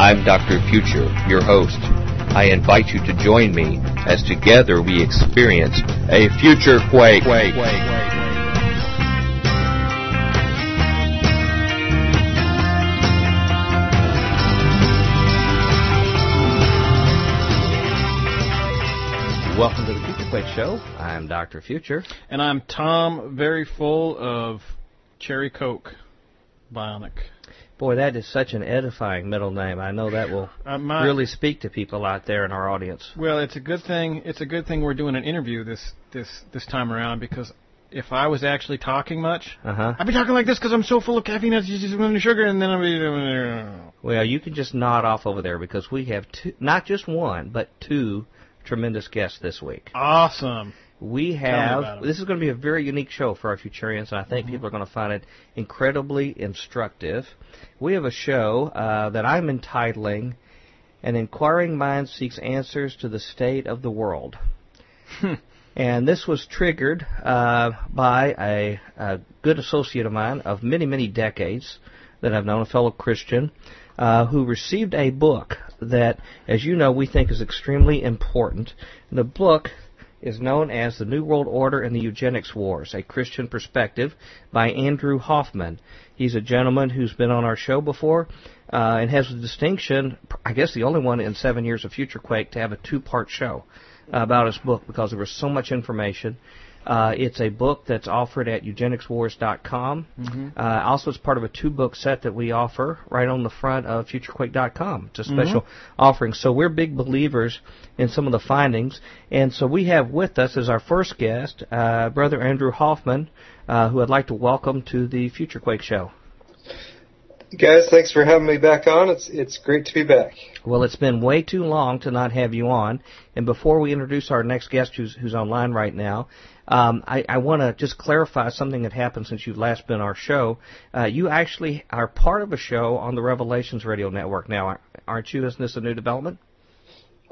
I'm Dr. Future, your host. I invite you to join me as together we experience a future quake. quake. Welcome to the Future Quake Show. I'm Dr. Future. And I'm Tom, very full of cherry coke, bionic. Boy, that is such an edifying middle name. I know that will Uh, my- really speak to people out there in our audience. Well, it's a good thing. It's a good thing we're doing an interview this this this time around because if I was actually talking much, Uh huh. I'd be talking like this because I'm so full of caffeine, it's just and sugar, and then I'd be. Well, you can just nod off over there because we have two, not just one, but two tremendous guests this week. Awesome. We have. Mm-hmm. this is going to be a very unique show for our Futurians, and I think people are going to find it incredibly instructive. We have a show uh, that I'm entitling "An Inquiring Mind Seeks Answers to the State of the World." And this was triggered uh, by a, a good associate of mine of many, many decades that I've known, a fellow Christian, uh, who received a book that, as you know, we think is extremely important. The book is known as The New World Order and the Eugenics Wars, a Christian Perspective by Andrew Hoffman. He's a gentleman who's been on our show before uh, and has the distinction, I guess the only one in seven years of Future Quake, to have a two-part show about his book because there was so much information. Uh, it's a book that's offered at eugenicswars.com. Uh, also, it's part of a two-book set that we offer right on the front of futurequake.com. It's a special offering. So we're big believers in some of the findings. And so we have with us as our first guest, uh, Brother Andrew Hoffman, uh, who I'd like to welcome to the Futurequake Show. Guys, thanks for having me back on. It's it's great to be back. Well, it's been way too long to not have you on. And before we introduce our next guest, who's who's online right now, um, I, I want to just clarify something that happened since you've last been on our show. Uh, you actually are part of a show on the Revelations Radio Network now, aren't you? Isn't this a new development?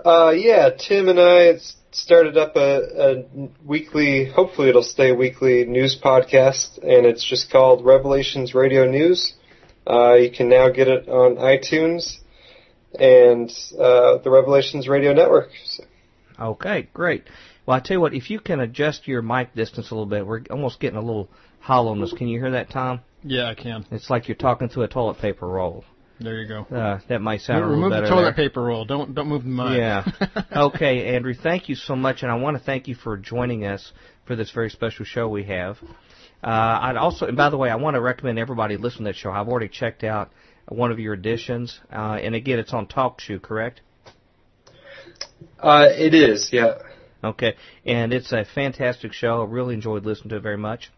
Uh, yeah, Tim and I started up a, a weekly, hopefully it'll stay weekly news podcast, and it's just called Revelations Radio News. Uh, you can now get it on iTunes and uh, the Revelations Radio Network. So, Okay, great. Well, I tell you what, if you can adjust your mic distance a little bit, we're almost getting a little hollowness. Can you hear that, Tom? Yeah, I can. It's like you're talking through a toilet paper roll. There you go. Uh, that might sound a little Remove the better toilet there. paper roll. Don't don't move the mic. Yeah. okay, Andrew, thank you so much, and I want to thank you for joining us for this very special show we have. Uh, I'd also, and by the way, I want to recommend everybody listen to that show. I've already checked out one of your editions, uh, and again, it's on TalkShoe, correct? uh, it is, yeah. Okay, and it's a fantastic show. I really enjoyed listening to it very much.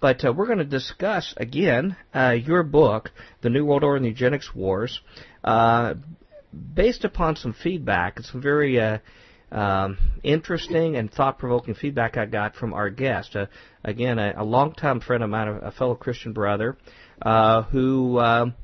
But uh, we're going to discuss again uh, your book, The New World Order and the Eugenics Wars, uh, based upon some feedback and some very uh, um, interesting and thought-provoking feedback I got from our guest. Uh, again, a, a longtime friend of mine, a, fellow Christian brother, uh, who um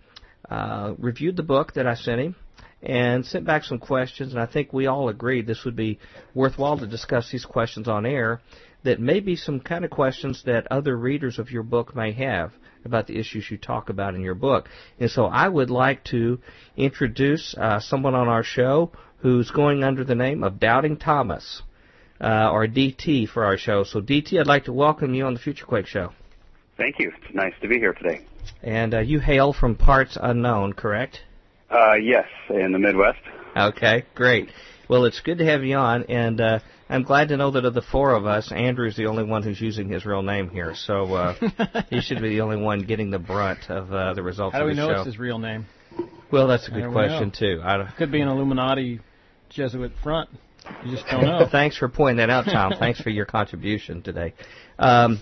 uh, reviewed the book that I sent him and sent back some questions, and I think we all agreed this would be worthwhile to discuss these questions on air. That may be some kind of questions that other readers of your book may have about the issues you talk about in your book. And so I would like to introduce uh, someone on our show who's going under the name of Doubting Thomas, uh, or DT for our show. So DT, I'd like to welcome you on the Future Quake Show. Thank you. It's nice to be here today. And uh, you hail from parts unknown, correct? Uh, yes, in the Midwest. Okay, great. Well, it's good to have you on, and uh, I'm glad to know that of the four of us, Andrew's the only one who's using his real name here, so uh, he should be the only one getting the brunt of uh, the results How do of we the know show. it's his real name? Well, that's a good question too. I don't- Could be an Illuminati Jesuit front. You just don't know. Thanks for pointing that out, Tom. Thanks for your contribution today. Um,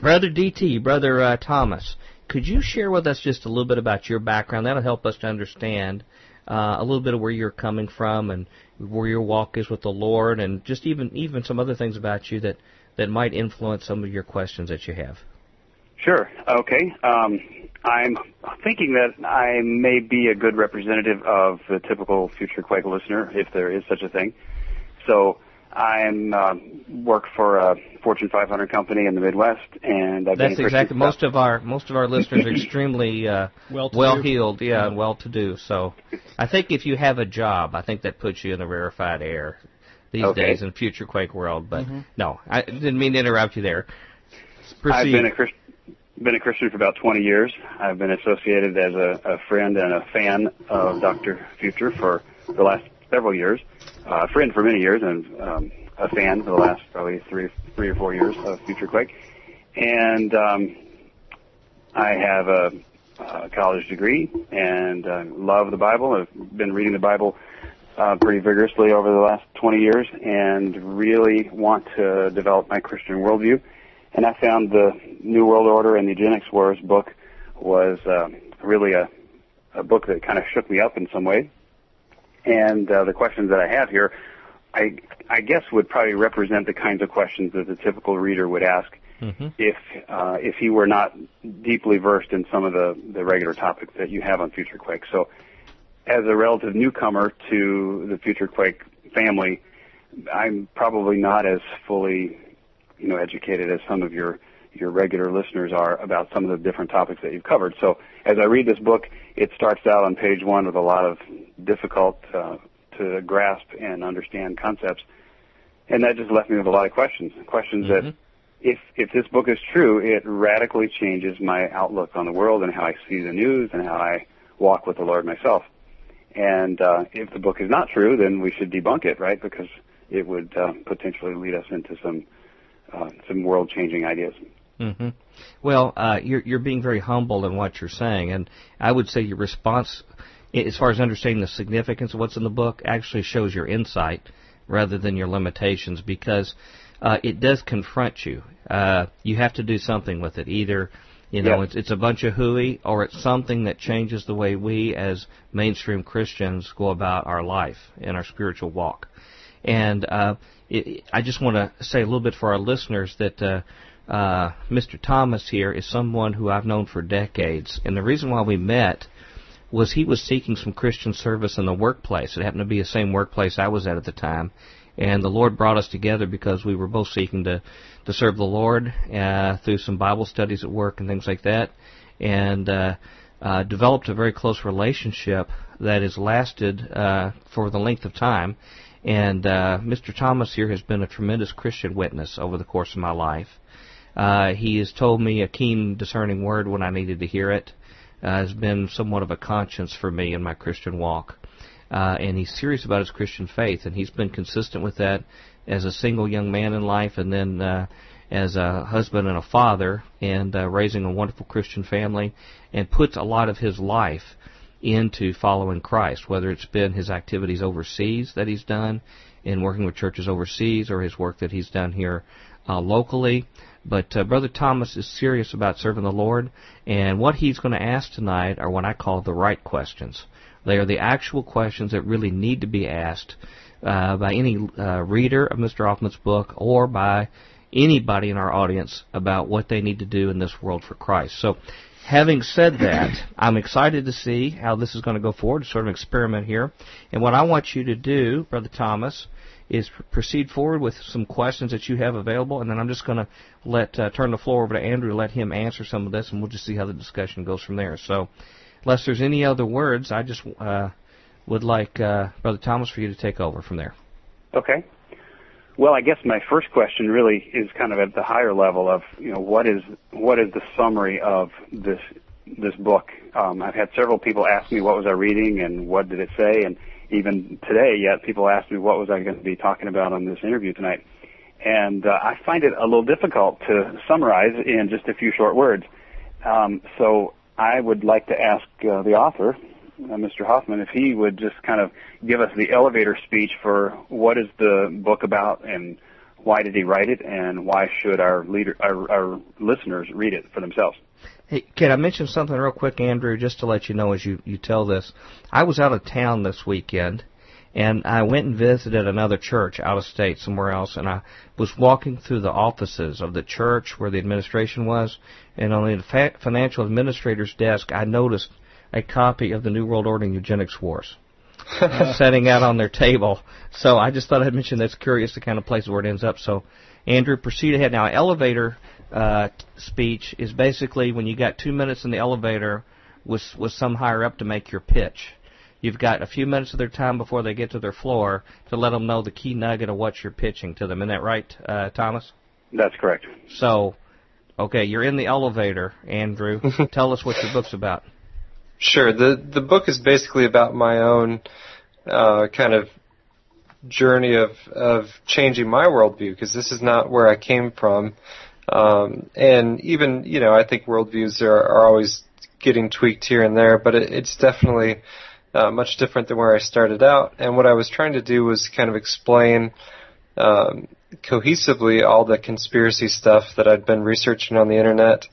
Brother DT, Brother uh, Thomas, could you share with us just a little bit about your background? That'll help us to understand uh, a little bit of where you're coming from and where your walk is with the Lord, and just even even some other things about you that that might influence some of your questions that you have. Sure. Okay. Um, I'm thinking that I may be a good representative of the typical future Quake listener, if there is such a thing. So, I'm uh, work for a Fortune 500 company in the Midwest, and I've That's been a exactly Christian most of our most of our listeners are extremely uh, Well-to-do. well heeled, yeah, and well to do. So, I think if you have a job, I think that puts you in the rarefied air these Okay. days in future Quake world. But no, I didn't mean to interrupt you there. Proceed. I've been a Christ- been a Christian for about 20 years. I've been associated as a, a friend and a fan of Dr. Future for the last several years. Uh, a friend for many years and um, a fan for the last probably three, three or four years of Future Quake. And um, I have a, a college degree and uh, love the Bible. I've been reading the Bible uh, pretty vigorously over the last 20 years and really want to develop my Christian worldview. And I found the New World Order and the Eugenics Wars book was uh, really a, a book that kind of shook me up in some way. And uh, the questions that I have here, I, I guess would probably represent the kinds of questions that the typical reader would ask Mhm. if uh, if he were not deeply versed in some of the, the regular topics that you have on Future Quake. So, as a relative newcomer to the Future Quake family, I'm probably not as fully, you know, educated as some of your your regular listeners are about some of the different topics that you've covered. So, as I read this book, it starts out on page one with a lot of difficult uh, to grasp and understand concepts, and that just left me with a lot of questions. Questions that Mhm. if if this book is true, it radically changes my outlook on the world and how I see the news and how I walk with the Lord myself. And uh, if the book is not true, then we should debunk it, right? Because it would uh, potentially lead us into some uh, some world changing ideas. hmm Well, uh, you're you're being very humble in what you're saying, and I would say your response, as far as understanding the significance of what's in the book, actually shows your insight rather than your limitations, because uh, it does confront you. Uh, you have to do something with it. Either, you know, Yeah. it's it's a bunch of hooey, or it's something that changes the way we as mainstream Christians go about our life and our spiritual walk. And uh, it, I just want to say a little bit for our listeners that uh, uh, Mr. Thomas here is someone who I've known for decades, and the reason why we met was he was seeking some Christian service in the workplace. It happened to be the same workplace I was at at the time, and the Lord brought us together because we were both seeking to to serve the Lord uh, through some Bible studies at work and things like that, and uh, uh, developed a very close relationship that has lasted uh, for the length of time. And uh, Mr. Thomas here has been a tremendous Christian witness over the course of my life. Uh, he has told me a keen, discerning word when I needed to hear it. Uh, has been somewhat of a conscience for me in my Christian walk. Uh, and he's serious about his Christian faith, and he's been consistent with that as a single young man in life, and then uh, as a husband and a father, and uh, raising a wonderful Christian family, and puts a lot of his life into following Christ, whether it's been his activities overseas that he's done in working with churches overseas or his work that he's done here uh, locally. But uh, Brother Thomas is serious about serving the Lord, and what he's going to ask tonight are what I call the right questions. They are the actual questions that really need to be asked uh, by any uh, reader of Mr. Hoffman's book or by anybody in our audience about what they need to do in this world for Christ. So, having said that, I'm excited to see how this is going to go forward, sort of experiment here. And what I want you to do, Brother Thomas, is pr- proceed forward with some questions that you have available, and then I'm just going to let uh, turn the floor over to Andrew, let him answer some of this, and we'll just see how the discussion goes from there. So, unless there's any other words, I just uh, would like uh, Brother Thomas for you to take over from there. Okay. Well, I guess my first question really is kind of at the higher level of you know what is what is the summary of this this book. Um, I've had several people ask me what was I reading and what did it say, and even today, yet people ask me what was I going to be talking about on this interview tonight, and uh, I find it a little difficult to summarize in just a few short words. Um, so I would like to ask uh, the author, uh, Mr. Hoffman, if he would just kind of give us the elevator speech for what is the book about and why did he write it and why should our leader, our, our listeners read it for themselves. Hey, can I mention something real quick, Andrew, just to let you know as you, you tell this? I was out of town this weekend, and I went and visited another church out of state somewhere else, and I was walking through the offices of the church where the administration was, and on the fa- financial administrator's desk, I noticed a copy of the New World Order and Eugenics Wars. setting out on their table. So I just thought I'd mention that's curious the kind of place where it ends up. So, Andrew, proceed ahead. Now, elevator uh, speech is basically when you got two minutes in the elevator with with some higher up to make your pitch. You've got a few minutes of their time before they get to their floor to let them know the key nugget of what you're pitching to them. Isn't that right, uh, Thomas? That's correct. So, okay, you're in the elevator, Andrew. Tell us what your book's about. Sure. The the book is basically about my own uh, kind of journey of of changing my worldview because this is not where I came from, um, and even you know I think worldviews are, are always getting tweaked here and there, but it, it's definitely uh, much different than where I started out. And what I was trying to do was kind of explain um, cohesively all the conspiracy stuff that I'd been researching on the internet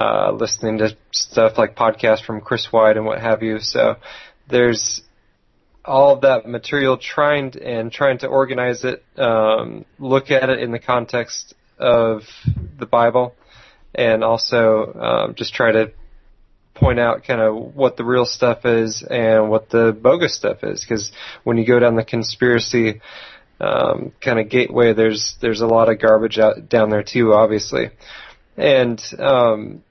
uh, listening to stuff like podcasts from Chris White and what have you. So there's all of that material trying to, and trying to organize it, um, look at it in the context of the Bible, and also um, just try to point out kind of what the real stuff is and what the bogus stuff is. Because when you go down the conspiracy um, kind of gateway, there's there's a lot of garbage out down there too, obviously. And um,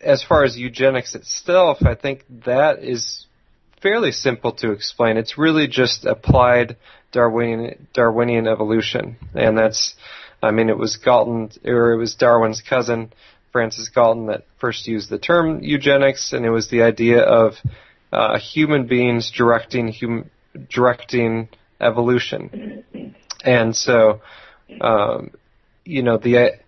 as far as eugenics itself, I think that is fairly simple to explain. It's really just applied Darwinian Darwinian evolution, and that's, I mean, it was Galton or it was Darwin's cousin Francis Galton that first used the term eugenics, and it was the idea of uh, human beings directing hum, directing evolution, and so, um, you know, the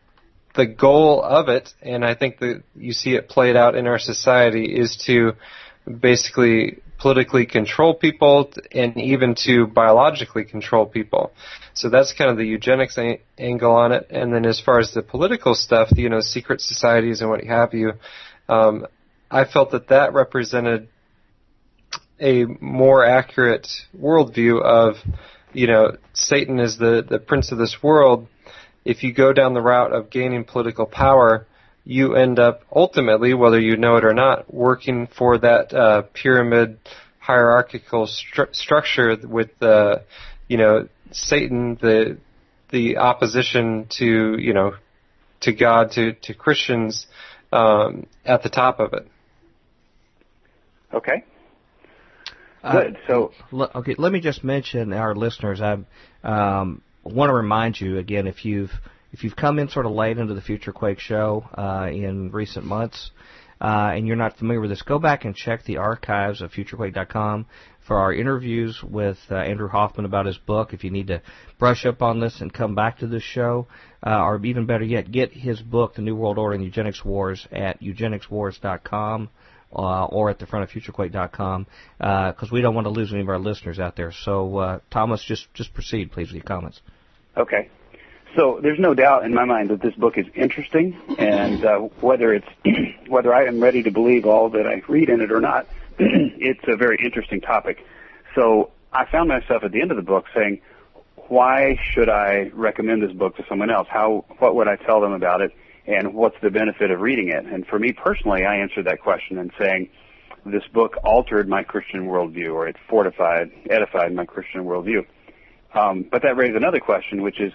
the goal of it, and I think that you see it played out in our society, is to basically politically control people and even to biologically control people. So that's kind of the eugenics a- angle on it. And then as far as the political stuff, you know, secret societies and what have you, um, I felt that that represented a more accurate worldview of, you know, Satan is the, the prince of this world if you go down the route of gaining political power, you end up ultimately, whether you know it or not, working for that uh, pyramid hierarchical stru- structure with uh, you know Satan, the the opposition to you know to God to to Christians um, at the top of it. Okay. Uh, Good. So, okay, let me just mention our listeners. I um, want to remind you again if you've if you've come in sort of late into the Future Quake show uh, in recent months uh, and you're not familiar with this, go back and check the archives of FutureQuake.com for our interviews with uh, Andrew Hoffman about his book. If you need to brush up on this and come back to this show, uh, or even better yet, get his book, The New World Order and Eugenics Wars, at eugenicswars.com. Uh, or at the front of futurequake.com because uh, we don't want to lose any of our listeners out there. So, uh, Thomas, just just proceed, please, with your comments. Okay. So there's no doubt in my mind that this book is interesting, and uh, whether it's whether I am ready to believe all that I read in it or not, it's a very interesting topic. So I found myself at the end of the book saying, "Why should I recommend this book to someone else? How what would I tell them about it, and what's the benefit of reading it?" And for me personally, I answered that question in saying, "This book altered my Christian worldview, or it fortified, edified my Christian worldview." Um, but that raised another question, which is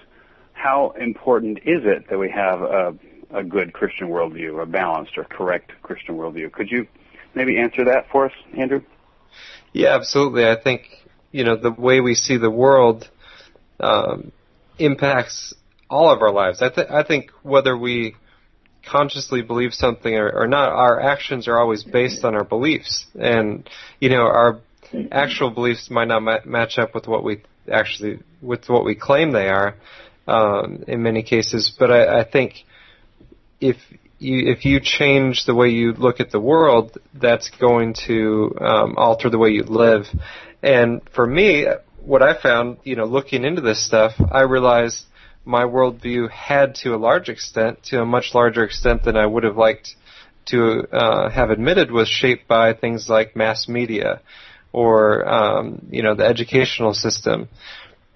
how important is it that we have a, a good Christian worldview, a balanced or correct Christian worldview? Could you maybe answer that for us, Andrew? Yeah, absolutely. I think you know the way we see the world um, impacts all of our lives. I, th- I think whether we consciously believe something or, or not, our actions are always based on our beliefs, and you know our actual beliefs might not ma- match up with what we actually with what we claim they are um, in many cases. But I, I think if you, if you change the way you look at the world, that's going to um, alter the way you live. And for me, what I found, you know, looking into this stuff, I realized my worldview had, to a large extent, to a much larger extent than I would have liked to uh, have admitted, was shaped by things like mass media or um, you know the educational system,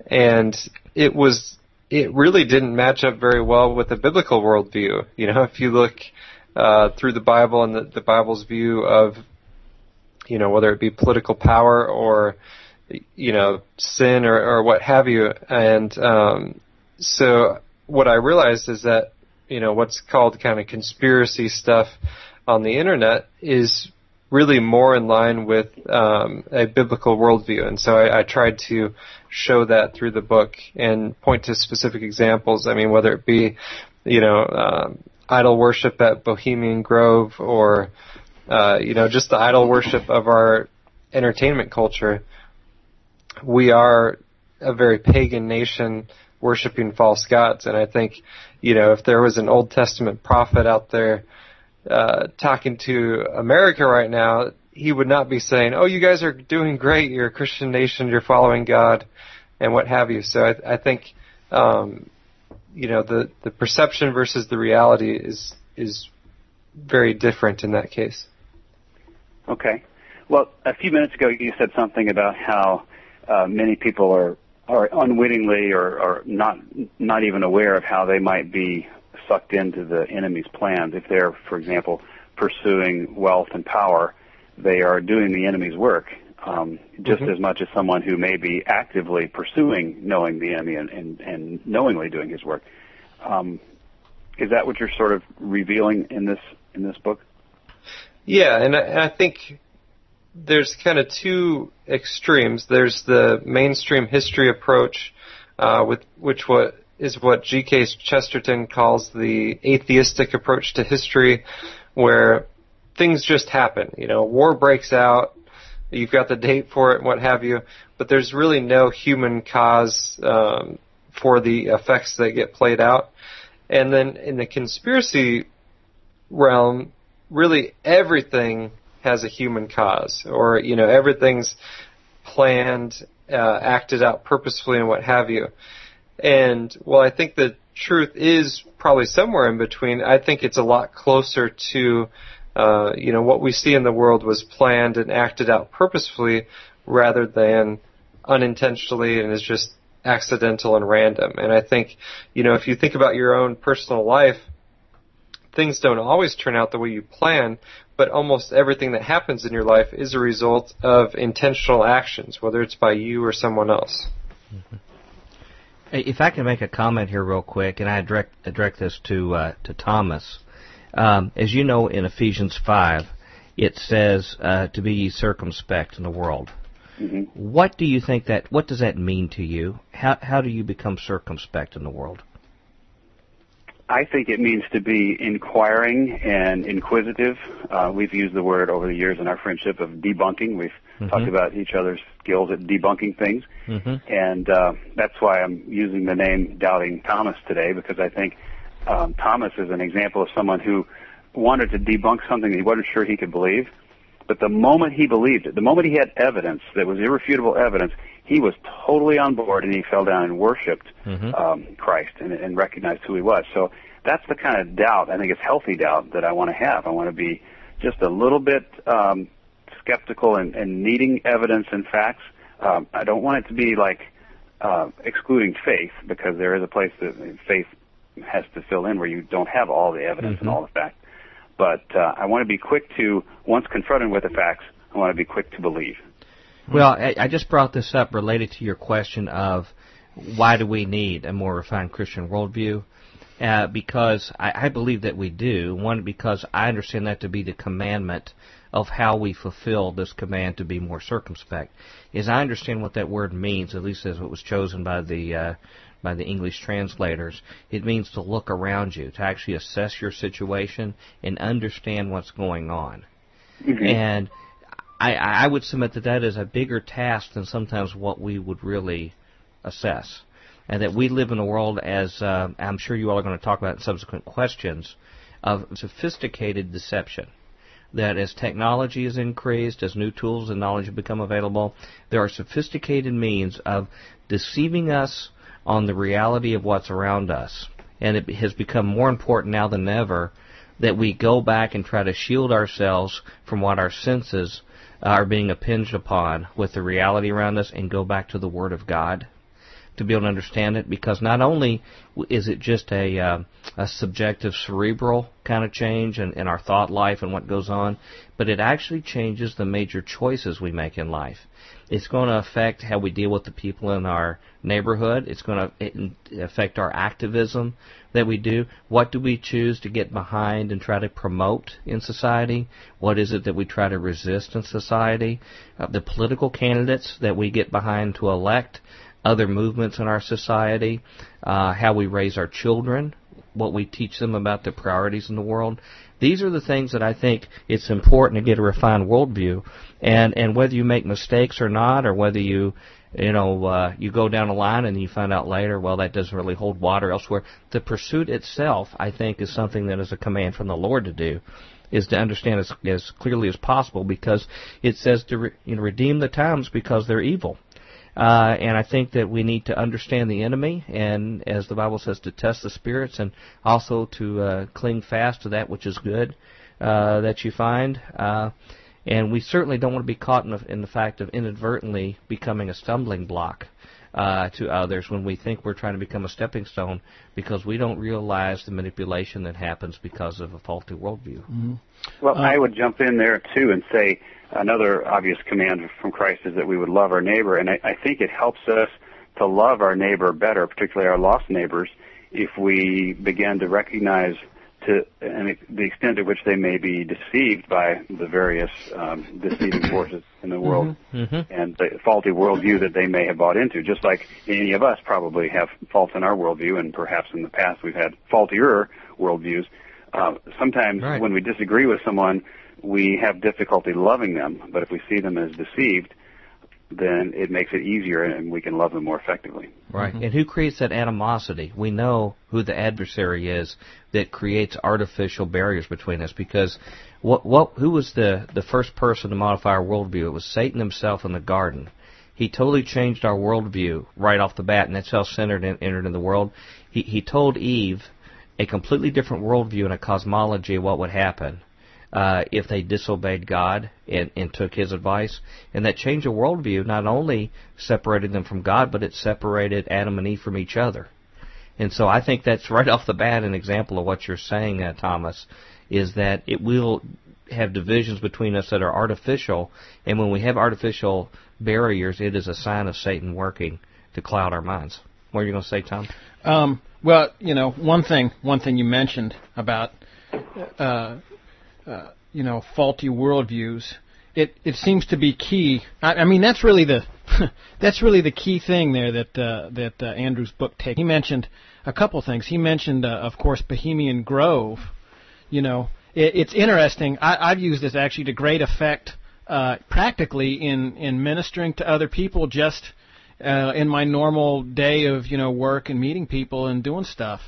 and it was it really didn't match up very well with the biblical worldview. You know, if you look uh, through the Bible and the, the Bible's view of you know whether it be political power or you know, sin or, or what have you. And um, so what I realized is that you know what's called kind of conspiracy stuff on the internet is really more in line with um, a biblical worldview. And so I, I tried to show that through the book and point to specific examples. I mean, whether it be, you know, um, idol worship at Bohemian Grove or, uh, you know, just the idol worship of our entertainment culture. We are a very pagan nation worshiping false gods. And I think, you know, if there was an Old Testament prophet out there uh, talking to America right now, he would not be saying, "Oh, you guys are doing great. You're a Christian nation. You're following God, and what have you." So I, I think, um, you know, the the perception versus the reality is is very different in that case. Okay. Well, a few minutes ago, you said something about how uh, many people are are unwittingly or, or not not even aware of how they might be sucked into the enemy's plans. If they're, for example, pursuing wealth and power, they are doing the enemy's work um, just mm-hmm. as much as someone who may be actively pursuing knowing the enemy and, and, and knowingly doing his work. Um, is that what you're sort of revealing in this in this book? Yeah, and I, and I think there's kind of two extremes. There's the mainstream history approach, uh, with which what is what G.K. Chesterton calls the atheistic approach to history, where things just happen. You know, war breaks out, you've got the date for it and what have you, but there's really no human cause um, for the effects that get played out. And then in the conspiracy realm, really everything has a human cause, or you know, everything's planned, uh, acted out purposefully, and what have you. And while I think the truth is probably somewhere in between, I think it's a lot closer to, uh, you know, what we see in the world was planned and acted out purposefully rather than unintentionally and is just accidental and random. And I think, you know, if you think about your own personal life, things don't always turn out the way you plan, but almost everything that happens in your life is a result of intentional actions, whether it's by you or someone else. Mm-hmm. If I can make a comment here real quick, and I direct direct this to uh, to Thomas, um, as you know, in Ephesians five, it says uh, to be circumspect in the world. Mm-hmm. What do you think that? What does that mean to you? How how do you become circumspect in the world? I think it means to be inquiring and inquisitive. Uh, we've used the word over the years in our friendship of debunking. We've mm-hmm. talked about each other's skills at debunking things, mm-hmm. and uh, that's why I'm using the name Doubting Thomas today because I think um, Thomas is an example of someone who wanted to debunk something he wasn't sure he could believe, but the moment he believed it, the moment he had evidence that was irrefutable evidence, he was totally on board and he fell down and worshipped mm-hmm. um, Christ and, and recognized who he was. So that's the kind of doubt, I think it's healthy doubt that I want to have. I want to be just a little bit um, skeptical and, and needing evidence and facts. Um, I don't want it to be like uh, excluding faith because there is a place that faith has to fill in where you don't have all the evidence mm-hmm. and all the facts. But uh, I want to be quick to, once confronted with the facts, I want to be quick to believe. Well, I, I just brought this up related to your question of why do we need a more refined Christian worldview? Uh, because I, I believe that we do. One, because I understand that to be the commandment of how we fulfill this command to be more circumspect. Is I understand what that word means, at least as it was chosen by the uh, by the English translators. It means to look around you, to actually assess your situation and understand what's going on. Mm-hmm. And I, I would submit that that is a bigger task than sometimes what we would really assess. And that we live in a world, as uh, I'm sure you all are going to talk about in subsequent questions, of sophisticated deception that as technology is increased, as new tools and knowledge become available, there are sophisticated means of deceiving us on the reality of what's around us. And it has become more important now than ever that we go back and try to shield ourselves from what our senses are being impinged upon with the reality around us and go back to the Word of God. To be able to understand it because not only is it just a, uh, a subjective cerebral kind of change in, in our thought life and what goes on, but it actually changes the major choices we make in life. It's going to affect how we deal with the people in our neighborhood. It's going to affect our activism that we do. What do we choose to get behind and try to promote in society? What is it that we try to resist in society? Uh, the political candidates that we get behind to elect, other movements in our society, uh, how we raise our children, what we teach them about the priorities in the world. These are the things that I think it's important to get a refined worldview, and and whether you make mistakes or not, or whether you you know uh, you go down a line and you find out later, well, that doesn't really hold water elsewhere. The pursuit itself, I think, is something that is a command from the Lord to do is to understand as, as clearly as possible because it says to re, you know, redeem the times because they're evil. Uh, and I think that we need to understand the enemy, and as the Bible says, to test the spirits, and also to uh, cling fast to that which is good uh, that you find. Uh, and we certainly don't want to be caught in the, in the fact of inadvertently becoming a stumbling block uh, to others when we think we're trying to become a stepping stone because we don't realize the manipulation that happens because of a faulty worldview. Mm-hmm. Well, I would jump in there too and say another obvious command from Christ is that we would love our neighbor, and I, I think it helps us to love our neighbor better, particularly our lost neighbors, if we begin to recognize to and the extent to which they may be deceived by the various um, deceiving forces in the world mm-hmm. mm-hmm. and the faulty worldview that they may have bought into. Just like any of us probably have faults in our worldview, and perhaps in the past we've had faultier worldviews. Uh, sometimes right. when we disagree with someone, we have difficulty loving them. But if we see them as deceived, then it makes it easier and we can love them more effectively. Right. Mm-hmm. And who creates that animosity? We know who the adversary is that creates artificial barriers between us because what what who was the the first person to modify our worldview? It was Satan himself in the garden. He totally changed our worldview right off the bat, and that's how sin entered in the world. He he told Eve a completely different worldview and a cosmology of what would happen uh, if they disobeyed God and, and took His advice. And that change of worldview not only separated them from God, but it separated Adam and Eve from each other. And so I think that's right off the bat an example of what you're saying, uh, Thomas, is that it will have divisions between us that are artificial, and when we have artificial barriers, it is a sign of Satan working to cloud our minds. What are you going to say, Tom? Um, well, you know, one thing, one thing you mentioned about uh, uh, you know, faulty worldviews, it it seems to be key. I, I mean, that's really the that's really the key thing there that uh, that uh, Andrew's book takes. He mentioned a couple things. He mentioned, uh, of course, Bohemian Grove. You know, it, it's interesting. I, I've used this actually to great effect uh, practically in in ministering to other people just uh, in my normal day of you know work and meeting people and doing stuff.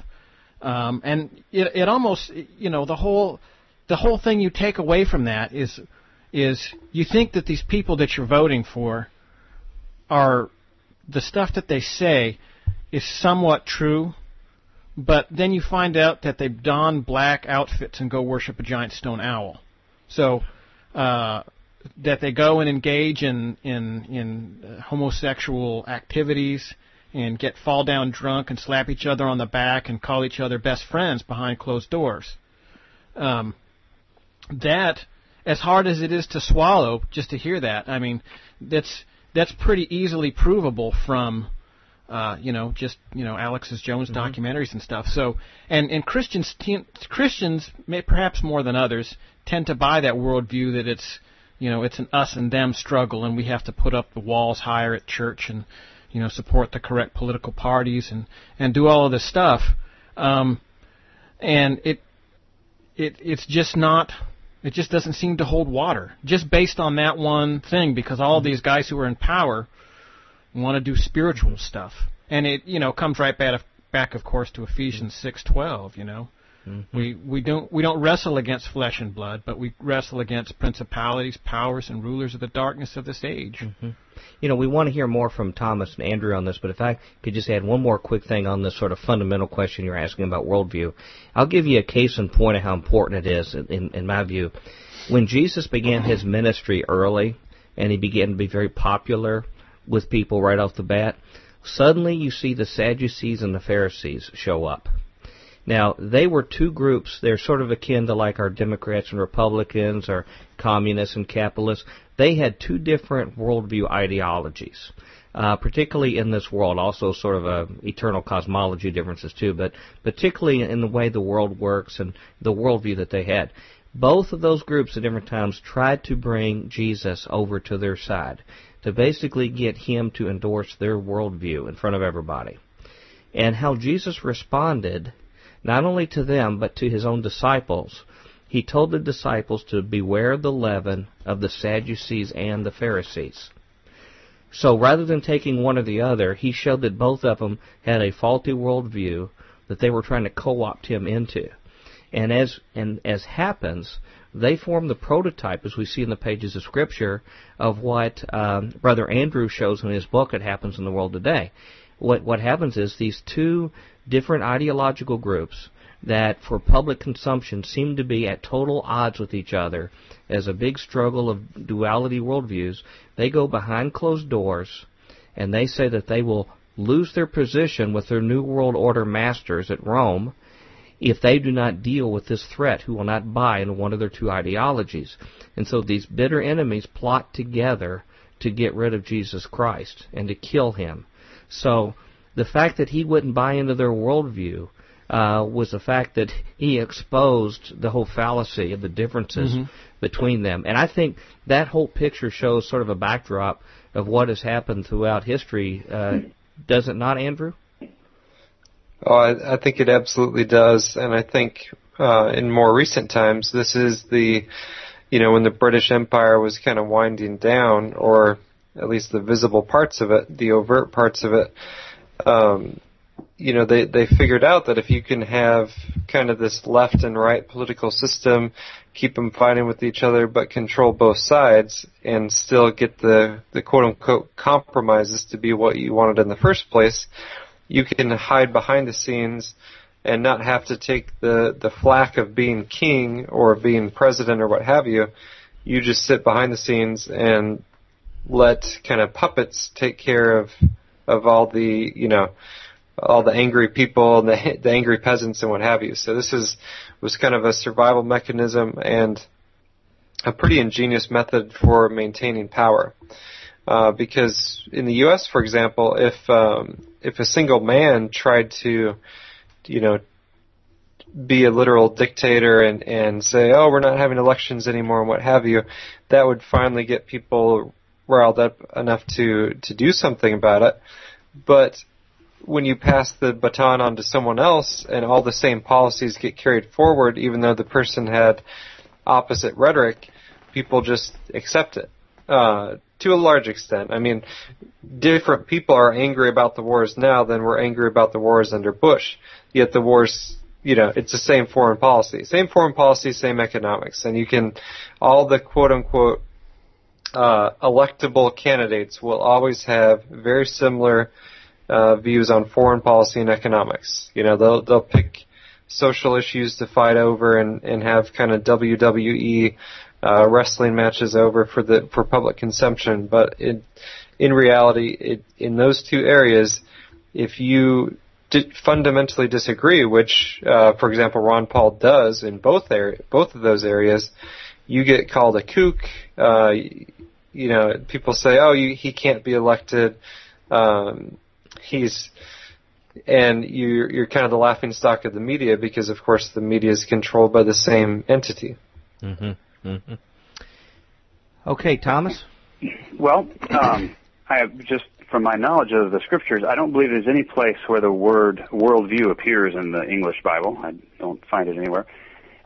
Um, and it, it almost, you know, the whole the whole thing you take away from that is is you think that these people that you're voting for are the stuff that they say is somewhat true, but then you find out that they don black outfits and go worship a giant stone owl. So uh, that they go and engage in in in homosexual activities and get fall down drunk and slap each other on the back and call each other best friends behind closed doors. Um, that as hard as it is to swallow just to hear that i mean that's that's pretty easily provable from uh, you know, just you know, Alex's Jones mm-hmm. documentaries and stuff. So, and and Christians, te- Christians, may, perhaps more than others, tend to buy that worldview that it's, you know, it's an us and them struggle, and we have to put up the walls higher at church, and you know, support the correct political parties, and and do all of this stuff. Um, and it, it, it's just not it just doesn't seem to hold water, just based on that one thing, because all these guys who are in power want to do spiritual stuff, and it you know comes right back, back of course to Ephesians six twelve. You know, mm-hmm. we we don't we don't wrestle against flesh and blood, but we wrestle against principalities, powers, and rulers of the darkness of this age. Mm-hmm. You know, we want to hear more from Thomas and Andrew on this, but if I could just add one more quick thing on this sort of fundamental question you're asking about worldview, I'll give you a case in point of how important it is, in, in my view. When Jesus began his ministry early, and he began to be very popular with people right off the bat, suddenly you see the Sadducees and the Pharisees show up. Now, they were two groups. They're sort of akin to like our Democrats and Republicans or communists and capitalists. They had two different worldview ideologies, uh, particularly in this world. Also, sort of a eternal cosmology differences too, but particularly in the way the world works and the worldview that they had. Both of those groups at different times tried to bring Jesus over to their side to basically get him to endorse their worldview in front of everybody. And how Jesus responded not only to them, but to his own disciples. He told the disciples to beware the leaven of the Sadducees and the Pharisees. So rather than taking one or the other, he showed that both of them had a faulty worldview that they were trying to co-opt him into. And as and as happens, they form the prototype, as we see in the pages of Scripture, of what um, Brother Andrew shows in his book. It happens in the world today. What what happens is these two different ideological groups that for public consumption seem to be at total odds with each other as a big struggle of duality worldviews, they go behind closed doors and they say that they will lose their position with their New World Order masters at Rome if they do not deal with this threat who will not buy into one of their two ideologies. And so these bitter enemies plot together to get rid of Jesus Christ and to kill him. So the fact that he wouldn't buy into their worldview uh, was the fact that he exposed the whole fallacy of the differences mm-hmm. between them. And I think that whole picture shows sort of a backdrop of what has happened throughout history. Uh, does it not, Andrew? Oh, I, I think it absolutely does. And I think uh, in more recent times, this is the, you know, when the British Empire was kind of winding down, or at least the visible parts of it, the overt parts of it um, you know, they, they figured out that if you can have kind of this left and right political system, keep them fighting with each other, but control both sides and still get the, the quote unquote compromises to be what you wanted in the first place, you can hide behind the scenes and not have to take the, the flack of being king or being president or what have you. You just sit behind the scenes and let kind of puppets take care of of all the you know all the angry people and the, the angry peasants and what have you. So this is was kind of a survival mechanism and a pretty ingenious method for maintaining power. Uh, because in the U.S., for example, if um, if a single man tried to, you know, be a literal dictator and and say, oh, we're not having elections anymore and what have you, that would finally get people riled up enough to to do something about it. But when you pass the baton on to someone else and all the same policies get carried forward, even though the person had opposite rhetoric, people just accept it. Uh, to a large extent. I mean, different people are angry about the wars now than were angry about the wars under Bush. Yet the wars, you know, it's the same foreign policy. Same foreign policy, same economics. And you can, all the quote unquote uh, electable candidates will always have very similar uh, views on foreign policy and economics. You know, they'll they'll pick social issues to fight over and and have kind of WWE uh, wrestling matches over for the for public consumption. But in in reality, it, in those two areas, if you fundamentally disagree, which, uh, for example, Ron Paul does in both area, both of those areas, you get called a kook. Uh, you know, people say, "Oh, you, he can't be elected." Um, he's and you're you're kind of the laughing stock of the media because, of course, the media is controlled by the same entity. Mm-hmm. Mm-hmm. Okay, Thomas. Well, um, I have just from my knowledge of the scriptures, I don't believe there's any place where the word worldview appears in the English Bible. I don't find it anywhere.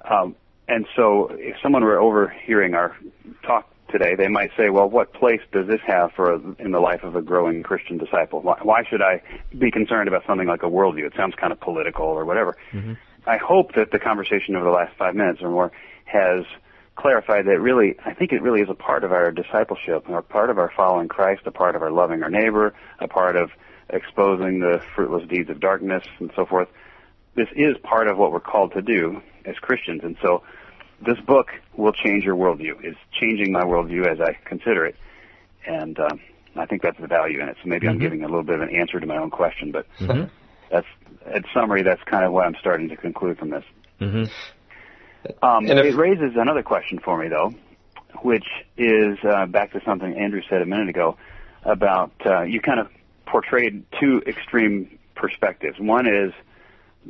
Um, and so, if someone were overhearing our talk today, they might say, well, what place does this have for a, in the life of a growing Christian disciple? Why, why should I be concerned about something like a worldview? It sounds kind of political or whatever. Mm-hmm. I hope that the conversation over the last five minutes or more has clarified that really, I think it really is a part of our discipleship, a part of our following Christ, a part of our loving our neighbor, a part of exposing the fruitless deeds of darkness and so forth. This is part of what we're called to do as Christians. And so this book will change your worldview. It's changing my worldview as I consider it. And uh, I think that's the value in it. So maybe mm-hmm. I'm giving a little bit of an answer to my own question, but mm-hmm. that's in summary, that's kind of what I'm starting to conclude from this. Mm-hmm. Um, if, it raises another question for me, though, which is uh, back to something Andrew said a minute ago about uh, you kind of portrayed two extreme perspectives. One is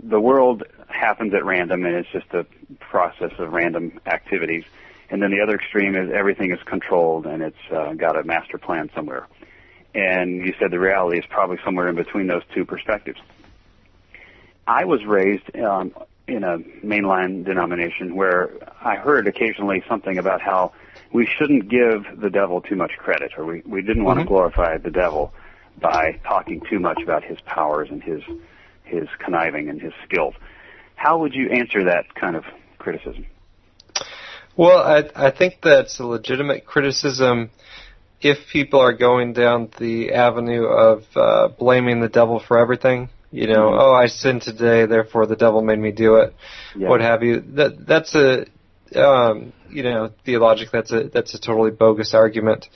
the world happens at random and it's just a process of random activities. And then the other extreme is everything is controlled and it's uh, got a master plan somewhere. And you said the reality is probably somewhere in between those two perspectives. I was raised um, in a mainline denomination where I heard occasionally something about how we shouldn't give the devil too much credit, or we, we didn't want mm-hmm. to glorify the devil by talking too much about his powers and his his conniving and his skills. How would you answer that kind of criticism? Well, I I think that's a legitimate criticism if people are going down the avenue of uh, blaming the devil for everything. You know, mm-hmm. oh, I sinned today, therefore the devil made me do it. Yeah. What have you? That that's a um, you know, theologically that's a that's a totally bogus argument.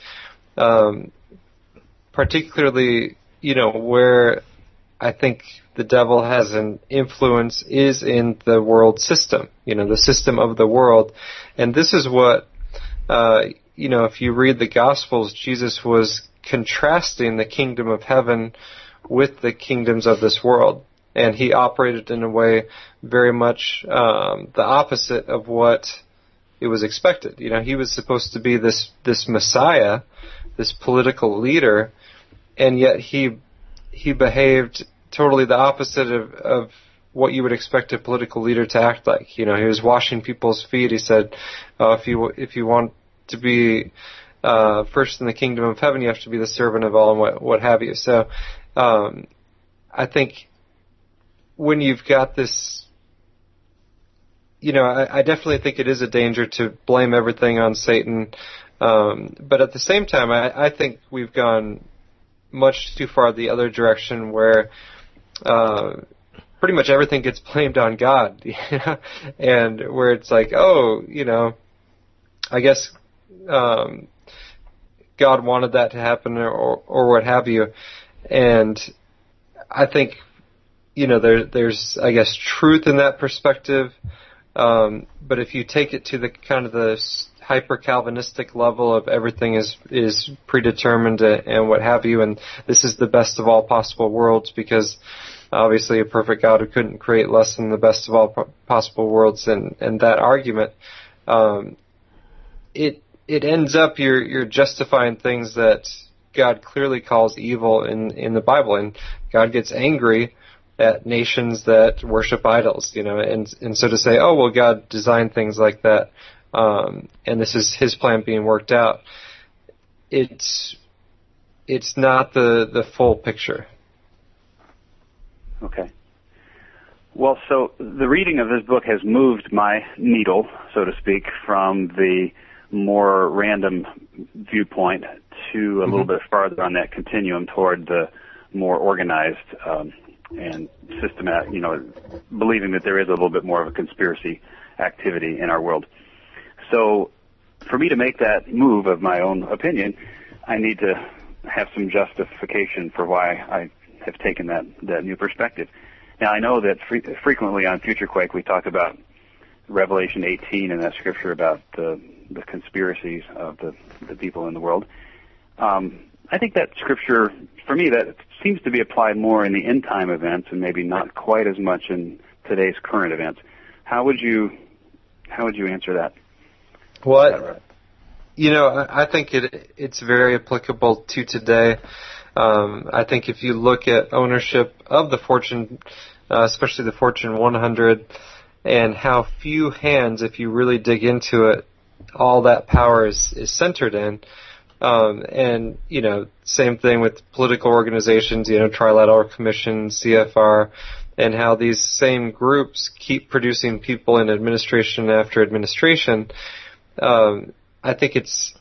Um, particularly, you know, where I think the devil has an influence is in the world system, you know, the system of the world. And this is what, uh, you know, if you read the Gospels, Jesus was contrasting the kingdom of heaven with the kingdoms of this world. And he operated in a way very much um, the opposite of what it was expected. You know, he was supposed to be this this Messiah, this political leader, and yet he he behaved totally the opposite of, of what you would expect a political leader to act like. You know, he was washing people's feet. He said, uh, "If you if you want to be uh, first in the kingdom of heaven, you have to be the servant of all, and what what have you." So, um, I think when you've got this, you know, I, I definitely think it is a danger to blame everything on Satan. Um, but at the same time, I, I think we've gone much too far the other direction where uh, pretty much everything gets blamed on God, and where it's like, oh, you know, I guess um, God wanted that to happen, or or what have you, and I think you know there there's I guess truth in that perspective, um, but if you take it to the kind of the hyper Calvinistic level of everything is is predetermined and what have you, and this is the best of all possible worlds because obviously a perfect God who couldn't create less than the best of all possible worlds, and and that argument, um, it it ends up you're you're justifying things that God clearly calls evil in in the Bible, and God gets angry at nations that worship idols, you know, and and so to say, oh well, God designed things like that um, and this is his plan being worked out. It's it's not the the full picture. Okay. Well, so the reading of this book has moved my needle, so to speak, from the more random viewpoint to a mm-hmm. little bit farther on that continuum toward the more organized um, and systematic, you know, believing that there is a little bit more of a conspiracy activity in our world. So for me to make that move of my own opinion, I need to have some justification for why I have taken that, that new perspective. Now I know that fre- frequently on Future Quake we talk about Revelation 18 and that scripture about the, the conspiracies of the, the people in the world. Um, I think that scripture, for me, that seems to be applied more in the end time events and maybe not quite as much in today's current events. How would you, how would you answer that? Well, you know, I think it it's very applicable to today. Um, I think if you look at ownership of the Fortune, uh, especially the Fortune 100, and how few hands, if you really dig into it, all that power is, is centered in. Um, and you know, same thing with political organizations, you know, Trilateral Commission, CFR, and how these same groups keep producing people in administration after administration um, I think it's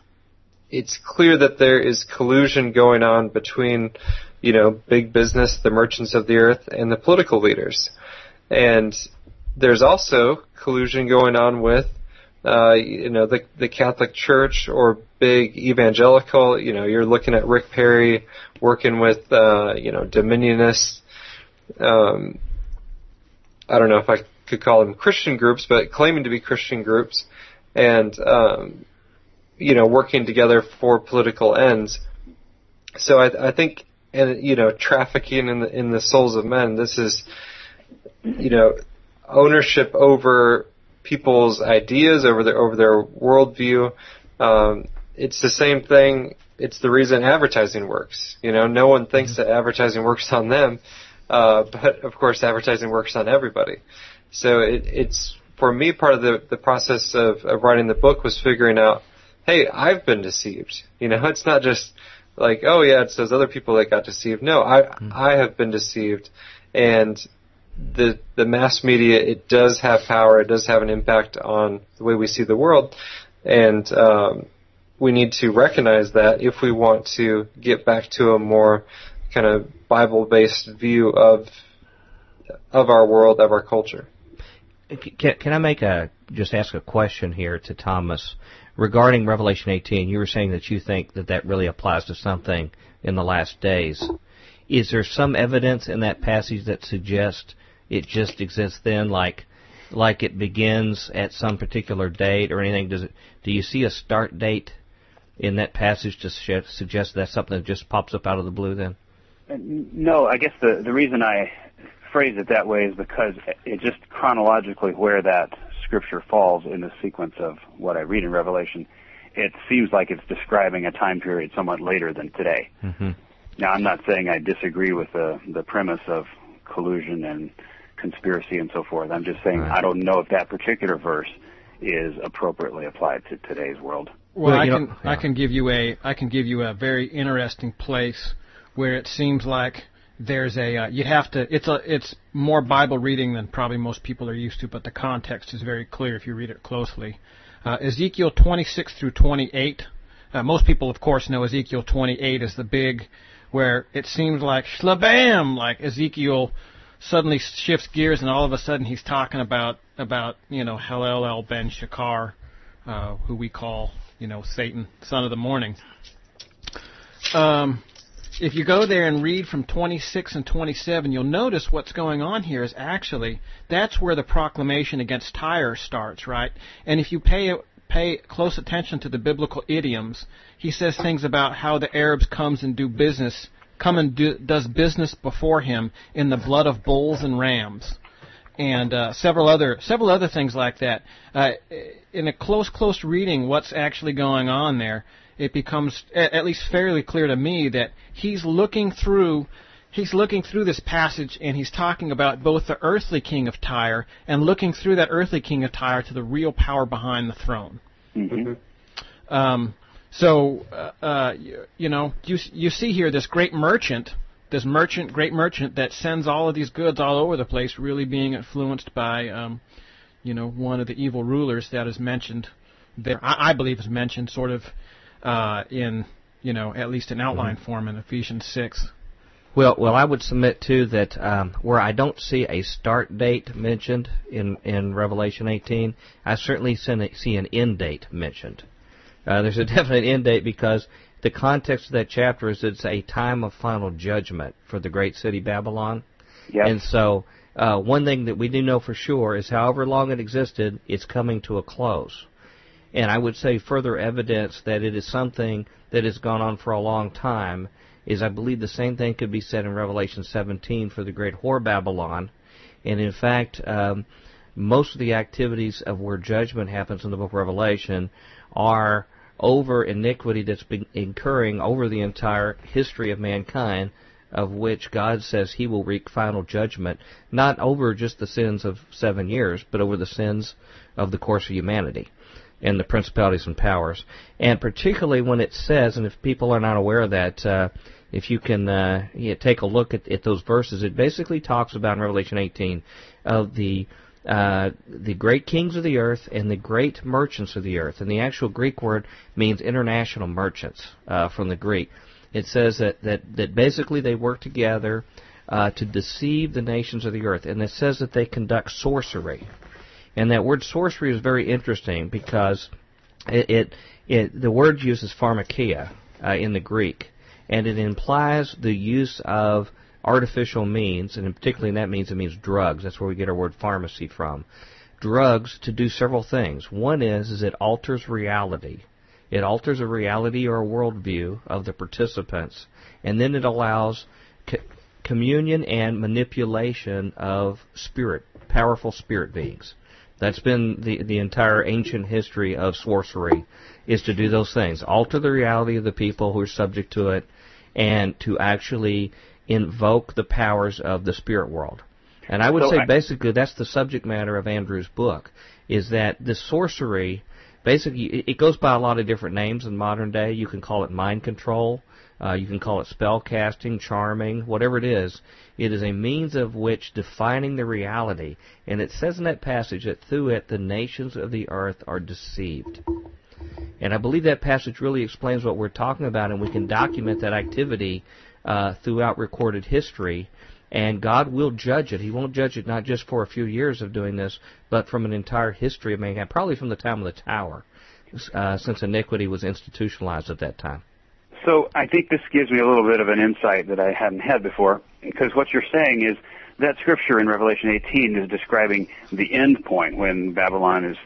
it's clear that there is collusion going on between, you know, big business, the merchants of the earth, and the political leaders. And there's also collusion going on with uh, you know, the the Catholic Church or big evangelical. You know, you're looking at Rick Perry working with, uh, you know, Dominionists. Um, I don't know if I could call them Christian groups, but claiming to be Christian groups, and um, you know, working together for political ends. So I, I think, and you know, trafficking in the in the souls of men. This is, you know, ownership over people's ideas, over their over their worldview. Um, it's the same thing. It's the reason advertising works. You know, no one thinks that advertising works on them, uh, but of course, advertising works on everybody. So it, it's for me part of the the process of, of writing the book was figuring out, hey, I've been deceived. You know, it's not just like, oh yeah, it's those other people that got deceived. No, I mm-hmm. I have been deceived, and the the mass media it does have power. It does have an impact on the way we see the world, and um, we need to recognize that if we want to get back to a more kind of Bible based view of of our world, of our culture. Can, can I make a just ask a question here to Thomas regarding Revelation 18? You were saying that you think that that really applies to something in the last days. Is there some evidence in that passage that suggests it just exists then, like like it begins at some particular date or anything? Does it? Do you see a start date in that passage to suggest that's something that just pops up out of the blue? Then. Uh, no, I guess the the reason I phrase it that way is because it just chronologically where that scripture falls in the sequence of what I read in Revelation, it seems like it's describing a time period somewhat later than today. Mm-hmm. Now, I'm not saying I disagree with the the premise of collusion and conspiracy and so forth. I'm just saying right. I don't know if that particular verse is appropriately applied to today's world. Well, well I can know, yeah. I can give you a I can give you a very interesting place where it seems like there's a uh, you have to it's a it's more Bible reading than probably most people are used to, but the context is very clear if you read it closely. Uh, Ezekiel 26 through 28. Uh, most people, of course, know Ezekiel 28 is the big, where it seems like shlabam, like Ezekiel suddenly shifts gears, and all of a sudden he's talking about about you know Halel ben Shakar, uh, who we call you know Satan, son of the morning. Um, if you go there and read from 26 and 27, you'll notice what's going on here is actually that's where the proclamation against Tyre starts, right? And if you pay pay close attention to the biblical idioms, he says things about how the Arabs comes and do business come and do, does business before him in the blood of bulls and rams, and uh, several other several other things like that. Uh, in a close close reading, what's actually going on there, it becomes at least fairly clear to me that he's looking through. He's looking through this passage and he's talking about both the earthly king of Tyre and looking through that earthly king of Tyre to the real power behind the throne. Mm-hmm. Um, so, uh, uh, you, you know, you you see here this great merchant, this merchant, great merchant that sends all of these goods all over the place, really being influenced by, um, you know, one of the evil rulers that is mentioned there. I, I believe is mentioned sort of uh, in, you know, at least an outline mm-hmm. form in Ephesians six. Well, well, I would submit too that um, where I don't see a start date mentioned in in Revelation 18, I certainly see an end date mentioned. Uh, there's a definite end date because the context of that chapter is it's a time of final judgment for the great city Babylon. Yep. And so, uh, one thing that we do know for sure is however long it existed, it's coming to a close. And I would say further evidence that it is something that has gone on for a long time is I believe the same thing could be said in Revelation 17 for the great whore Babylon. And in fact, um, most of the activities of where judgment happens in the book of Revelation are over iniquity that's been incurring over the entire history of mankind, of which God says He will wreak final judgment, not over just the sins of seven years, but over the sins of the course of humanity and the principalities and powers. And particularly when it says, and if people are not aware of that, uh, if you can uh, take a look at, at those verses, it basically talks about in Revelation 18 of the uh, the great kings of the earth and the great merchants of the earth. And the actual Greek word means international merchants uh, from the Greek. It says that, that, that basically they work together uh, to deceive the nations of the earth. And it says that they conduct sorcery. And that word sorcery is very interesting because it, it, it the word uses pharmakia uh, in the Greek, and it implies the use of artificial means, and particularly that means it means drugs. That's where we get our word pharmacy from. Drugs to do several things. One is is it alters reality. It alters a reality or a worldview of the participants, and then it allows co- communion and manipulation of spirit, powerful spirit beings. That's been the the entire ancient history of sorcery, is to do those things, alter the reality of the people who are subject to it, and to actually invoke the powers of the spirit world. And I would so say I, basically that's the subject matter of Andrew's book, is that the sorcery basically it goes by a lot of different names in modern day. You can call it mind control, uh, you can call it spell casting, charming, whatever it is. It is a means of which defining the reality. And it says in that passage that through it the nations of the earth are deceived. And I believe that passage really explains what we're talking about, and we can document that activity uh, throughout recorded history. And God will judge it. He won't judge it not just for a few years of doing this, but from an entire history of mankind, probably from the time of the tower, uh, since iniquity was institutionalized at that time. So I think this gives me a little bit of an insight that I hadn't had before, because what you're saying is that scripture in Revelation 18 is describing the end point when Babylon is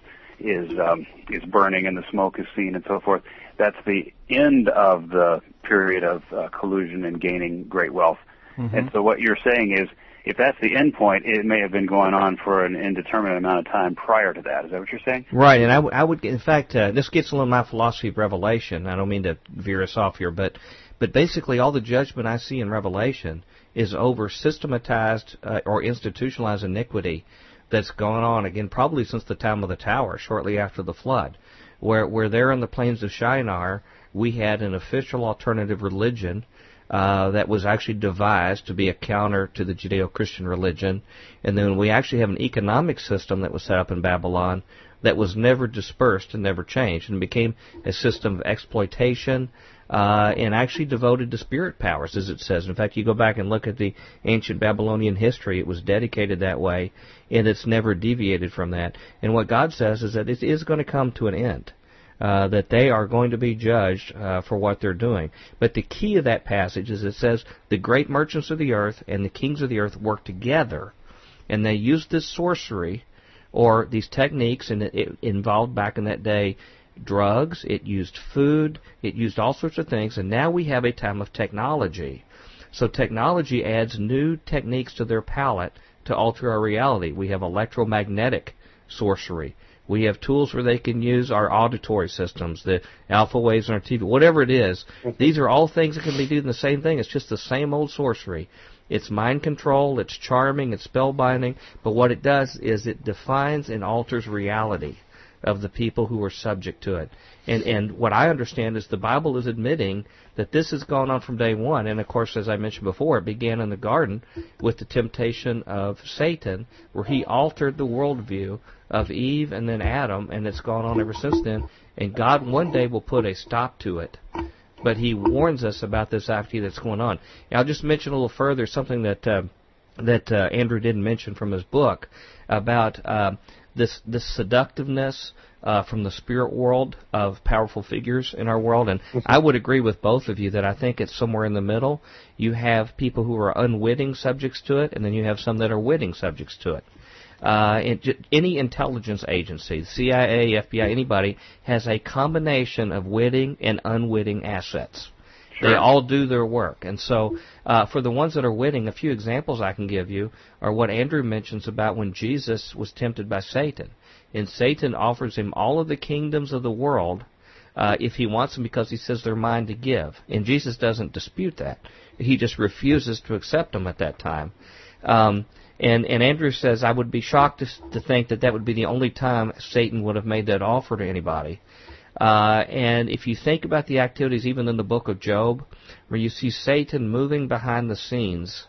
is um, is burning and the smoke is seen and so forth. That's the end of the period of uh, collusion and gaining great wealth. Mm-hmm. And so what you're saying is, if that's the end point, it may have been going on for an indeterminate amount of time prior to that. Is that what you're saying? Right. And I, w- I would, in fact, uh, this gets a little my philosophy of Revelation. I don't mean to veer us off here, but but basically all the judgment I see in Revelation is over systematized uh, or institutionalized iniquity that's gone on again probably since the time of the tower, shortly after the flood, where where there in the plains of Shinar we had an official alternative religion uh, that was actually devised to be a counter to the Judeo-Christian religion, and then we actually have an economic system that was set up in Babylon that was never dispersed and never changed, and became a system of exploitation uh, and actually devoted to spirit powers, as it says. In fact, you go back and look at the ancient Babylonian history; it was dedicated that way, and it's never deviated from that. And what God says is that it is going to come to an end. Uh, that they are going to be judged uh, for what they're doing. But the key of that passage is it says the great merchants of the earth and the kings of the earth work together, and they use this sorcery or these techniques, and it, it involved back in that day drugs, it used food, it used all sorts of things, and now we have a time of technology. So technology adds new techniques to their palette to alter our reality. We have electromagnetic sorcery. We have tools where they can use our auditory systems, the alpha waves on our TV, whatever it is. These are all things that can be doing the same thing. It's just the same old sorcery. It's mind control, it's charming, it's spellbinding, but what it does is it defines and alters reality of the people who are subject to it. And and what I understand is the Bible is admitting that this has gone on from day one. And of course, as I mentioned before, it began in the garden with the temptation of Satan, where he altered the worldview of Eve and then Adam, and it's gone on ever since then. And God one day will put a stop to it. But He warns us about this activity that's going on. And I'll just mention a little further something that uh, that uh, Andrew didn't mention from his book about uh, this this seductiveness uh, from the spirit world of powerful figures in our world, and I would agree with both of you that I think it's somewhere in the middle. You have people who are unwitting subjects to it, and then you have some that are witting subjects to it. Uh, it, any intelligence agency, CIA, FBI, anybody, has a combination of witting and unwitting assets. Sure. They all do their work. And so, uh, for the ones that are witting, a few examples I can give you are what Andrew mentions about when Jesus was tempted by Satan. And Satan offers him all of the kingdoms of the world uh, if he wants them because he says they're mine to give. And Jesus doesn't dispute that. He just refuses to accept them at that time. Um, and, and Andrew says, I would be shocked to, to think that that would be the only time Satan would have made that offer to anybody. Uh, and if you think about the activities even in the book of Job, where you see Satan moving behind the scenes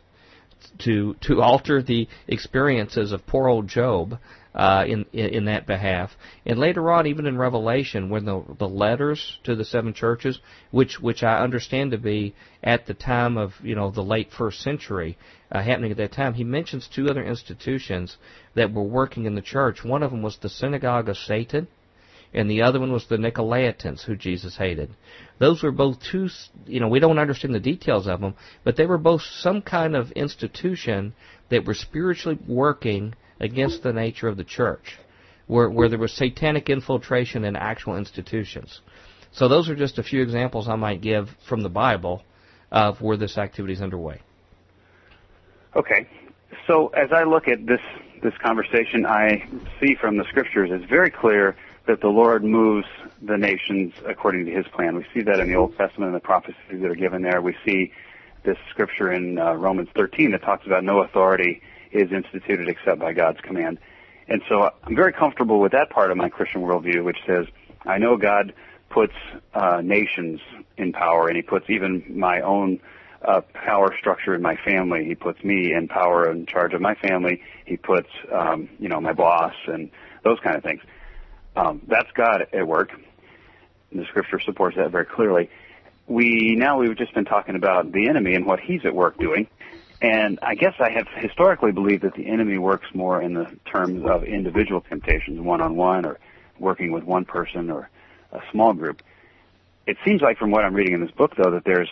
to to alter the experiences of poor old Job, uh, in, in that behalf. And later on, even in Revelation, when the the letters to the seven churches, which which I understand to be at the time of you know the late first century, uh, happening at that time, he mentions two other institutions that were working in the church. One of them was the synagogue of Satan, and the other one was the Nicolaitans, who Jesus hated. Those were both two, you know, we don't understand the details of them, but they were both some kind of institution that were spiritually working against the nature of the church, where, where there was satanic infiltration in actual institutions. So those are just a few examples I might give from the Bible of where this activity is underway. Okay. So as I look at this this conversation, I see from the scriptures it's very clear that the Lord moves the nations according to His plan. We see that in the Old Testament and the prophecies that are given there. We see this scripture in uh, Romans 13 that talks about no authority is instituted except by God's command. And so I'm very comfortable with that part of my Christian worldview, which says I know God puts uh, nations in power, and He puts even my own uh, power structure in my family. He puts me in power in charge of my family. He puts, um, you know, my boss and those kind of things. Um, that's God at work. And the scripture supports that very clearly. We now we've just been talking about the enemy and what he's at work doing. And I guess I have historically believed that the enemy works more in the terms of individual temptations, one on one, or working with one person or a small group. It seems like from what I'm reading in this book, though, that there's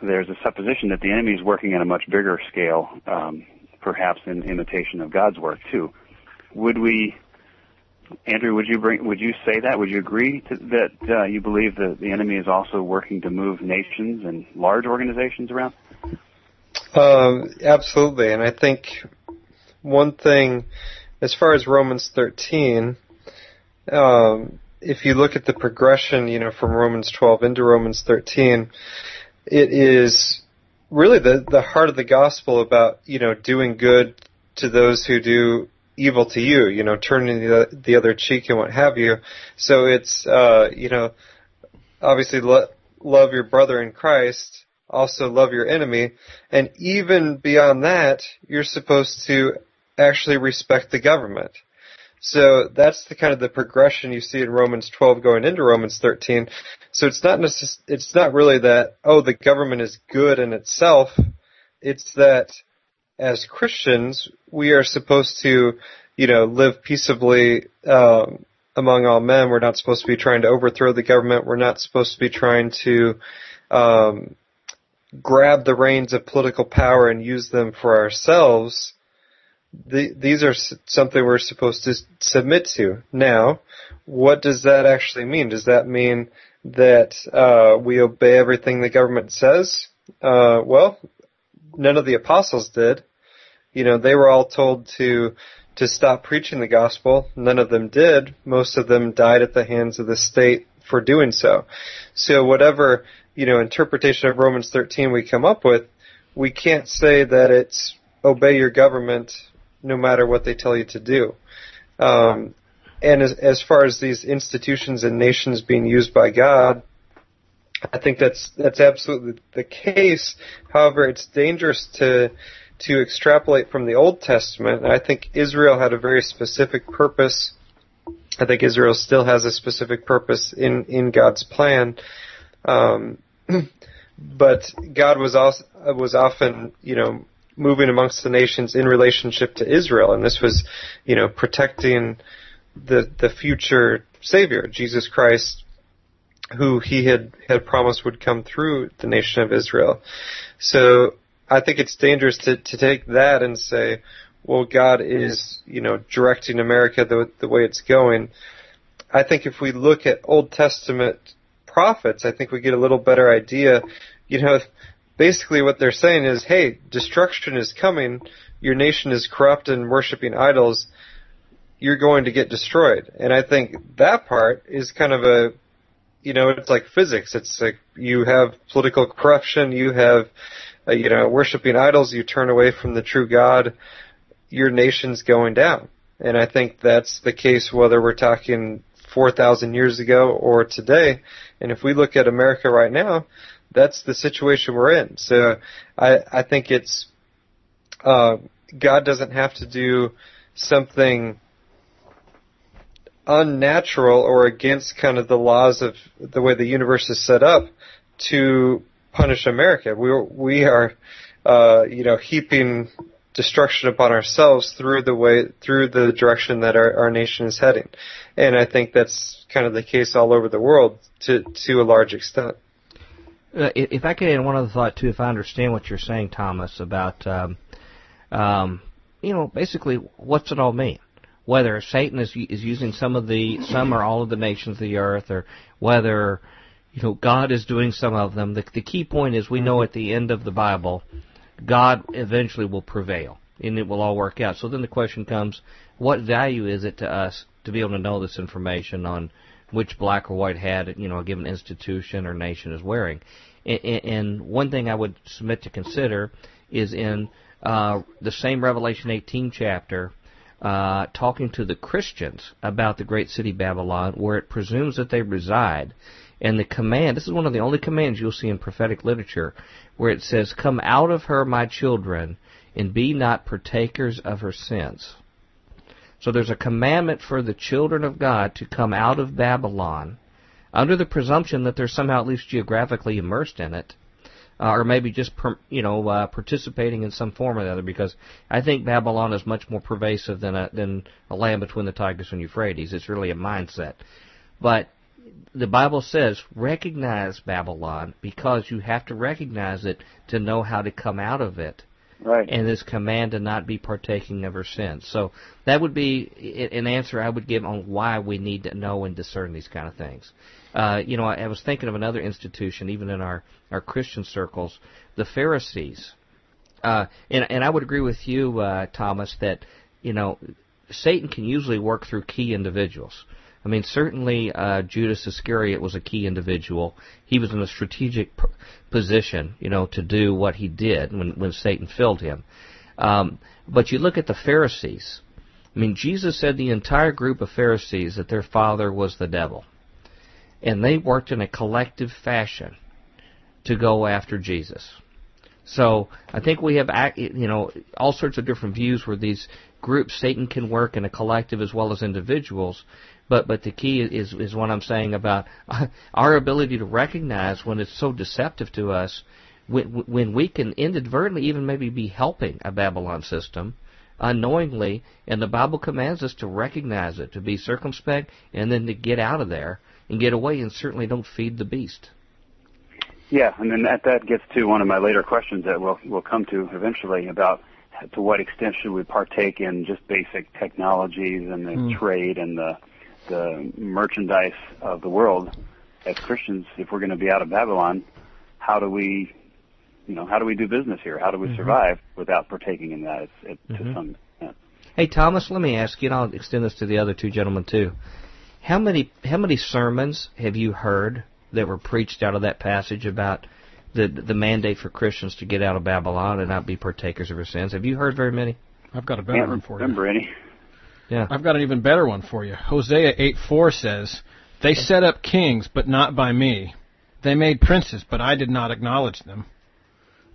there's a supposition that the enemy is working at a much bigger scale, um, perhaps in imitation of God's work too. Would we, Andrew? Would you bring? Would you say that? Would you agree to, that uh, you believe that the enemy is also working to move nations and large organizations around? Um, absolutely, and I think one thing, as far as Romans 13, um, if you look at the progression, you know, from Romans 12 into Romans 13, it is really the the heart of the gospel about you know doing good to those who do evil to you, you know, turning the, the other cheek and what have you. So it's uh, you know, obviously lo- love your brother in Christ, also love your enemy, and even beyond that, you're supposed to actually respect the government. So that's the kind of the progression you see in Romans 12 going into Romans 13. So it's not necess- it's not really that oh the government is good in itself. It's that as Christians we are supposed to you know live peaceably um, among all men. We're not supposed to be trying to overthrow the government. We're not supposed to be trying to um, grab the reins of political power and use them for ourselves the, these are something we're supposed to submit to. Now, what does that actually mean? Does that mean that uh, we obey everything the government says? Uh, well, none of the apostles did. You know, they were all told to to stop preaching the gospel. None of them did. Most of them died at the hands of the state for doing so. So whatever, you know, interpretation of Romans 13 we come up with, we can't say that it's obey your government no matter what they tell you to do. Um, and as, as far as these institutions and nations being used by God, I think that's that's absolutely the case. However, it's dangerous to to extrapolate from the Old Testament. I think Israel had a very specific purpose. I think Israel still has a specific purpose in in God's plan. Um, but God was also was often, you know, moving amongst the nations in relationship to Israel, and this was, you know, protecting the the future Savior, Jesus Christ, who He had had promised would come through the nation of Israel. So I think it's dangerous to to take that and say, well, God is, you know, directing America the the way it's going. I think if we look at Old Testament prophets, I think we get a little better idea. You know, basically what they're saying is, hey, destruction is coming. Your nation is corrupt and worshiping idols. You're going to get destroyed. And I think that part is kind of a, you know, it's like physics. It's like you have political corruption, you have, uh, you know, worshiping idols, you turn away from the true God, your nation's going down. And I think that's the case whether we're talking 4,000 years ago or today. And if we look at America right now, that's the situation we're in. So I I think it's uh, God doesn't have to do something unnatural or against kind of the laws of the way the universe is set up to punish America. We we are, uh, you know, heaping destruction upon ourselves through the way through the direction that our, our nation is heading, and I think that's kind of the case all over the world to to a large extent. Uh, if I could add one other thought too, if I understand what you're saying, Thomas, about um, um, you know, basically, what's it all mean? Whether Satan is is using some of the some or all of the nations of the earth, or whether you know God is doing some of them. The, the key point is we know at the end of the Bible, God eventually will prevail, and it will all work out. So then the question comes: What value is it to us to be able to know this information on which black or white hat you know a given institution or nation is wearing? And, one thing I would submit to consider is in uh, the same Revelation 18 chapter, uh, talking to the Christians about the great city Babylon, where it presumes that they reside. And the command, this is one of the only commands you'll see in prophetic literature, where it says, Come out of her, my children, and be not partakers of her sins. So there's a commandment for the children of God to come out of Babylon under the presumption that they're somehow at least geographically immersed in it uh, or maybe just you know uh, participating in some form or the other. Because I think Babylon is much more pervasive than a than a land between the Tigris and Euphrates. It's really a mindset. But the Bible says recognize Babylon because you have to recognize it to know how to come out of it. Right. And this command to not be partaking of her sins. So that would be an answer I would give on why we need to know and discern these kind of things. Uh, you know, I, I was thinking of another institution, even in our, our Christian circles, the Pharisees. Uh, and, and I would agree with you, uh, Thomas, that, you know, Satan can usually work through key individuals. I mean, certainly uh, Judas Iscariot was a key individual. He was in a strategic position, you know, to do what he did when, when Satan filled him. Um, but you look at the Pharisees. I mean, Jesus said the entire group of Pharisees that their father was the devil and they worked in a collective fashion to go after Jesus. So I think we have, you know, all sorts of different views where these groups, Satan can work in a collective as well as individuals. But but the key is is what I'm saying about our ability to recognize when it's so deceptive to us, when when we can inadvertently even maybe be helping a Babylon system unknowingly, and the Bible commands us to recognize it, to be circumspect, and then to get out of there and get away, and certainly don't feed the beast. Yeah, and then that that gets to one of my later questions that we'll we'll come to eventually about to what extent should we partake in just basic technologies and the mm. trade and the the merchandise of the world as Christians if we're going to be out of Babylon how do we you know how do we do business here how do we mm-hmm. survive without partaking in that it's, it, mm-hmm. to some extent Hey Thomas let me ask you and I'll extend this to the other two gentlemen too how many how many sermons have you heard that were preached out of that passage about the the mandate for Christians to get out of Babylon and not be partakers of her sins? Have you heard very many? I've got a better Can't one for remember you. any. Yeah. I've got an even better one for you. Hosea 8:4 says, "They set up kings, but not by me. They made princes, but I did not acknowledge them."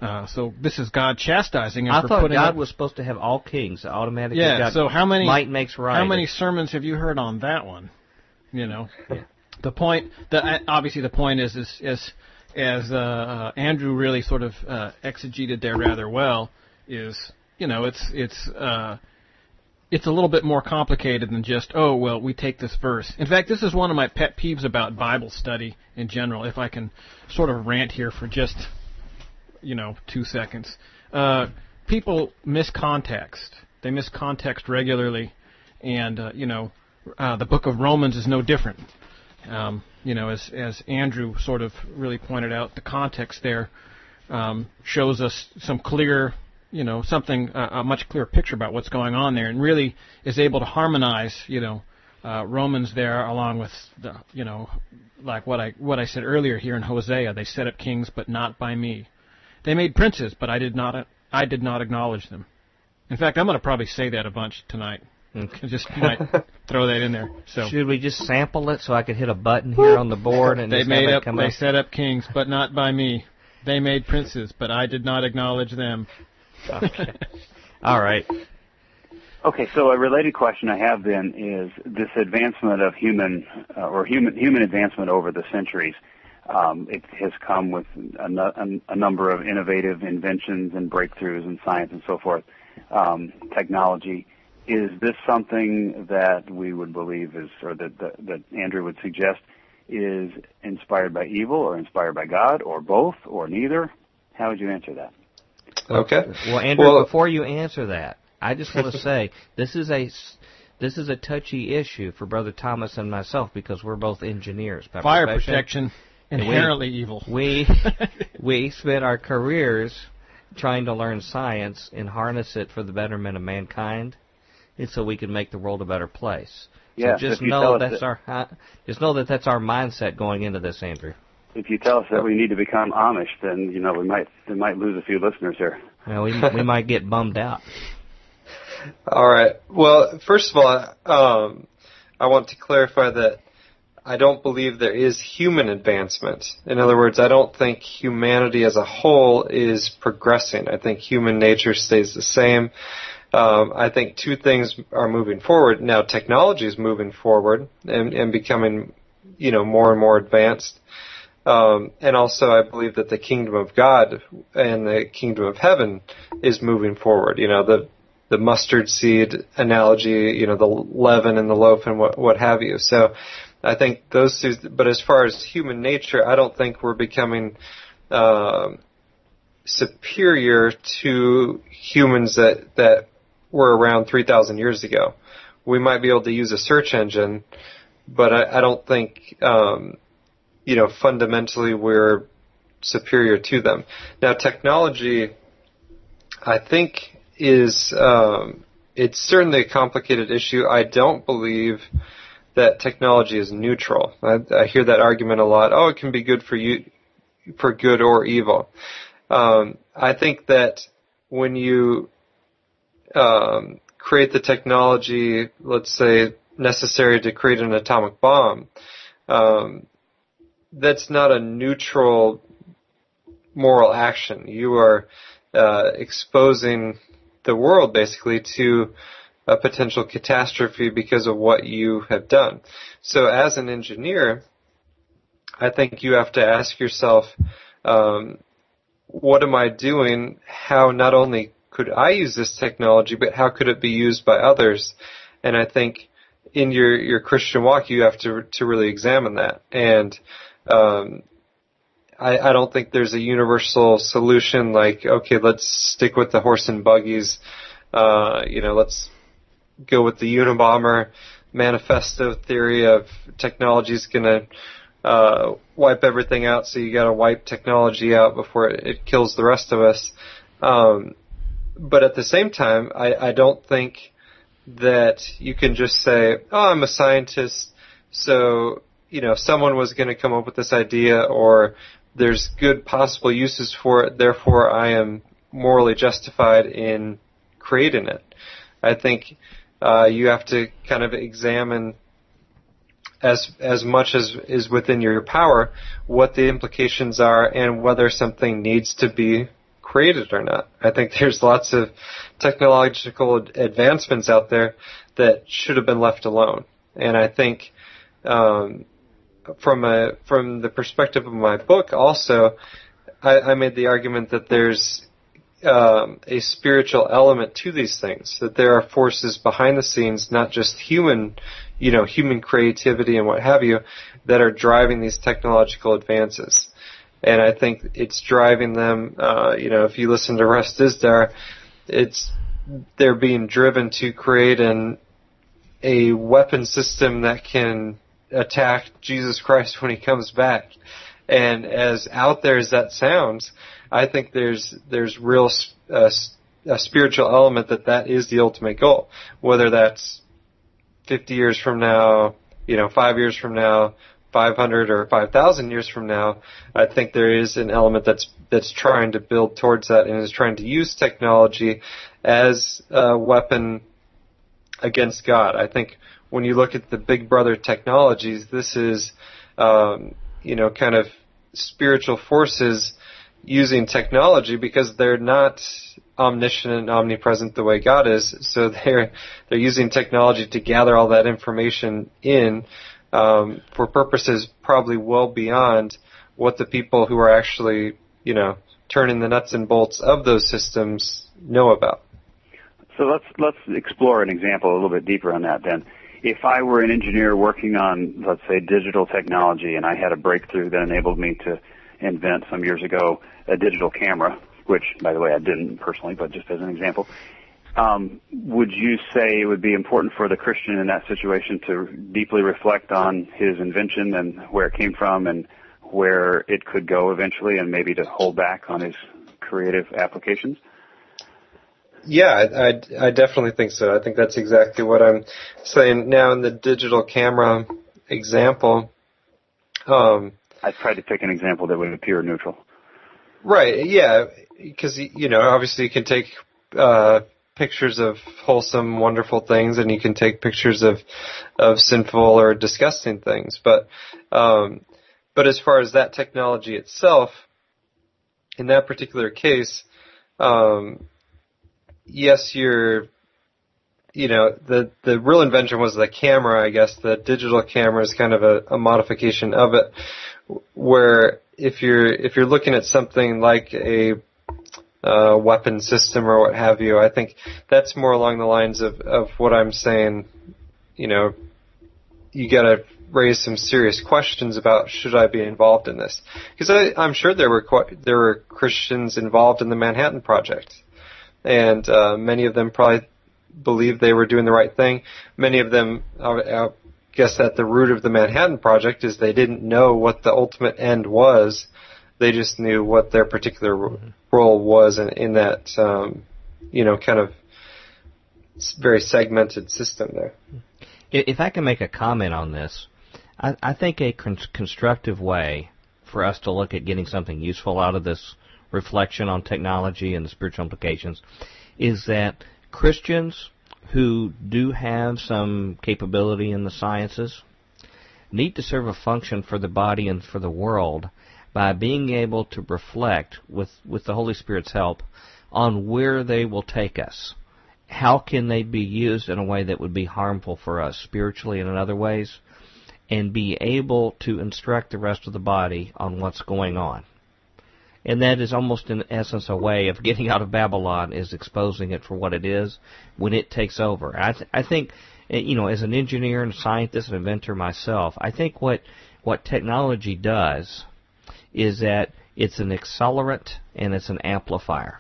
Uh, so this is God chastising him I for thought putting God up, was supposed to have all kings automatically. Yeah. God so how many might makes right? How many sermons have you heard on that one? You know, the point. The obviously the point is is is as uh, uh, Andrew really sort of uh, exegeted there rather well is you know it's it's uh, it's a little bit more complicated than just oh well we take this verse. In fact, this is one of my pet peeves about Bible study in general. If I can sort of rant here for just you know two seconds, uh, people miss context. They miss context regularly, and uh, you know uh, the book of Romans is no different. Um, you know, as as Andrew sort of really pointed out, the context there um, shows us some clear, you know, something uh, a much clearer picture about what's going on there, and really is able to harmonize, you know, uh, Romans there along with the, you know, like what I what I said earlier here in Hosea. They set up kings, but not by me. They made princes, but I did not I did not acknowledge them. In fact, I'm going to probably say that a bunch tonight. Okay. Just might throw that in there. So should we just sample it so I could hit a button here on the board and they made up? They up? set up kings, but not by me. They made princes, but I did not acknowledge them. Okay. All right. Okay, so a related question I have then is this advancement of human uh, or human human advancement over the centuries. Um, it has come with a, a, number of innovative inventions and breakthroughs in science and so forth, um, technology. Is this something that we would believe is, or that, that, that Andrew would suggest, is inspired by evil or inspired by God or both or neither? How would you answer that? Okay. Well, Andrew, well, before you answer that, I just want to say this is a this is a touchy issue for Brother Thomas and myself because we're both engineers. Fire protection inherently we, evil. We we spent our careers trying to learn science and harness it for the betterment of mankind, and so we can make the world a better place. Yeah, so just know that's that, our just know that that's our mindset going into this, Andrew. If you tell us that we need to become Amish, then you know we might we might lose a few listeners here. Well, we we might get bummed out. All right. Well, first of all, um, I want to clarify that I don't believe there is human advancement. In other words, I don't think humanity as a whole is progressing. I think human nature stays the same. Um, I think two things are moving forward. Now, technology is moving forward and, and becoming, you know, more and more advanced. Um, and also, I believe that the kingdom of God and the kingdom of heaven is moving forward. You know, the the mustard seed analogy, you know, the leaven and the loaf and what what have you. So, I think those two. But as far as human nature, I don't think we're becoming uh, superior to humans that that were around 3,000 years ago. We might be able to use a search engine, but I, I don't think um, you know fundamentally we're superior to them. Now, technology, I think, is um, it's certainly a complicated issue. I don't believe that technology is neutral. I, I hear that argument a lot. Oh, it can be good for you, for good or evil. Um, I think that when you um, create the technology, let's say necessary to create an atomic bomb, um, that's not a neutral moral action. You are uh, exposing the world basically to a potential catastrophe because of what you have done. So as an engineer, I think you have to ask yourself, um, what am I doing? How not only could I use this technology, but how could it be used by others? And I think in your, your Christian walk, you have to, to really examine that. And, um, I, I don't think there's a universal solution like, okay, let's stick with the horse and buggies. Uh, you know, let's go with the Unabomber manifesto theory of technology is going to uh, wipe everything out, so you got to wipe technology out before it, it, kills the rest of us. Um, but at the same time, I, I don't think that you can just say, "Oh, I'm a scientist," so you know someone was going to come up with this idea, or there's good possible uses for it, therefore I am morally justified in creating it. I think uh, you have to kind of examine as as much as is within your power what the implications are and whether something needs to be created or not. I think there's lots of technological advancements out there that should have been left alone, and I think um, from a from the perspective of my book, also, I, I made the argument that there's um, a spiritual element to these things. That there are forces behind the scenes, not just human, you know, human creativity and what have you, that are driving these technological advances. And I think it's driving them. Uh, you know, if you listen to Russ Dizdar, it's they're being driven to create an a weapon system that can attack Jesus Christ when he comes back. And as out there as that sounds, I think there's there's real uh, a spiritual element that that is the ultimate goal. Whether that's 50 years from now, you know, five years from now, 500 or 5,000 years from now, I think there is an element that's that's trying to build towards that and is trying to use technology as a weapon against God. I think when you look at the Big Brother technologies, this is, um, you know, kind of spiritual forces using technology because they're not omniscient and omnipresent the way God is. So they're they're using technology to gather all that information in um, for purposes probably well beyond what the people who are actually you know turning the nuts and bolts of those systems know about. So let's let's explore an example a little bit deeper on that then. If I were an engineer working on, let's say, digital technology, and I had a breakthrough that enabled me to invent some years ago a digital camera, which, by the way, I didn't personally, but just as an example, um, would you say it would be important for the Christian in that situation to deeply reflect on his invention and where it came from and where it could go eventually, and maybe to hold back on his creative applications? Yeah, I, I, I definitely think so. I think that's exactly what I'm saying. Now, in the digital camera example, um, I tried to pick an example that would appear neutral. Right. Yeah, because you know, obviously, you can take uh, pictures of wholesome, wonderful things, and you can take pictures of of sinful or disgusting things. But um, but as far as that technology itself, in that particular case, um, yes, you're, you know, the the real invention was the camera. I guess the digital camera is kind of a, a modification of it, where if you're if you're looking at something like a uh, weapon system or what have you, I think that's more along the lines of of what I'm saying. You know, you got to raise some serious questions about should I be involved in this? Because I'm sure there were there were Christians involved in the Manhattan Project and uh, many of them probably believed they were doing the right thing. Many of them, I guess, at the root of the Manhattan Project is they didn't know what the ultimate end was. They just knew what their particular mm-hmm. role was in, in that, um, you know, kind of very segmented system there. If I can make a comment on this, I, I think a con- constructive way for us to look at getting something useful out of this reflection on technology and the spiritual implications is that Christians who do have some capability in the sciences need to serve a function for the body and for the world by being able to reflect with, with the Holy Spirit's help on where they will take us. How can they be used in a way that would be harmful for us spiritually and in other ways? And be able to instruct the rest of the body on what's going on and that is almost in essence a way of getting out of Babylon is exposing it for what it is when it takes over. I, th- I think, eh, you know, as an engineer and scientist and inventor myself, I think what what technology does is that it's an accelerant and it's an amplifier.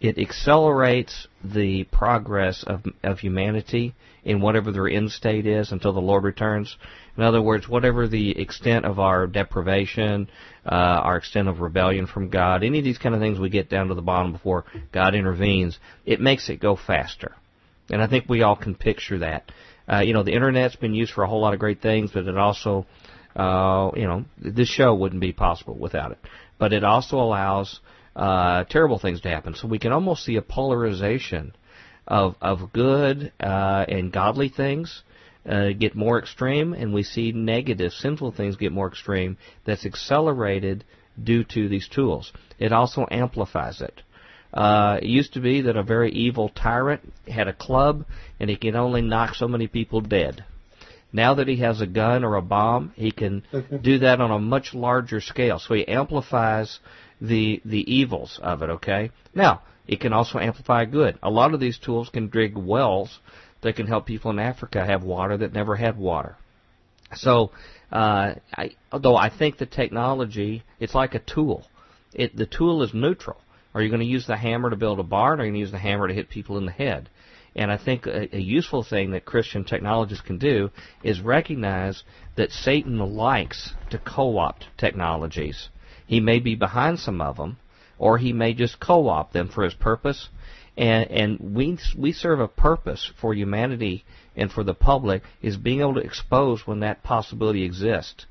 It accelerates the progress of of humanity in whatever their end state is until the Lord returns. In other words, whatever the extent of our deprivation, uh, our extent of rebellion from God, any of these kind of things we get down to the bottom before God intervenes, it makes it go faster. And I think we all can picture that. Uh, you know, the internet's been used for a whole lot of great things, but it also, uh, you know, this show wouldn't be possible without it. But it also allows uh, terrible things to happen. So we can almost see a polarization of of good uh, and godly things uh, get more extreme, and we see negative, sinful things get more extreme. That's accelerated due to these tools. It also amplifies it. Uh, it used to be that a very evil tyrant had a club and he could only knock so many people dead. Now that he has a gun or a bomb, he can do that on a much larger scale. So he amplifies the the evils of it. Okay. Now it can also amplify good. A lot of these tools can dig wells that can help people in Africa have water that never had water. So, uh, I, although I think the technology, it's like a tool. It, the tool is neutral. Are you going to use the hammer to build a barn, or are you going to use the hammer to hit people in the head? And I think a, a useful thing that Christian technologists can do is recognize that Satan likes to co-opt technologies. He may be behind some of them, or he may just co-opt them for his purpose and and we we serve a purpose for humanity and for the public is being able to expose when that possibility exists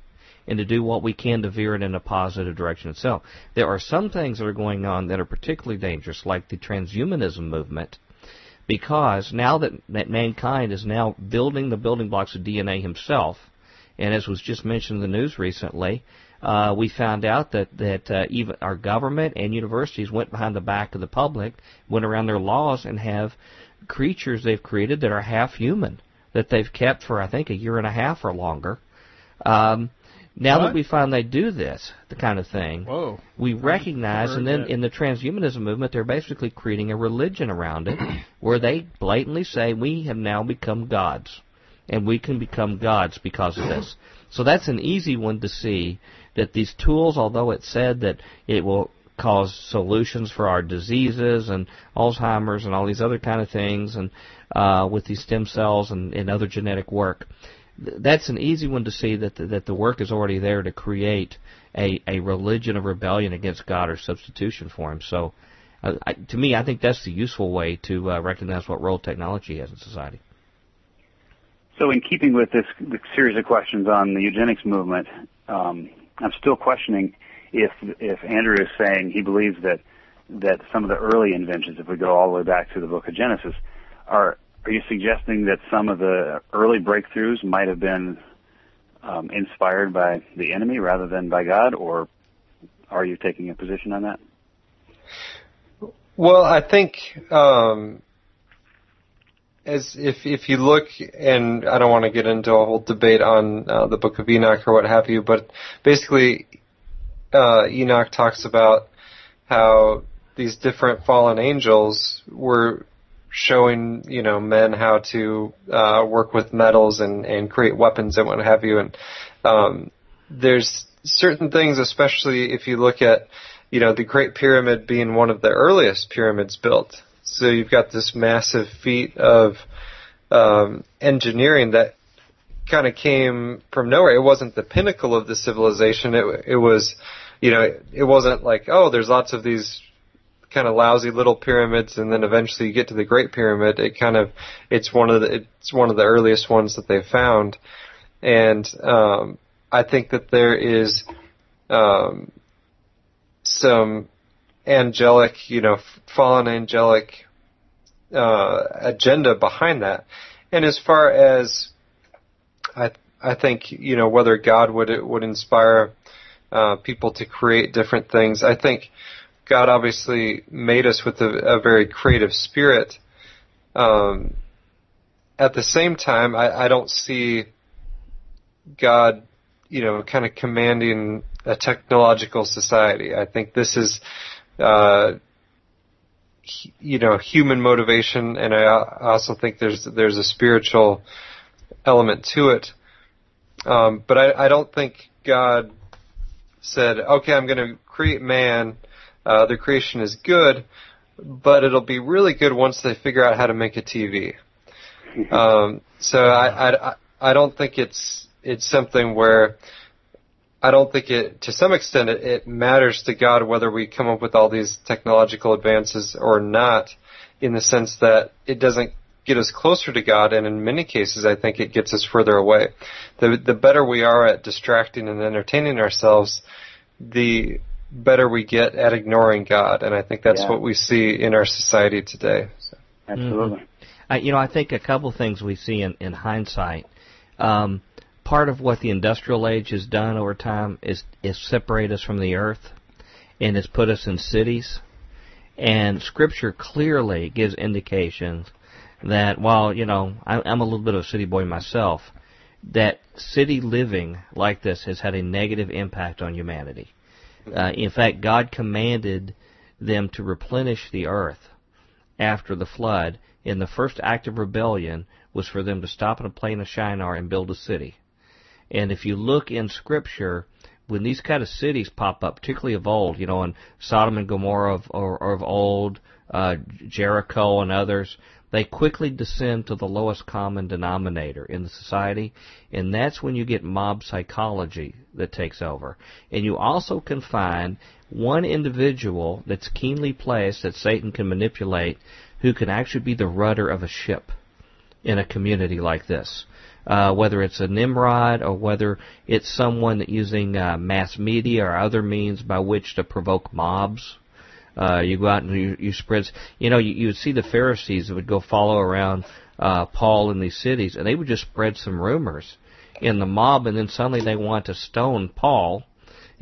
and to do what we can to veer it in a positive direction itself. There are some things that are going on that are particularly dangerous, like the transhumanism movement, because now that, that mankind is now building the building blocks of DNA himself, And as was just mentioned in the news recently, uh, we found out that that uh, even our government and universities went behind the back of the public, went around their laws, and have creatures they've created that are half human that they've kept for I think a year and a half or longer. Um, now What? that we find they do this, the kind of thing, Whoa. we recognize, and then that. in the transhumanism movement, they're basically creating a religion around it, where they blatantly say we have now become gods, and we can become gods because of this. So that's an easy one to see that these tools, although it said that it will cause solutions for our diseases and Alzheimer's and all these other kind of things, and uh, with these stem cells and, and other genetic work, that's an easy one to see that the, that the work is already there to create a, a religion of rebellion against God or substitution for Him. So, uh, to me, I think that's the useful way to uh, recognize what role technology has in society. So, in keeping with this, series of questions on the eugenics movement, um, I'm still questioning if if Andrew is saying he believes that that some of the early inventions, if we go all the way back to the Book of Genesis, are are you suggesting that some of the early breakthroughs might have been um, inspired by the enemy rather than by God, or are you taking a position on that? Well, I think um, as if if you look, and I don't want to get into a whole debate on uh, the Book of Enoch or what have you, but basically, uh, Enoch talks about how these different fallen angels were showing you know men how to uh, work with metals and and create weapons and what have you, and um, there's certain things, especially if you look at you know, the Great Pyramid being one of the earliest pyramids built. So you've got this massive feat of um, engineering that kind of came from nowhere. It wasn't the pinnacle of the civilization. It, it was, you know, it, it wasn't like, oh, there's lots of these kind of lousy little pyramids, and then eventually you get to the Great Pyramid. It kind of, it's one of the, it's one of the earliest ones that they found, and um, I think that there is. Um, some angelic, you know, fallen angelic uh, agenda behind that. And as far as I, I think you know whether God would would inspire uh, people to create different things. I think God obviously made us with a, a very creative spirit. Um, at the same time, I, I don't see God, you know, kind of commanding a technological society. I think this is, uh, you know, human motivation, and I also think there's there's a spiritual element to it. Um, but I, I don't think God said, "Okay, I'm going to create man. Uh, the creation is good, but it'll be really good once they figure out how to make a TV." Um, so I, I I don't think it's it's something where I don't think it, to some extent, it, it, matters to God whether we come up with all these technological advances or not, in the sense that it doesn't get us closer to God, and in many cases, I think it gets us further away. The, the better we are at distracting and entertaining ourselves, the better we get at ignoring God, and I think that's Yeah. what we see in our society today. So. Absolutely. I, you know, I think a couple things we see in, in hindsight. Um, part of what the industrial age has done over time is is separate us from the earth, and has put us in cities. And Scripture clearly gives indications that while you know I, I'm a little bit of a city boy myself, that city living like this has had a negative impact on humanity. Uh, in fact, God commanded them to replenish the earth after the flood, and the first act of rebellion was for them to stop in a plain of Shinar and build a city. And if you look in Scripture, when these kind of cities pop up, particularly of old, you know, in Sodom and Gomorrah of, or, or of old, uh, Jericho and others, they quickly descend to the lowest common denominator in the society, and that's when you get mob psychology that takes over. And you also can find one individual that's keenly placed that Satan can manipulate who can actually be the rudder of a ship in a community like this. Uh, whether it's a Nimrod or whether it's someone that using uh, mass media or other means by which to provoke mobs. Uh, you go out and you, you spread, you know, you, you would see the Pharisees that would go follow around uh, Paul in these cities, and they would just spread some rumors. in the mob, and then suddenly they want to stone Paul.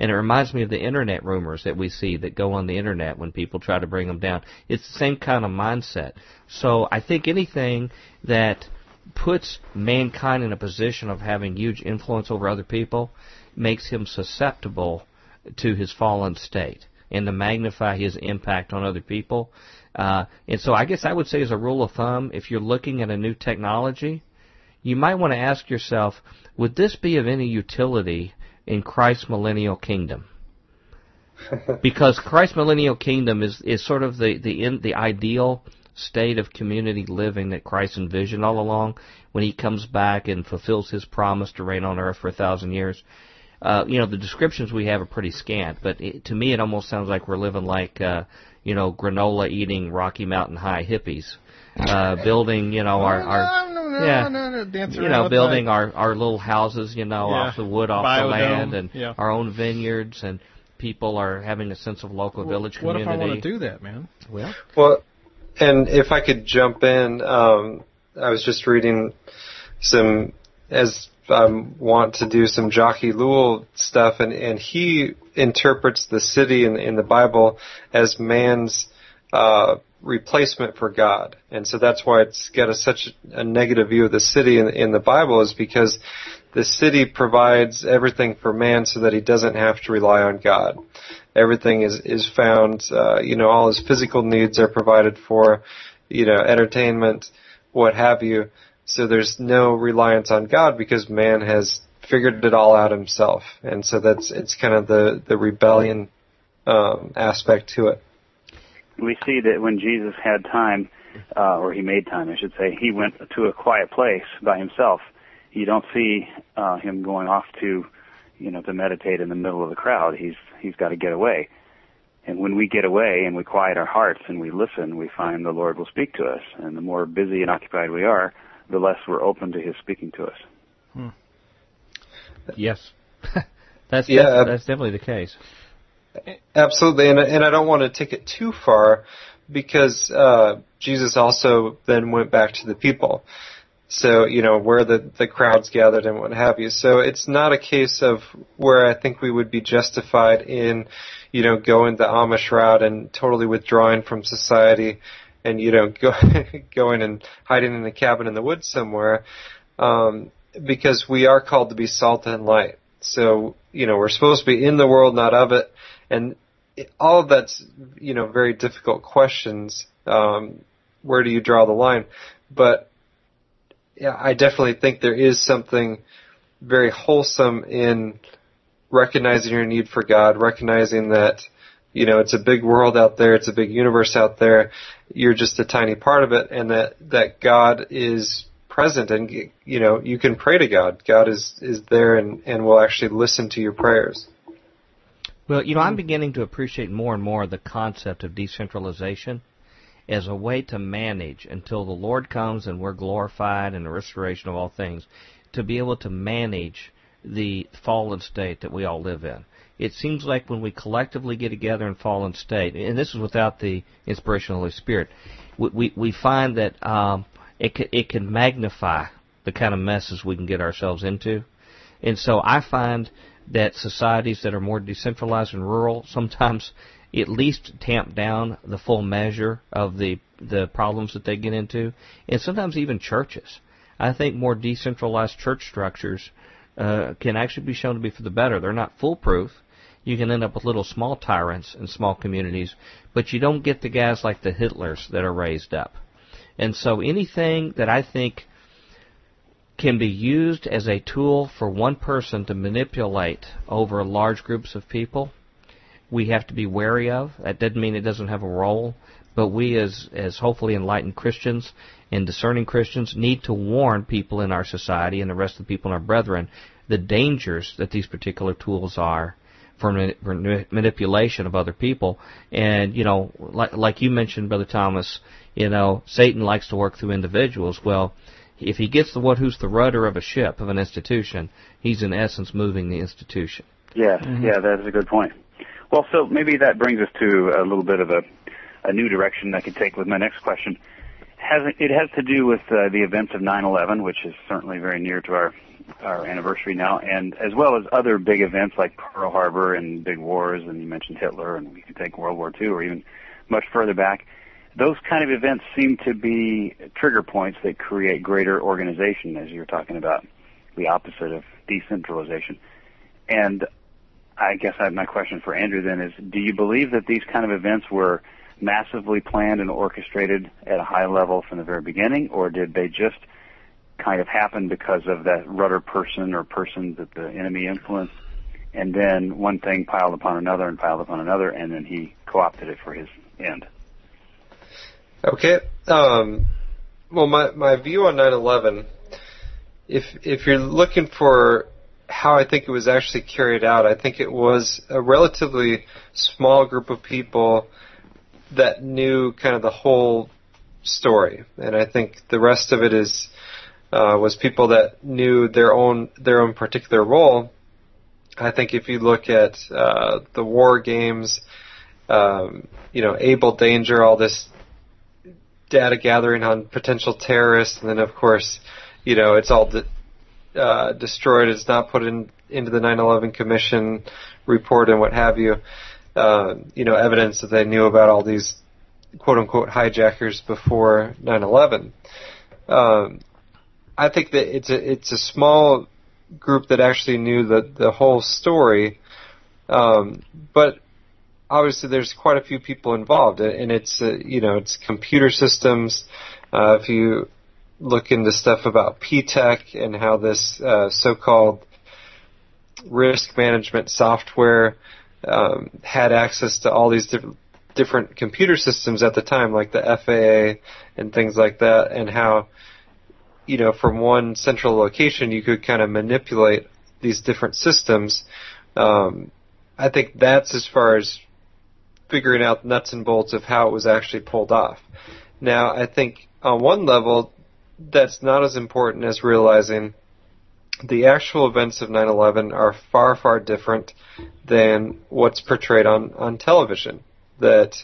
And it reminds me of the internet rumors that we see that go on the internet when people try to bring them down. It's the same kind of mindset. So I think anything that puts mankind in a position of having huge influence over other people makes him susceptible to his fallen state and to magnify his impact on other people. Uh, and so I guess I would say as a rule of thumb, if you're looking at a new technology, you might want to ask yourself, would this be of any utility in Christ's millennial kingdom? because Christ's millennial kingdom is, is sort of the, the, in, the ideal state of community living that Christ envisioned all along when he comes back and fulfills his promise to reign on earth for a thousand years. Uh, you know, the descriptions we have are pretty scant, but it, to me it almost sounds like we're living like, uh, you know, granola eating Rocky Mountain High hippies. Uh, building, you know, our, our no, no, yeah, no, no, you know, building that. our our little houses, you know, Yeah. off the wood, off Biodome, the land, and yeah. our own vineyards, and people are having a sense of local village community. What if community. I want to do that, man? Well, Well, and if I could jump in, um, I was just reading some, as I want to do some Jacques Ellul stuff, and, and he interprets the city in, in the Bible as man's uh, replacement for God, and so that's why it's got a, such a negative view of the city in, in the Bible, is because the city provides everything for man so that he doesn't have to rely on God. Everything is is found, uh, you know, all his physical needs are provided for, you know, entertainment, what have you. So there's no reliance on God because man has figured it all out himself, and so that's it's kind of the the rebellion um, aspect to it. we see that when Jesus had time, uh, or he made time, I should say, he went to a quiet place by himself. You don't see uh, him going off to, you know, to meditate in the middle of the crowd. He's he's got to get away. And when we get away and we quiet our hearts and we listen, we find the Lord will speak to us. And the more busy and occupied we are, the less we're open to His speaking to us. yes, that's Yeah, def- that's definitely the case. Absolutely, and and I don't want to take it too far because uh, Jesus also then went back to the people. So you know where the the crowds gathered and what have you. So it's not a case of where I think we would be justified in, you know, going the Amish route and totally withdrawing from society, and you know go, going and hiding in a cabin in the woods somewhere, um, because we are called to be salt and light. So you know we're supposed to be in the world, not of it and all of that's you know very difficult questions. Um, where do you draw the line? But yeah, I definitely think there is something very wholesome in recognizing your need for God, recognizing that you know it's a big world out there, it's a big universe out there. You're just a tiny part of it, and that that God is present, and you know you can pray to God. God is is there and and will actually listen to your prayers. Well, you know, I'm beginning to appreciate more and more the concept of decentralization as a way to manage until the Lord comes and we're glorified in the restoration of all things, to be able to manage the fallen state that we all live in. It seems like when we collectively get together in fallen state, and this is without the inspiration of the Holy Spirit, we, we, we find that um, it, can, it can magnify the kind of messes we can get ourselves into. And so I find that societies that are more decentralized and rural sometimes at least tamp down the full measure of the the problems that they get into, and sometimes even churches. I think more decentralized church structures uh, can actually be shown to be for the better. They're not foolproof. You can end up with little small tyrants in small communities, but you don't get the guys like the Hitlers that are raised up. And so anything that I think can be used as a tool for one person to manipulate over large groups of people, we have to be wary of. That doesn't mean it doesn't have a role, but we as as hopefully enlightened Christians and discerning Christians need to warn people in our society and the rest of the people in our brethren the dangers that these particular tools are for, mani- for manipulation of other people. And you know, like like you mentioned, Brother Thomas, you know, Satan likes to work through individuals. Well, if he gets the one who's the rudder of a ship of an institution, he's in essence moving the institution. Yes, mm-hmm. yeah, that is a good point. Well, so maybe that brings us to a little bit of a, a new direction I could take with my next question. Has it has to do with uh, the events of 9/11, which is certainly very near to our our anniversary now, and as well as other big events like Pearl Harbor and big wars, and you mentioned Hitler, and we can take World War II or even much further back. Those kind of events seem to be trigger points that create greater organization, as you were talking about, the opposite of decentralization. And I guess I, my question for Andrew then is, do you believe that these kind of events were massively planned and orchestrated at a high level from the very beginning, or did they just kind of happen because of that rudder person or persons that the enemy influenced? And then one thing piled upon another and piled upon another, and then he co-opted it for his end. Okay. Um, well, my my view on 9/11, if if you're looking for how I think it was actually carried out, I think it was a relatively small group of people that knew kind of the whole story, and I think the rest of it is uh, was people that knew their own their own particular role. I think if you look at uh, the war games, um, you know, Able Danger, all this data gathering on potential terrorists, and then of course, you know, it's all de- uh, destroyed. It's not put in into the 9/11 Commission report and what have you. Uh, you know, evidence that they knew about all these quote unquote hijackers before 9/11. Um, I think that it's a it's a small group that actually knew the the whole story, um, but obviously there's quite a few people involved, and it's uh, you know it's computer systems. Uh, if you look into stuff about P-TECH and how this uh, so-called risk management software um, had access to all these different different computer systems at the time, like the FAA and things like that, and how you know from one central location you could kind of manipulate these different systems. Um, I think that's as far as figuring out nuts and bolts of how it was actually pulled off. Now, I think on one level, that's not as important as realizing the actual events of 9/11 are far, far different than what's portrayed on on television. That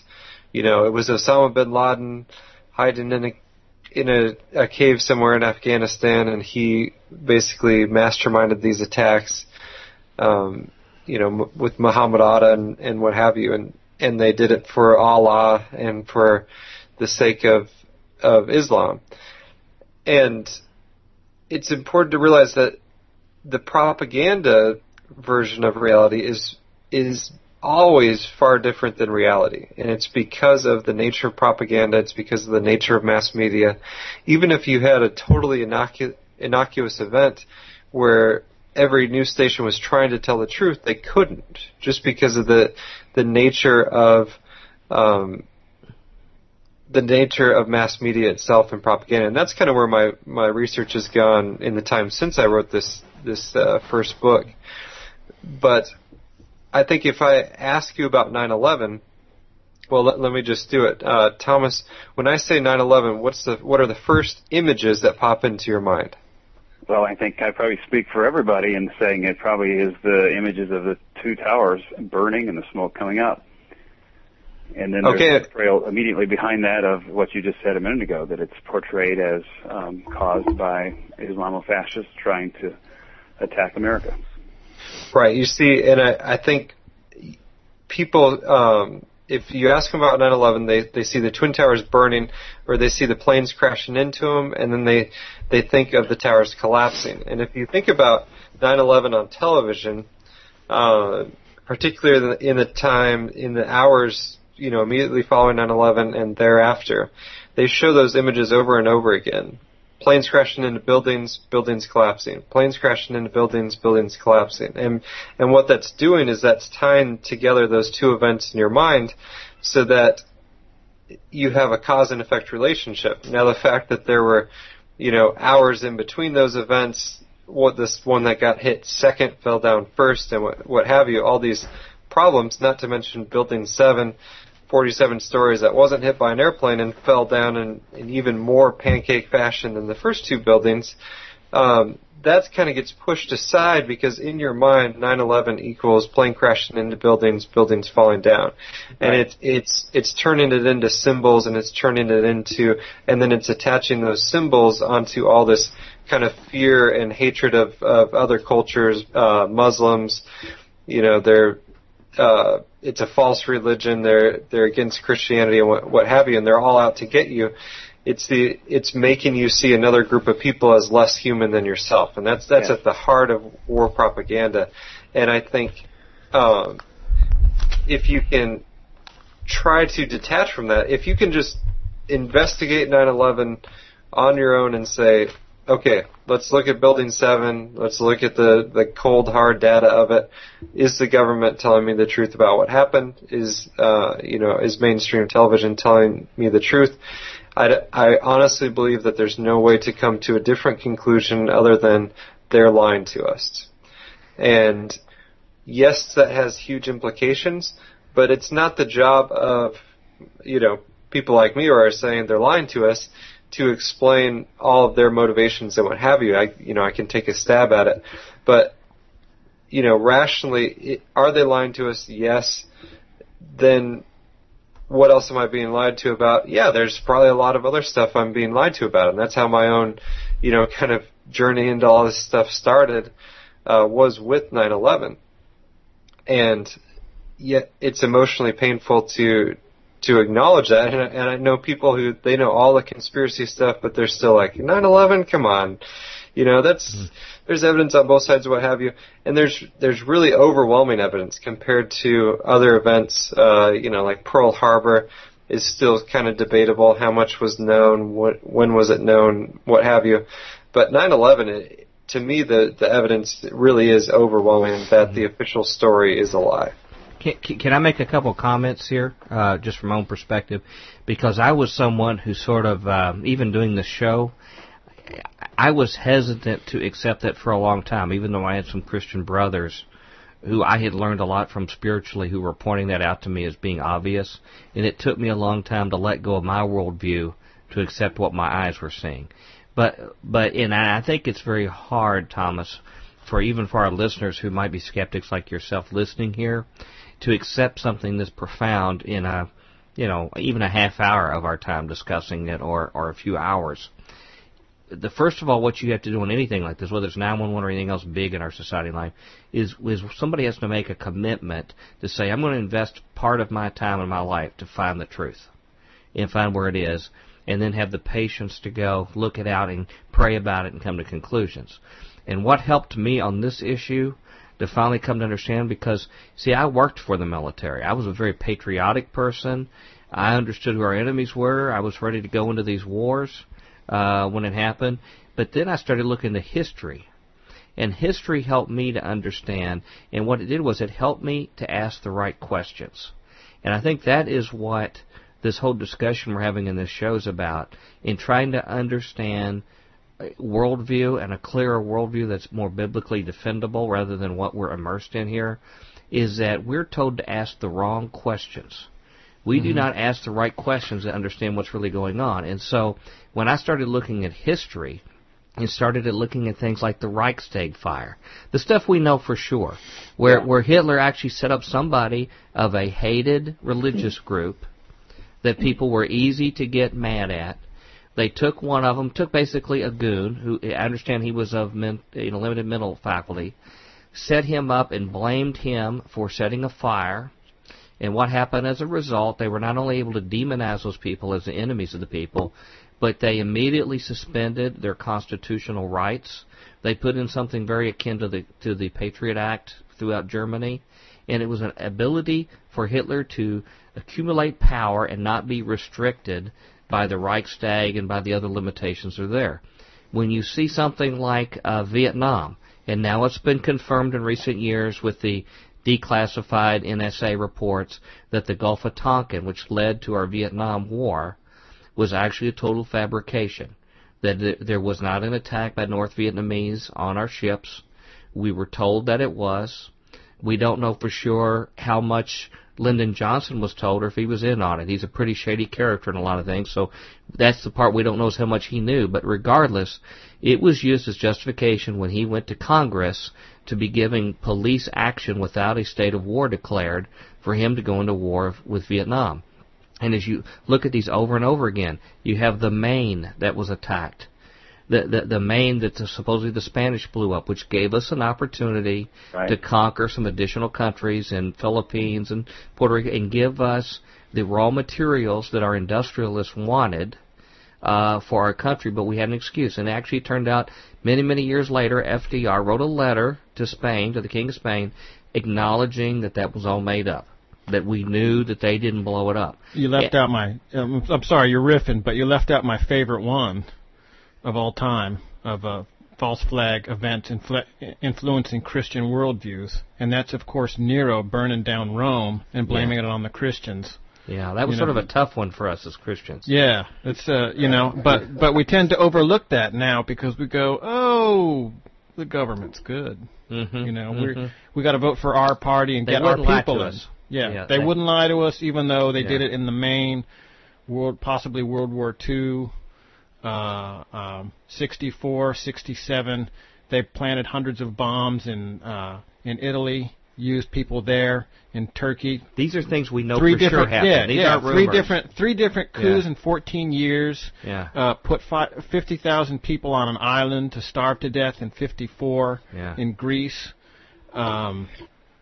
you know it was Osama bin Laden hiding in a in a, a cave somewhere in Afghanistan, and he basically masterminded these attacks. Um, you know, with Muhammad Atta and, and what have you, and and they did it for Allah and for the sake of of Islam. And it's important to realize that the propaganda version of reality is is always far different than reality. And it's because of the nature of propaganda, it's because of the nature of mass media. Even if you had a totally innocu- innocuous event where every news station was trying to tell the truth, they couldn't just because of the the nature of um, the nature of mass media itself and propaganda. And that's kind of where my my research has gone in the time since I wrote this this uh, first book. But I think if I ask you about 9/11, well, let, let me just do it. Uh, Thomas, when I say 9/11, what's the what are the first images that pop into your mind? Well, I think I probably speak for everybody in saying it probably is the images of the two towers burning and the smoke coming up. And then there's a portrayal immediately behind that of what you just said a minute ago, that it's portrayed as um, caused by Islamofascists trying to attack America. Right. You see, and I, I think people um, if you ask them about 9/11, they they see the twin towers burning, or they see the planes crashing into them, and then they they think of the towers collapsing. And if you think about 9/11 on television, uh, particularly in the time in the hours you know immediately following 9/11 and thereafter, they show those images over and over again planes crashing into buildings, buildings collapsing, planes crashing into buildings, buildings collapsing. And and what that's doing is that's tying together those two events in your mind so that you have a cause and effect relationship. Now the fact that there were, you know, hours in between those events, what this one that got hit second fell down first and what what have you, all these problems, not to mention building seven 47 stories that wasn't hit by an airplane and fell down in, in even more pancake fashion than the first two buildings, um, that kind of gets pushed aside because in your mind, 9/11 equals plane crashing into buildings, buildings falling down, and right. it's it's it's turning it into symbols and it's turning it into, and then it's attaching those symbols onto all this kind of fear and hatred of, of other cultures, uh, Muslims. You know, they're uh, it's a false religion. They're they're against Christianity and what, what have you, and they're all out to get you. It's the it's making you see another group of people as less human than yourself, and that's that's yeah. at the heart of war propaganda. And I think um, if you can try to detach from that, if you can just investigate 9/11 on your own and say, okay, let's look at Building 7. Let's look at the, the cold, hard data of it. Is the government telling me the truth about what happened? Is, uh, you know, is mainstream television telling me the truth? I, I honestly believe that there's no way to come to a different conclusion other than they're lying to us. And yes, that has huge implications, but it's not the job of, you know, people like me who are saying they're lying to us to explain all of their motivations and what have you. I, you know, I can take a stab at it, but you know, rationally, are they lying to us? Yes. Then what else am I being lied to about? Yeah, there's probably a lot of other stuff I'm being lied to about, and that's how my own, you know, kind of journey into all this stuff started. Uh, was with 9/11, and yet it's emotionally painful to to acknowledge that. And, and I know people who they know all the conspiracy stuff, but they're still like 9/11. Come on, you know that's mm. there's evidence on both sides of what have you, and there's there's really overwhelming evidence compared to other events. Uh, you know, like Pearl Harbor is still kind of debatable. How much was known? What when was it known? What have you? But 9/11. to me, the, the evidence really is overwhelming that mm-hmm. the official story is a lie. Can, can I make a couple comments here, uh, just from my own perspective? Because I was someone who sort of, uh, even doing this show, I was hesitant to accept that for a long time, even though I had some Christian brothers who I had learned a lot from spiritually who were pointing that out to me as being obvious. And it took me a long time to let go of my worldview to accept what my eyes were seeing. But, but, and I think it's very hard, Thomas, for even for our listeners who might be skeptics like yourself listening here, to accept something this profound in a, you know, even a half hour of our time discussing it or, or a few hours. The first of all, what you have to do in anything like this, whether it's 911 or anything else big in our society life, is, is somebody has to make a commitment to say, I'm going to invest part of my time in my life to find the truth and find where it is, and then have the patience to go look it out and pray about it and come to conclusions. And what helped me on this issue to finally come to understand because, see, I worked for the military. I was a very patriotic person. I understood who our enemies were. I was ready to go into these wars uh, when it happened. But then I started looking at history. And history helped me to understand. And what it did was it helped me to ask the right questions. And I think that is what this whole discussion we're having in this show is about in trying to understand worldview and a clearer worldview that's more biblically defendable rather than what we're immersed in here is that we're told to ask the wrong questions. We mm-hmm. do not ask the right questions to understand what's really going on. And so when I started looking at history and started looking at things like the Reichstag fire, the stuff we know for sure, where, yeah. where Hitler actually set up somebody of a hated religious group that people were easy to get mad at they took one of them, took basically a goon who I understand he was of men, you know, limited mental faculty, set him up and blamed him for setting a fire. And what happened as a result, they were not only able to demonize those people as the enemies of the people, but they immediately suspended their constitutional rights. They put in something very akin to the to the Patriot Act throughout Germany, and it was an ability for Hitler to accumulate power and not be restricted by the Reichstag and by the other limitations are there. When you see something like uh, Vietnam, and now it's been confirmed in recent years with the declassified NSA reports that the Gulf of Tonkin, which led to our Vietnam War, was actually a total fabrication. That there was not an attack by North Vietnamese on our ships. We were told that it was. We don't know for sure how much Lyndon Johnson was told or if he was in on it. He's a pretty shady character in a lot of things, so that's the part we don't know is how much he knew. But regardless, it was used as justification when he went to Congress to be giving police action without a state of war declared for him to go into war with Vietnam. And as you look at these over and over again, you have the Maine that was attacked. The, the the Maine that supposedly the Spanish blew up, which gave us an opportunity Right. to conquer some additional countries and Philippines and Puerto Rico and give us the raw materials that our industrialists wanted uh, for our country, but we had an excuse. And actually, it turned out many, many years later, FDR wrote a letter to Spain, to the King of Spain, acknowledging that that was all made up, that we knew that they didn't blow it up. You left out my. Um, I'm sorry, you're riffing, but you left out my favorite one of all time of a false flag event influ- influencing Christian worldviews, and that's of course Nero burning down Rome and blaming it on the Christians. Yeah, that was You sort know, of a tough one for us as Christians. Yeah, it's uh, you know, but but we tend to overlook that now because we go, oh, the government's good. Mm-hmm. You know, we're we got to vote for our party and They get our people in. Yeah, Yeah, they, they- wouldn't lie to us, even though they Yeah. did it in the main world, possibly World War II, uh, um, 64, 67. They planted hundreds of bombs in uh, in Italy, used people there in Turkey. These are things we know three for sure different, happened. yeah, These yeah, three different, three different coups Yeah. in 14 years. Yeah. Uh, put fi- 50,000 people on an island to starve to death in 54 Yeah. in Greece. Um,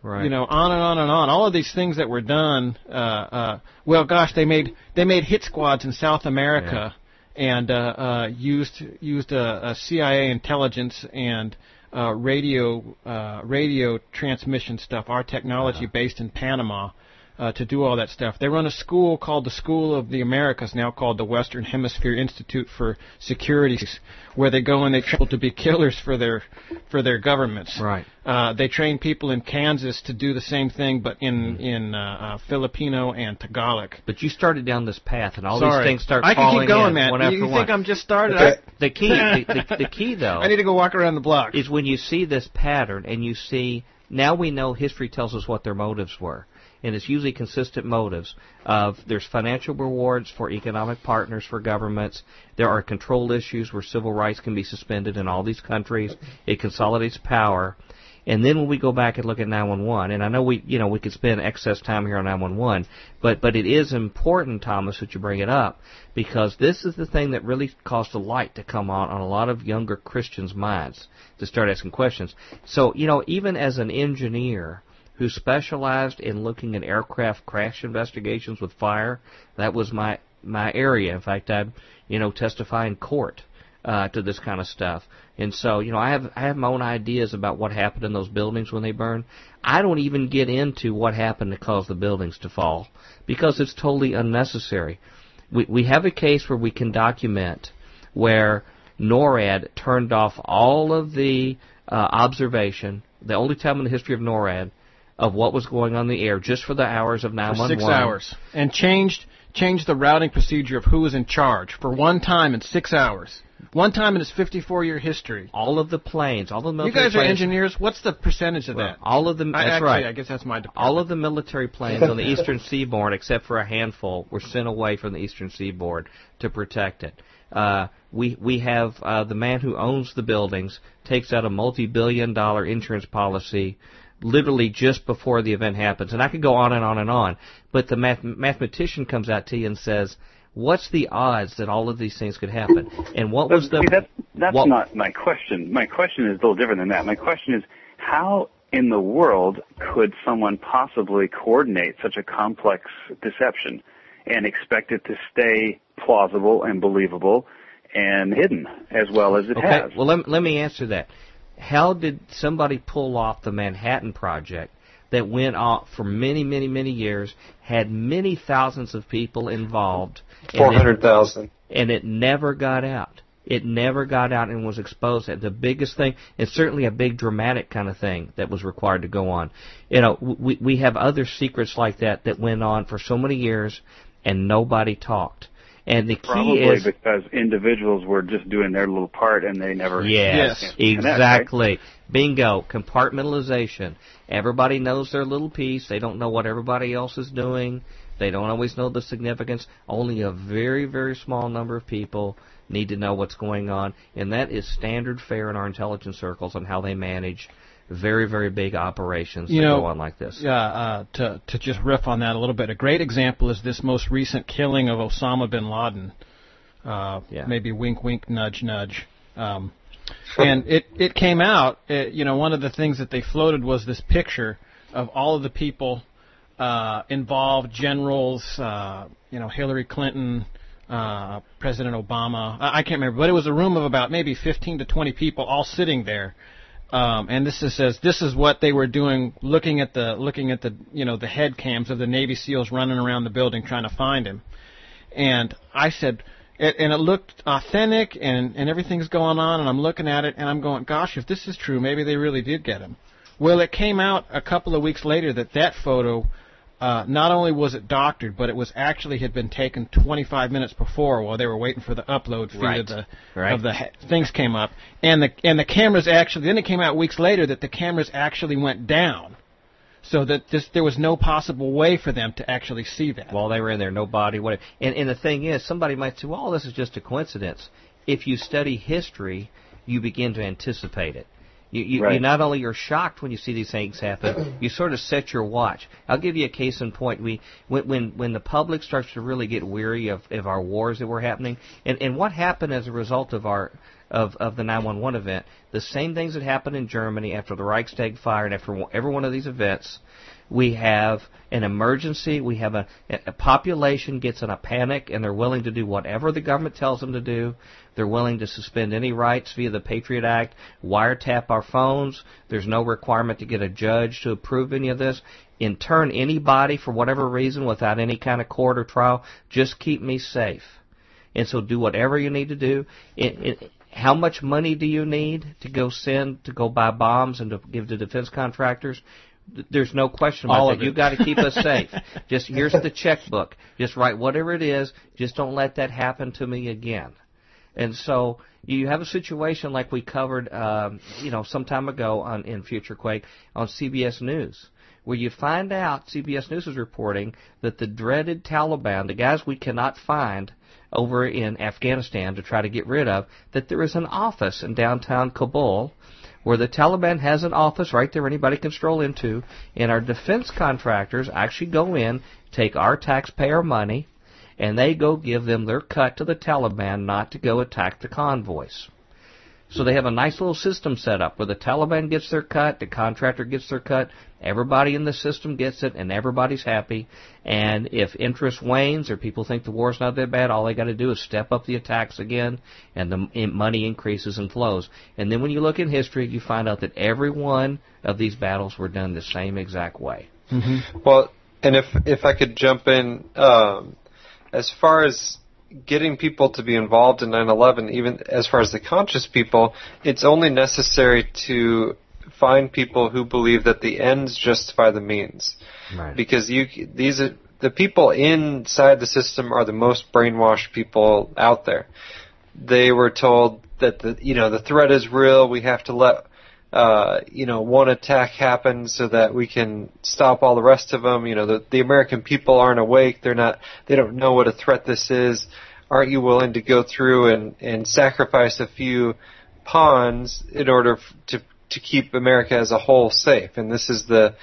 Right. you know, on and on and on. All of these things that were done. Uh, uh, well, gosh, they made they made hit squads in South America, and uh, uh, used used a, a CIA intelligence and uh, radio uh, radio transmission stuff. Our technology based in Panama. Uh, to do all that stuff, they run a school called the School of the Americas, now called the Western Hemisphere Institute for Security, where they go and they train people to be killers for their for their governments. Right. Uh, they train people in Kansas to do the same thing, but in Mm-hmm. in uh, uh, Filipino and Tagalog. But you started down this path, and all Sorry. these things start I can keep going, man. one you you think I'm just started? Okay. the key, the, the, the key though, I, I need to go walk around the block. is when you see this pattern and you see now we know history tells us what their motives were. And it's usually consistent motives of there's financial rewards for economic partners for governments. There are control issues where civil rights can be suspended in all these countries. It consolidates power. And then when we go back and look at 911, and I know we, you know, we could spend excess time here on 911, but but it is important, Thomas, that you bring it up because this is the thing that really caused a light to come on on a lot of younger Christians' minds to start asking questions. So you know, even as an engineer who specialized in looking at aircraft crash investigations with fire, that was my my area. In fact, I'd you know testify in court uh, to this kind of stuff. And so, you know, I have I have my own ideas about what happened in those buildings when they burned. I don't even get into what happened to cause the buildings to fall because it's totally unnecessary. We we have a case where we can document where NORAD turned off all of the uh, observation, the only time in the history of NORAD of what was going on the air just for the hours of for 911. six hours and changed changed the routing procedure of who was in charge for one time in six hours. One time in its 54 year history. All of the planes, all the military. You guys are planes, engineers. What's the percentage of that? all of them. That's actually, right. I guess that's my department. All of the military planes on the eastern seaboard, except for a handful, were sent away from the eastern seaboard to protect it. Uh, we we have uh, the man who owns the buildings takes out a multi-billion-dollar insurance policy, literally just before the event happens, and I could go on and on and on. But the math- mathematician comes out to you and says, "What's the odds that all of these things could happen?" And what was the See, that's that's what- not my question. My question is a little different than that. My question is how in the world could someone possibly coordinate such a complex deception and expect it to stay plausible and believable and hidden as well as it Okay, has? well let, let me answer that. How did somebody pull off the Manhattan Project that went on for many, many, many years, had many thousands of people involved, and Four it- hundred thousand. and it never got out. It never got out and was exposed. The biggest thing, and certainly a big dramatic kind of thing that was required to go on. You know, we we have other secrets like that that went on for so many years, and nobody talked. And the key Probably is because individuals were just doing their little part and they never Yes, Yes. connect, right? exactly. Bingo. Compartmentalization. Everybody knows their little piece. They don't know what everybody else is doing. They don't always know the significance. Only a very, very small number of people need to know what's going on. And that is standard fare in our intelligence circles on how they manage very, very big operations You that know, go on like this. Yeah, uh, to to just riff on that a little bit, a great example is this most recent killing of Osama bin Laden. Uh, Yeah. Maybe wink, wink, nudge, nudge. Um, and it it came out. It, you know, one of the things that they floated was this picture of all of the people uh, involved, generals, uh, you know, Hillary Clinton, uh, President Obama. I, I can't remember, but it was a room of about maybe 15 to 20 people all sitting there. Um, and this is, says this is what they were doing, looking at the looking at the you know the head cams of the Navy SEALs running around the building trying to find him. And I said, it, and it looked authentic, and and everything's going on, and I'm looking at it, and I'm going, gosh, if this is true, maybe they really did get him. Well, it came out a couple of weeks later that that photo uh, not only was it doctored, but it was actually had been taken 25 minutes before while they were waiting for the upload feed right. of the right. of the things came up, and the and the cameras actually then it came out weeks later that the cameras actually went down, so that this there was no possible way for them to actually see that. While they were in there, no body, whatever. And and the thing is, somebody might say, "Well, this is just a coincidence." If you study history, you begin to anticipate it. You, you, right. you not only are shocked when you see these things happen, you sort of set your watch. I'll give you a case in point. We when when when the public starts to really get weary of, of our wars that were happening, and and what happened as a result of our of of the 911 event, the same things that happened in Germany after the Reichstag fire and after every one of these events. We have an emergency. We have a, a population gets in a panic and they're willing to do whatever the government tells them to do. They're willing to suspend any rights via the Patriot Act, wiretap our phones. There's no requirement to get a judge to approve any of this. In turn, anybody, for whatever reason, without any kind of court or trial, just keep me safe. And so do whatever you need to do. It, it, how much money do you need to go send to go buy bombs and to give to defense contractors? There's no question about All that. You got to keep us safe. Just here's the checkbook. Just write whatever it is. Just don't let that happen to me again. And so you have a situation like we covered, um, you know, some time ago on in Future Quake on CBS News, where you find out CBS News is reporting that the dreaded Taliban, the guys we cannot find over in Afghanistan to try to get rid of, that there is an office in downtown Kabul where the Taliban has an office right there anybody can stroll into, and our defense contractors actually go in, take our taxpayer money, and they go give them their cut to the Taliban not to go attack the convoys. So they have a nice little system set up where the Taliban gets their cut, the contractor gets their cut, everybody in the system gets it, and everybody's happy. And if interest wanes or people think the war's not that bad, all they got to do is step up the attacks again, and the m- money increases and flows. And then when you look in history, you find out that every one of these battles were done the same exact way. Well, and if if I could jump in, um, as far as getting people to be involved in 9/11, even as far as the conscious people, it's only necessary to find people who believe that the ends justify the means, Right. because you these are the people inside the system are the most brainwashed people out there. They were told that the you know the threat is real. We have to let uh, you know, one attack happen so that we can stop all the rest of them. You know, the, the American people aren't awake. They're not, they don't know what a threat this is. Aren't you willing to go through and, and sacrifice a few pawns in order to, to keep America as a whole safe? And this is the,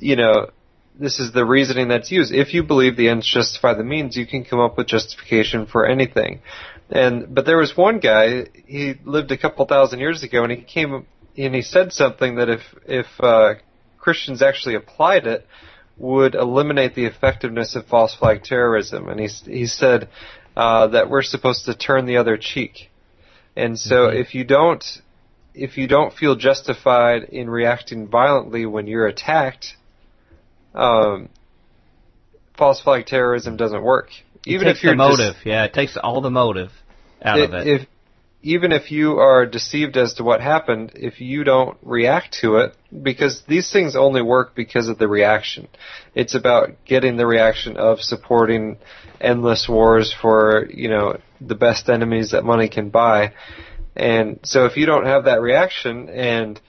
you know, this is the reasoning that's used. If you believe the ends justify the means, you can come up with justification for anything. And but there was one guy. He lived a couple thousand years ago, and he came and he said something that if if uh, Christians actually applied it, would eliminate the effectiveness of false flag terrorism. And he he said uh, that we're supposed to turn the other cheek. And so if you don't if you don't feel justified in reacting violently when you're attacked, um, false flag terrorism doesn't work. Even it if you're motive, yeah, it takes all the motive out of it. if even if you are deceived as to what happened, if you don't react to it, because these things only work because of the reaction. It's about getting the reaction of supporting endless wars for, you know, the best enemies that money can buy. And so if you don't have that reaction and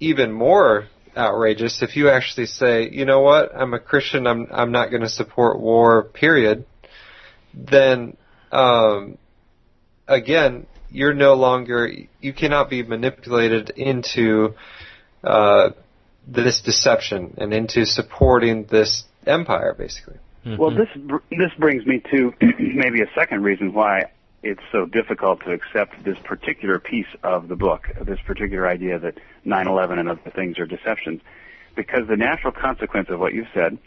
even more outrageous, if you actually say, you know what, I'm a Christian, I'm I'm not going to support war, period, then um, again, you're no longer you cannot be manipulated into uh, this deception and into supporting this empire, basically. Well, this br- this brings me to maybe a second reason why it's so difficult to accept this particular piece of the book, this particular idea that 9/11 and other things are deceptions, because the natural consequence of what you've said,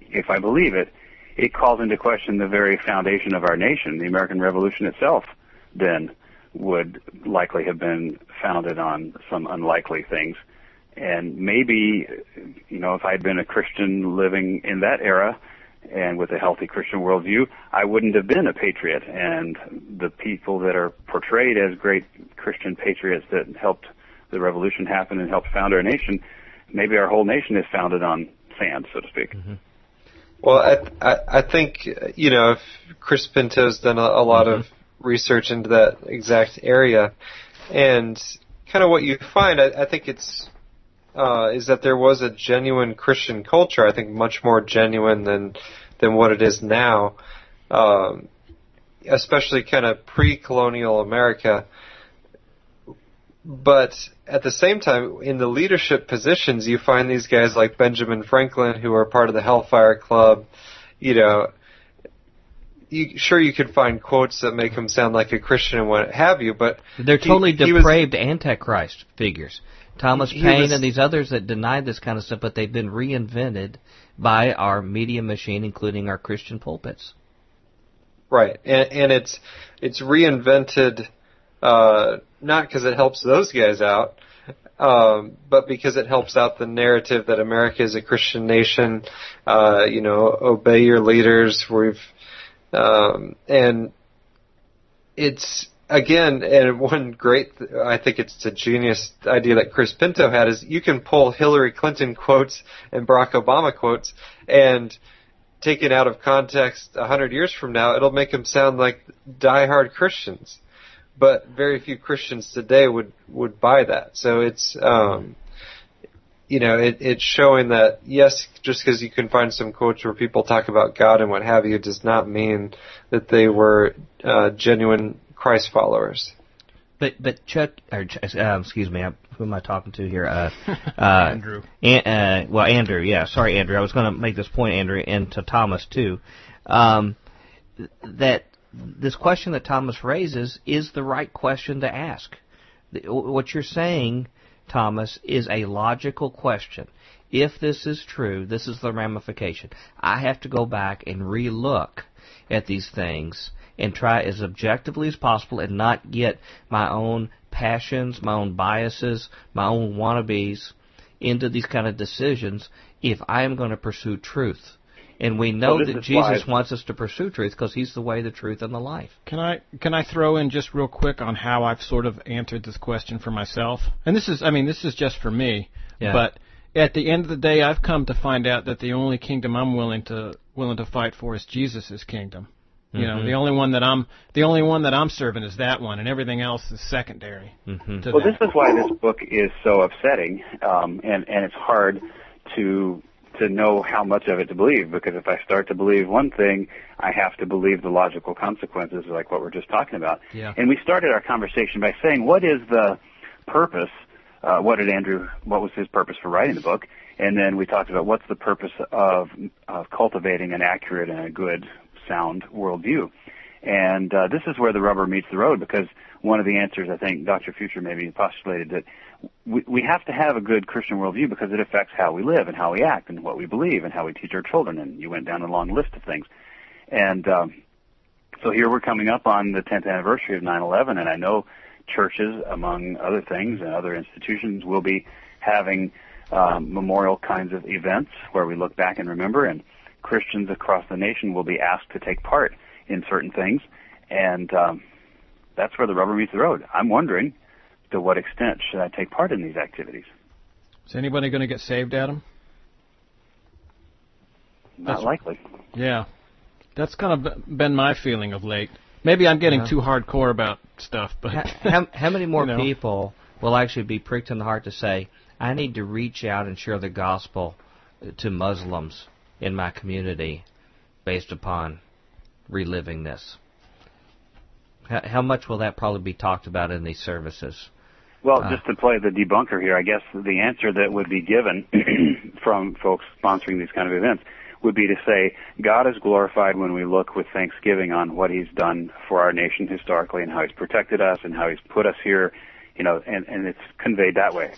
if I believe it, it calls into question the very foundation of our nation. The American Revolution itself, then, would likely have been founded on some unlikely things. And maybe, you know, if I'd been a Christian living in that era, and with a healthy Christian worldview, I wouldn't have been a patriot. And the people that are portrayed as great Christian patriots that helped the revolution happen and helped found our nation, maybe our whole nation is founded on sand, so to speak. Mm-hmm. Well, I, I, I think you know if Chris Pinto's done a, a lot mm-hmm. of research into that exact area, and kind of what you find, I, I think it's uh, is that there was a genuine Christian culture. I think much more genuine than than what it is now, um, especially kind of pre-colonial America. But at the same time, in the leadership positions, you find these guys like Benjamin Franklin, who are part of the Hellfire Club. You know, you, sure you could find quotes that make him sound like a Christian and what have you, but they're totally he, depraved he was, antichrist figures. Thomas Paine was, and these others that denied this kind of stuff, but they've been reinvented by our media machine, including our Christian pulpits. Right, and, and it's it's reinvented uh, not because it helps those guys out, um, but because it helps out the narrative that America is a Christian nation. Uh, you know, obey your leaders. We've um, and it's again, and one great, I think it's a genius idea that Chris Pinto had is you can pull Hillary Clinton quotes and Barack Obama quotes and taken out of context a hundred years from now, it'll make them sound like diehard Christians. But very few Christians today would, would buy that. So it's, um, you know, it, it's showing that yes, just because you can find some quotes where people talk about God and what have you, does not mean that they were uh, genuine Christ followers. But but Chuck, or uh, excuse me, who am I talking to here? Uh, uh, Andrew. An, uh, well, Andrew. Yeah, sorry, Andrew. I was going to make this point, Andrew, and to Thomas too. Um, that this question that Thomas raises is the right question to ask. What you're saying, Thomas, is a logical question. If this is true, this is the ramification. I have to go back and relook at these things and try as objectively as possible and not get my own passions, my own biases, my own wannabes into these kind of decisions if I am going to pursue truth. And we know well, that Jesus why. wants us to pursue truth because He's the way, the truth, and the life. Can I can I throw in just real quick on how I've sort of answered this question for myself? And this is, I mean, this is just for me. Yeah. But at the end of the day, I've come to find out that the only kingdom I'm willing to willing to fight for is Jesus' kingdom. You mm-hmm. know, the only one that I'm the only one that I'm serving is that one, and everything else is secondary. Mm-hmm. Well, this is why this book is so upsetting, um, and and it's hard to to know how much of it to believe because if I start to believe one thing, I have to believe the logical consequences, like what we're just talking about. Yeah. And we started our conversation by saying, what is the purpose? Uh, what did Andrew? What was his purpose for writing the book? And then we talked about what's the purpose of of cultivating an accurate and a good sound worldview. And uh, this is where the rubber meets the road because one of the answers I think Dr. Future maybe postulated that we, we have to have a good Christian worldview because it affects how we live and how we act and what we believe and how we teach our children. And you went down a long list of things. And um, so here we're coming up on the 10th anniversary of 9/11, and I know churches, among other things, and other institutions will be having um, memorial kinds of events where we look back and remember. And Christians across the nation will be asked to take part in certain things, and um, that's where the rubber meets the road. I'm wondering to what extent should I take part in these activities? Is anybody going to get saved, Adam? Not that's, likely. Yeah, that's kind of been my feeling of late. Maybe I'm getting yeah. too hardcore about stuff, but how, how many more you know? people will actually be pricked in the heart to say, "I need to reach out and share the gospel uh, to Muslims in my community based upon reliving this? How, how much will that probably be talked about in these services? Well, uh, just to play the debunker here, I guess the answer that would be given from folks sponsoring these kind of events would be to say God is glorified when we look with thanksgiving on what He's done for our nation historically and how He's protected us and how He's put us here, you know, and, and it's conveyed that way.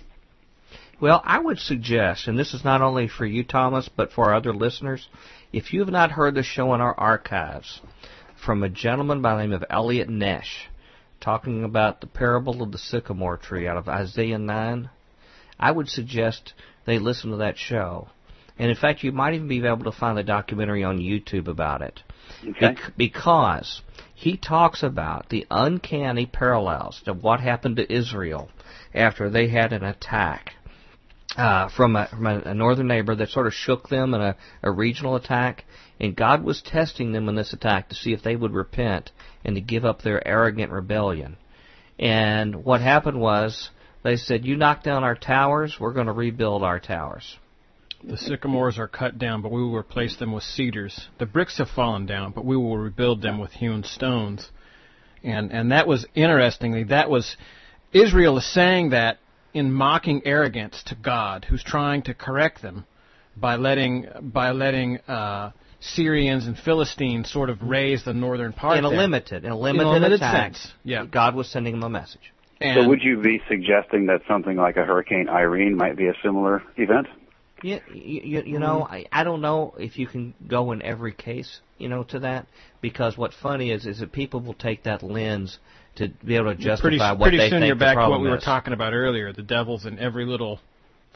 Well, I would suggest, and this is not only for you, Thomas, but for our other listeners, if you have not heard the show in our archives from a gentleman by the name of Eliot Nesch, talking about the parable of the sycamore tree out of Isaiah 9, I would suggest they listen to that show. And in fact, you might even be able to find the documentary on YouTube about it. Okay. Bec- because he talks about the uncanny parallels to what happened to Israel after they had an attack uh, from, a, from a, a northern neighbor that sort of shook them in a, a regional attack. And God was testing them in this attack to see if they would repent and to give up their arrogant rebellion. And what happened was they said, You knock down our towers, we're going to rebuild our towers. The sycamores are cut down, but we will replace them with cedars. The bricks have fallen down, but we will rebuild them with hewn stones. And and that was interestingly that was Israel is saying that in mocking arrogance to God, who's trying to correct them by letting by letting uh, Syrians and Philistines sort of razed the northern part in a there. limited, in a limited, limited attack, sense, yeah. God was sending them a message. And So would you be suggesting that something like a Hurricane Irene might be a similar event? Yeah, you, you, you know, I, I don't know if you can go in every case, you know, to that because what's funny is is that people will take that lens to be able to justify pretty, what pretty they soon you're back to what problem we were talking about earlier. The devil's in every little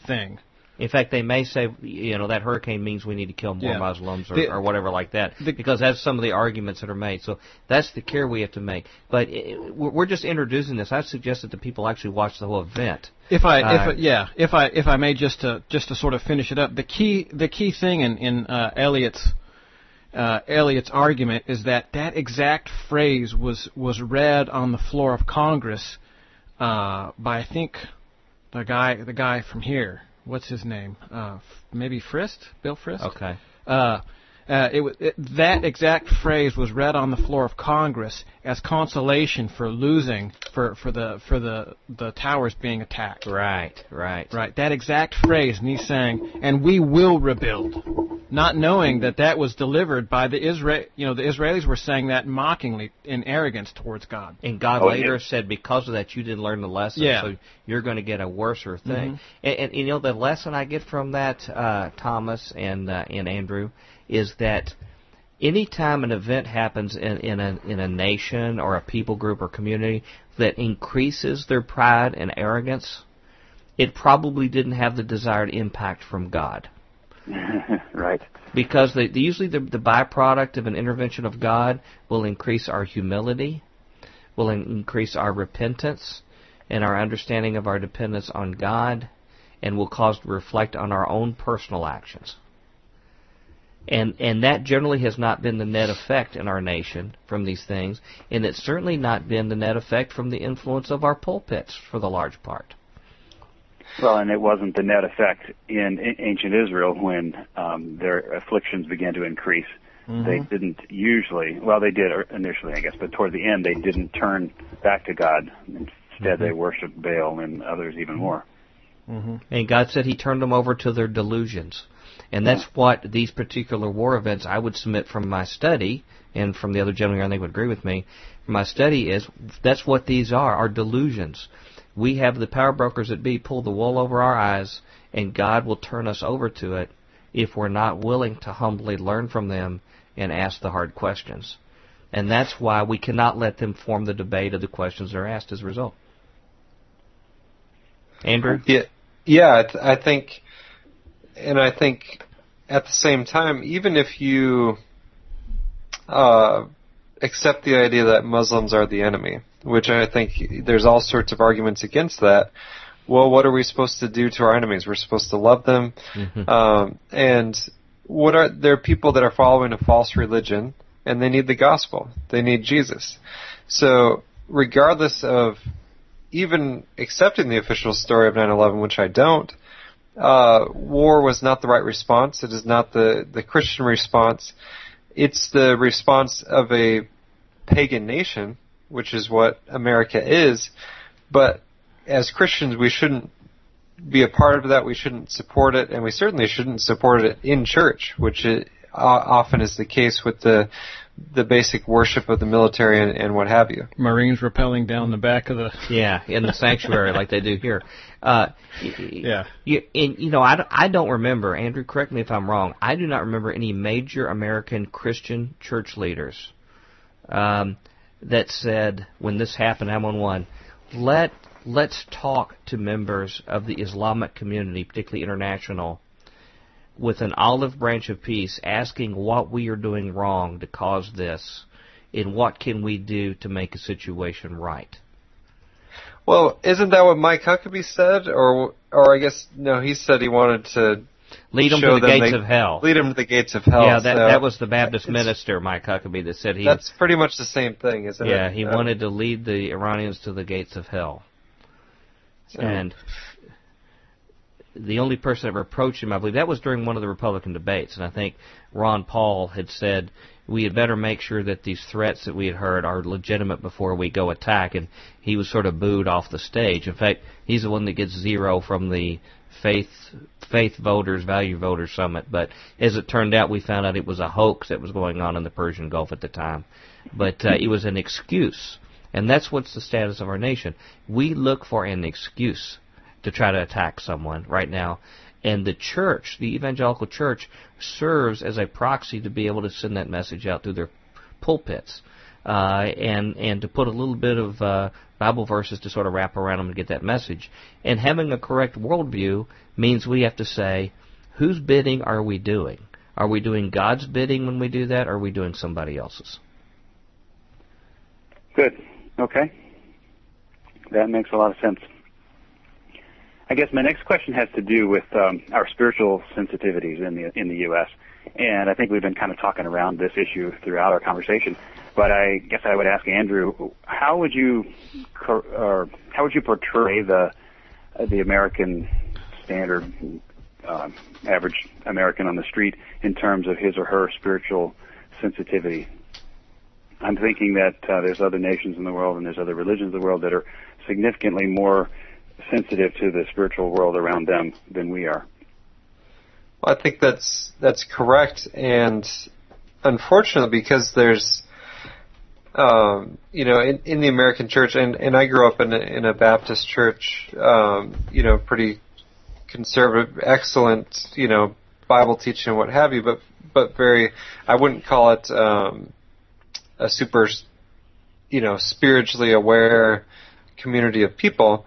thing. In fact, they may say, you know, that hurricane means we need to kill more Yeah. Muslims or, The- or whatever like that, the- because that's some of the arguments that are made. So that's the care we have to make. But it, we're we're just introducing this. I suggest that the people actually watch the whole event. If I, Uh, if yeah, if I, if I may, just to just to sort of finish it up, the key, the key thing in in uh, Eliot's uh, Eliot's argument is that that exact phrase was was read on the floor of Congress uh, by I think the guy the guy from here. What's his name? Uh, maybe Frist, Bill Frist. Okay. Uh, uh, it, it, that exact phrase was read on the floor of Congress as consolation for losing for, for the for the the towers being attacked. Right. Right. Right. That exact phrase, and he's saying, "And we will rebuild," not knowing that that was delivered by the Israel. You know, the Israelis were saying that mockingly in arrogance towards God. And God Oh, later yeah. said, because of that, you didn't learn the lesson. Yeah. So you're going to get a worser thing. And, and you know the lesson I get from that, uh, Thomas and uh, and Andrew, is that anytime an event happens in, in a in a nation or a people group or community that increases their pride and arrogance, it probably didn't have the desired impact from God right. because the, the, usually the, the byproduct of an intervention of God will increase our humility, will in- increase our repentance, and our understanding of our dependence on God, and will cause to reflect on our own personal actions. And and that generally has not been the net effect in our nation from these things, and it's certainly not been the net effect from the influence of our pulpits for the large part. Well, and it wasn't the net effect in ancient Israel when um, their afflictions began to increase. Mm-hmm. They didn't usually, well, they did initially, I guess, but toward the end, they didn't turn back to God. Instead, mm-hmm. they worshipped Baal and others even more. Mm-hmm. And God said He turned them over to their delusions. And that's what these particular war events I would submit from my study, and from the other gentleman here, I think would agree with me. My study is that's what these are, are delusions. We have the power brokers that be pull the wool over our eyes, and God will turn us over to it if we're not willing to humbly learn from them and ask the hard questions. And that's why we cannot let them form the debate of the questions that are asked as a result. Andrew? Yeah, yeah. I think, and I think at the same time, even if you uh, accept the idea that Muslims are the enemy, which I think there's all sorts of arguments against that. Well, what are we supposed to do to our enemies? We're supposed to love them, um, and what are there are people that are following a false religion and they need the gospel. They need Jesus. So, regardless of even accepting the official story of 9/11, which I don't, uh, war was not the right response. It is not the the Christian response. It's the response of a pagan nation, which is what America is. But as Christians, we shouldn't be a part of that. We shouldn't support it, and we certainly shouldn't support it in church, which it, uh, often is the case with the the basic worship of the military and, and what have you. Marines rappelling down the back of the yeah in the sanctuary like they do here. Uh, yeah. You, and, you know, I, I don't remember. Andrew, correct me if I'm wrong. I do not remember any major American Christian church leaders um, that said when this happened, I'm on one. Let let's talk to members of the Islamic community, particularly international, with an olive branch of peace, asking what we are doing wrong to cause this, and what can we do to make a situation right. Well, isn't that what Mike Huckabee said, or or I guess no, he said he wanted to lead them to the gates they, of hell. Lead them to the gates of hell. Yeah, that so that was the Baptist minister Mike Huckabee that said he. That's pretty much the same thing, isn't yeah, it? Yeah, he uh, wanted to lead the Iranians to the gates of hell. So. And the only person that ever approached him, I believe, that was during one of the Republican debates, and I think Ron Paul had said we had better make sure that these threats that we had heard are legitimate before we go attack, and he was sort of booed off the stage. In fact, he's the one that gets zero from the faith faith voters, value voters summit. But as it turned out, we found out it was a hoax that was going on in the Persian Gulf at the time. But uh, it was an excuse, and that's what's the status of our nation. We look for an excuse to try to attack someone right now. And the church, the evangelical church, serves as a proxy to be able to send that message out through their pulpits. Uh, and and to put a little bit of uh, Bible verses to sort of wrap around them to get that message. And having a correct worldview means we have to say, whose bidding are we doing? Are we doing God's bidding when we do that, or are we doing somebody else's? Good. Okay. That makes a lot of sense. I guess my next question has to do with um, our spiritual sensitivities in the in the U.S. And I think we've been kind of talking around this issue throughout our conversation. But I guess I would ask Andrew, how would you or how would you portray the the American standard uh, average American on the street in terms of his or her spiritual sensitivity? I'm thinking that uh, there's other nations in the world and there's other religions in the world that are significantly more sensitive to the spiritual world around them than we are. Well, I think that's that's correct, and unfortunately, because there's, um, you know, in, in the American church, and, and I grew up in a, in a Baptist church, um, you know, pretty conservative, excellent, you know, Bible teaching and what have you, but but very, I wouldn't call it um, a super, you know, spiritually aware community of people.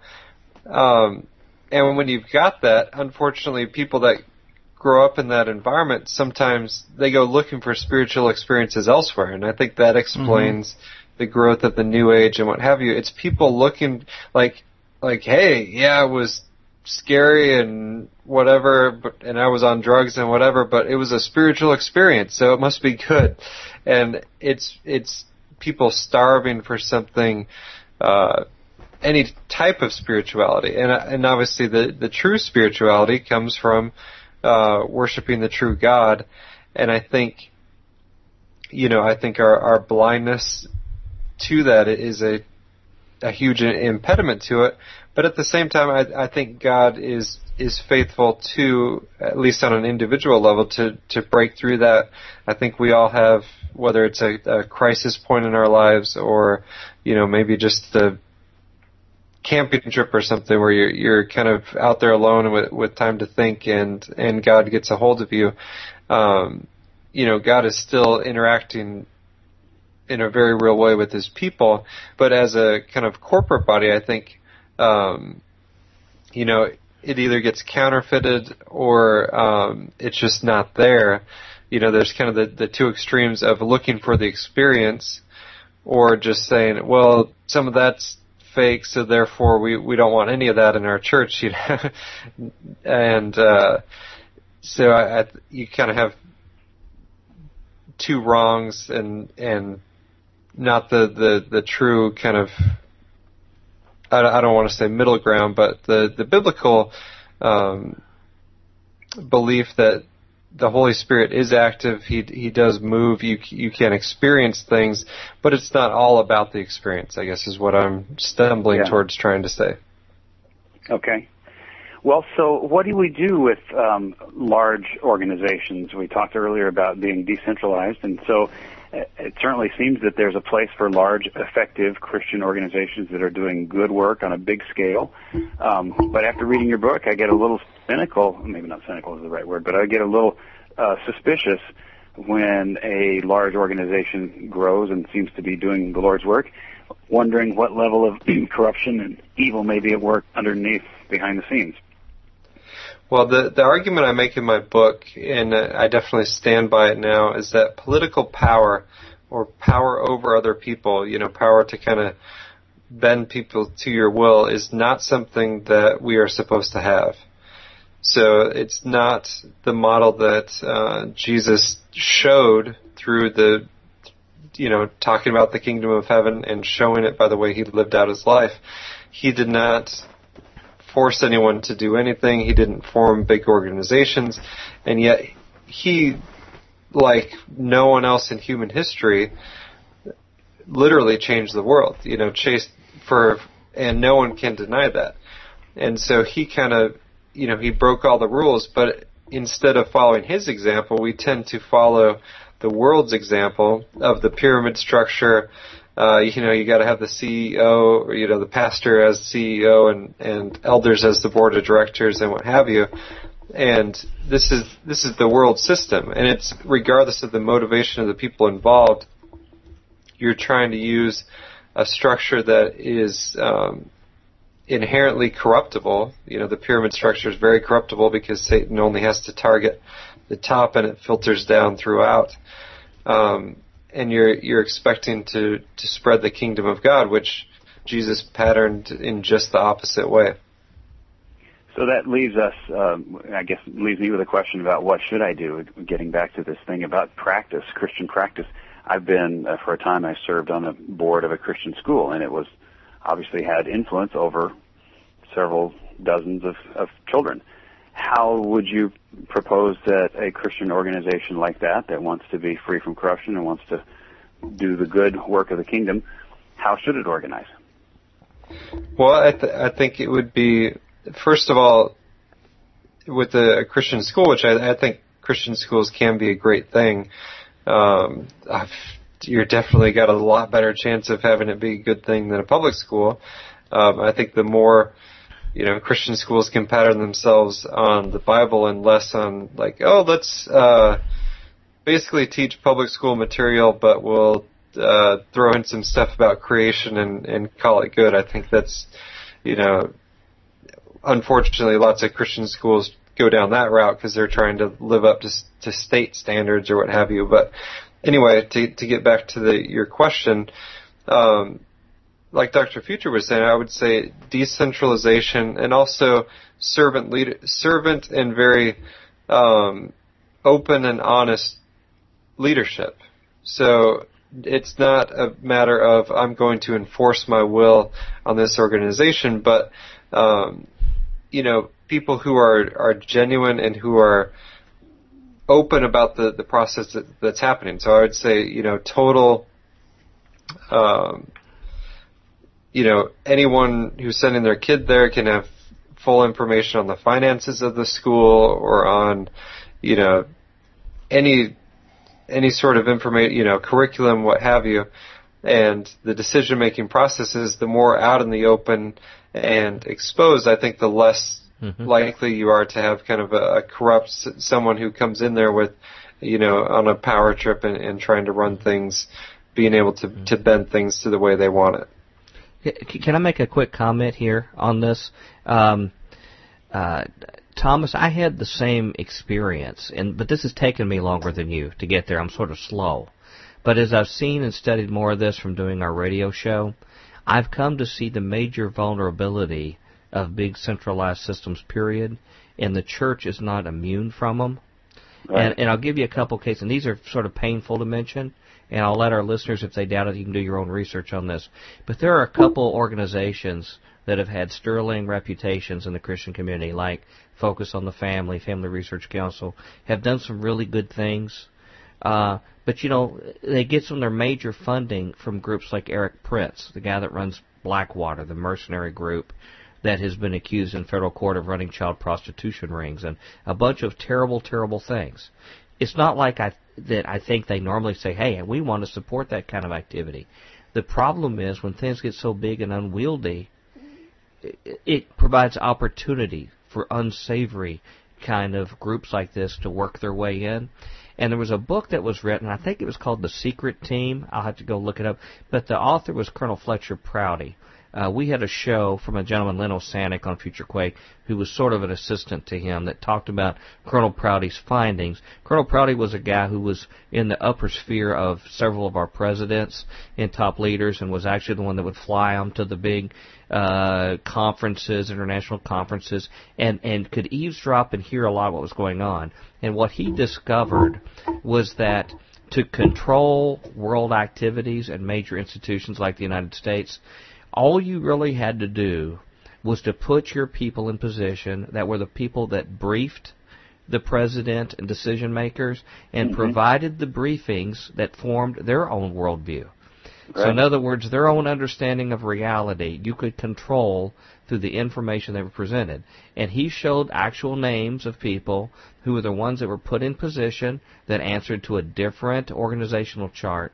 Um, and when you've got that, unfortunately, people that grow up in that environment, sometimes they go looking for spiritual experiences elsewhere. And I think that explains mm-hmm. the growth of the new age and what have you. It's people looking like, like, hey, yeah, it was scary and whatever, but, and I was on drugs and whatever, but it was a spiritual experience, so it must be good. And it's, it's people starving for something, uh, any type of spirituality, and and obviously the the true spirituality comes from uh, worshiping the true God, and I think, you know, I think our our blindness to that is a a huge impediment to it. But at the same time, I, I think God is is faithful to, at least on an individual level, to to break through that. I think we all have, whether it's a, a crisis point in our lives or, you know, maybe just the camping trip or something where you're you're kind of out there alone with with time to think and and God gets a hold of you. Um, you know, God is still interacting in a very real way with His people, but as a kind of corporate body, I think, um, you know, it either gets counterfeited or um, it's just not there. You know, there's kind of the, the two extremes of looking for the experience or just saying, well, some of that's fake, so therefore we we don't want any of that in our church, you know. and uh, so I, I, you kind of have two wrongs and and not the the the true kind of I, I don't want to say middle ground, but the the biblical um, belief that the Holy Spirit is active. He he does move. You you can experience things, but it's not all about the experience. I guess is what I'm stumbling yeah. towards trying to say. Okay. Well, so what do we do with um, large organizations? We talked earlier about being decentralized, and so it certainly seems that there's a place for large, effective Christian organizations that are doing good work on a big scale. Um, but after reading your book, I get a little cynical. Maybe not cynical is the right word, but I get a little uh, suspicious when a large organization grows and seems to be doing the Lord's work, wondering what level of corruption and evil may be at work underneath behind the scenes. Well, the the argument I make in my book, and I definitely stand by it now, is that political power or power over other people, you know, power to kind of bend people to your will, is not something that we are supposed to have. So it's not the model that uh, Jesus showed through the, you know, talking about the kingdom of heaven and showing it by the way he lived out his life. He did not force anyone to do anything. He didn't form big organizations, and yet he, like no one else in human history, literally changed the world. You know, chased for, and no one can deny that. And so he kind of, you know, he broke all the rules, but instead of following his example, we tend to follow the world's example of the pyramid structure uh, you know, you got to have the CEO, you know, the pastor as CEO and and elders as the board of directors and what have you. And this is this is the world system, and it's regardless of the motivation of the people involved. You're trying to use a structure that is um, inherently corruptible. You know, the pyramid structure is very corruptible because Satan only has to target the top, and it filters down throughout. Um, and you're you're expecting to to spread the kingdom of God, which Jesus patterned in just the opposite way. So that leaves us, um, I guess, leaves me with a question about what should I do. Getting back to this thing about practice, Christian practice. I've been uh, for a time. I served on the board of a Christian school, and it was obviously had influence over several dozens of, of children how would you propose that a Christian organization like that, that wants to be free from corruption and wants to do the good work of the kingdom, how should it organize? Well, I, th- I think it would be, first of all, with a, Christian school, which I, I, think Christian schools can be a great thing. Um, you're definitely got a lot better chance of having it be a good thing than a public school. Um, I think the more you know, Christian schools can pattern themselves on the Bible and less on like, oh, let's uh, basically teach public school material, but we'll uh, throw in some stuff about creation and, and call it good. I think that's, you know, unfortunately, lots of Christian schools go down that route because they're trying to live up to, to state standards or what have you. But anyway, to to get back to the your question, um, like Dr. Future was saying, I would say decentralization and also servant lead, servant and very um, open and honest leadership. So it's not a matter of I'm going to enforce my will on this organization, but um, you know people who are are genuine and who are open about the the process that, that's happening. So I would say you know total um, you know, anyone who's sending their kid there can have full information on the finances of the school or on, you know, any any sort of information, you know, curriculum, what have you. And the decision making processes, the more out in the open and exposed, I think the less mm-hmm. likely you are to have kind of a, a corrupt someone who comes in there with, you know, on a power trip and, and trying to run things, being able to, mm-hmm. to bend things to the way they want it. Can I make a quick comment here on this? Um, uh, Thomas, I had the same experience, and but this has taken me longer than you to get there. I'm sort of slow. But as I've seen and studied more of this from doing our radio show, I've come to see the major vulnerability of big centralized systems, period, and the church is not immune from them. Right. And, and I'll give you a couple cases, and these are sort of painful to mention and I'll let our listeners, if they doubt it, you can do your own research on this. But there are a couple organizations that have had sterling reputations in the Christian community, like Focus on the Family, Family Research Council, have done some really good things. Uh, but you know, they get some of their major funding from groups like Erik Prince, the guy that runs Blackwater, the mercenary group that has been accused in federal court of running child prostitution rings and a bunch of terrible, terrible things. It's not like I that I think they normally say, "Hey, we want to support that kind of activity." The problem is when things get so big and unwieldy, it, it provides opportunity for unsavory kind of groups like this to work their way in. And there was a book that was written, I think it was called The Secret Team. I'll have to go look it up. But the author was Colonel Fletcher Prouty. Uh, we had a show from a gentleman, Len Osanic, on Future Quake, who was sort of an assistant to him that talked about Colonel Prouty's findings. Colonel Prouty was a guy who was in the upper sphere of several of our presidents and top leaders and was actually the one that would fly them to the big uh, conferences, international conferences, and, and could eavesdrop and hear a lot of what was going on. And what he discovered was that to control world activities and major institutions like the United States, all you really had to do was to put your people in position that were the people that briefed the president and decision makers and mm-hmm. provided the briefings that formed their own worldview. Right. So, in other words, their own understanding of reality you could control through the information they were presented. And he showed actual names of people who were the ones that were put in position that answered to a different organizational chart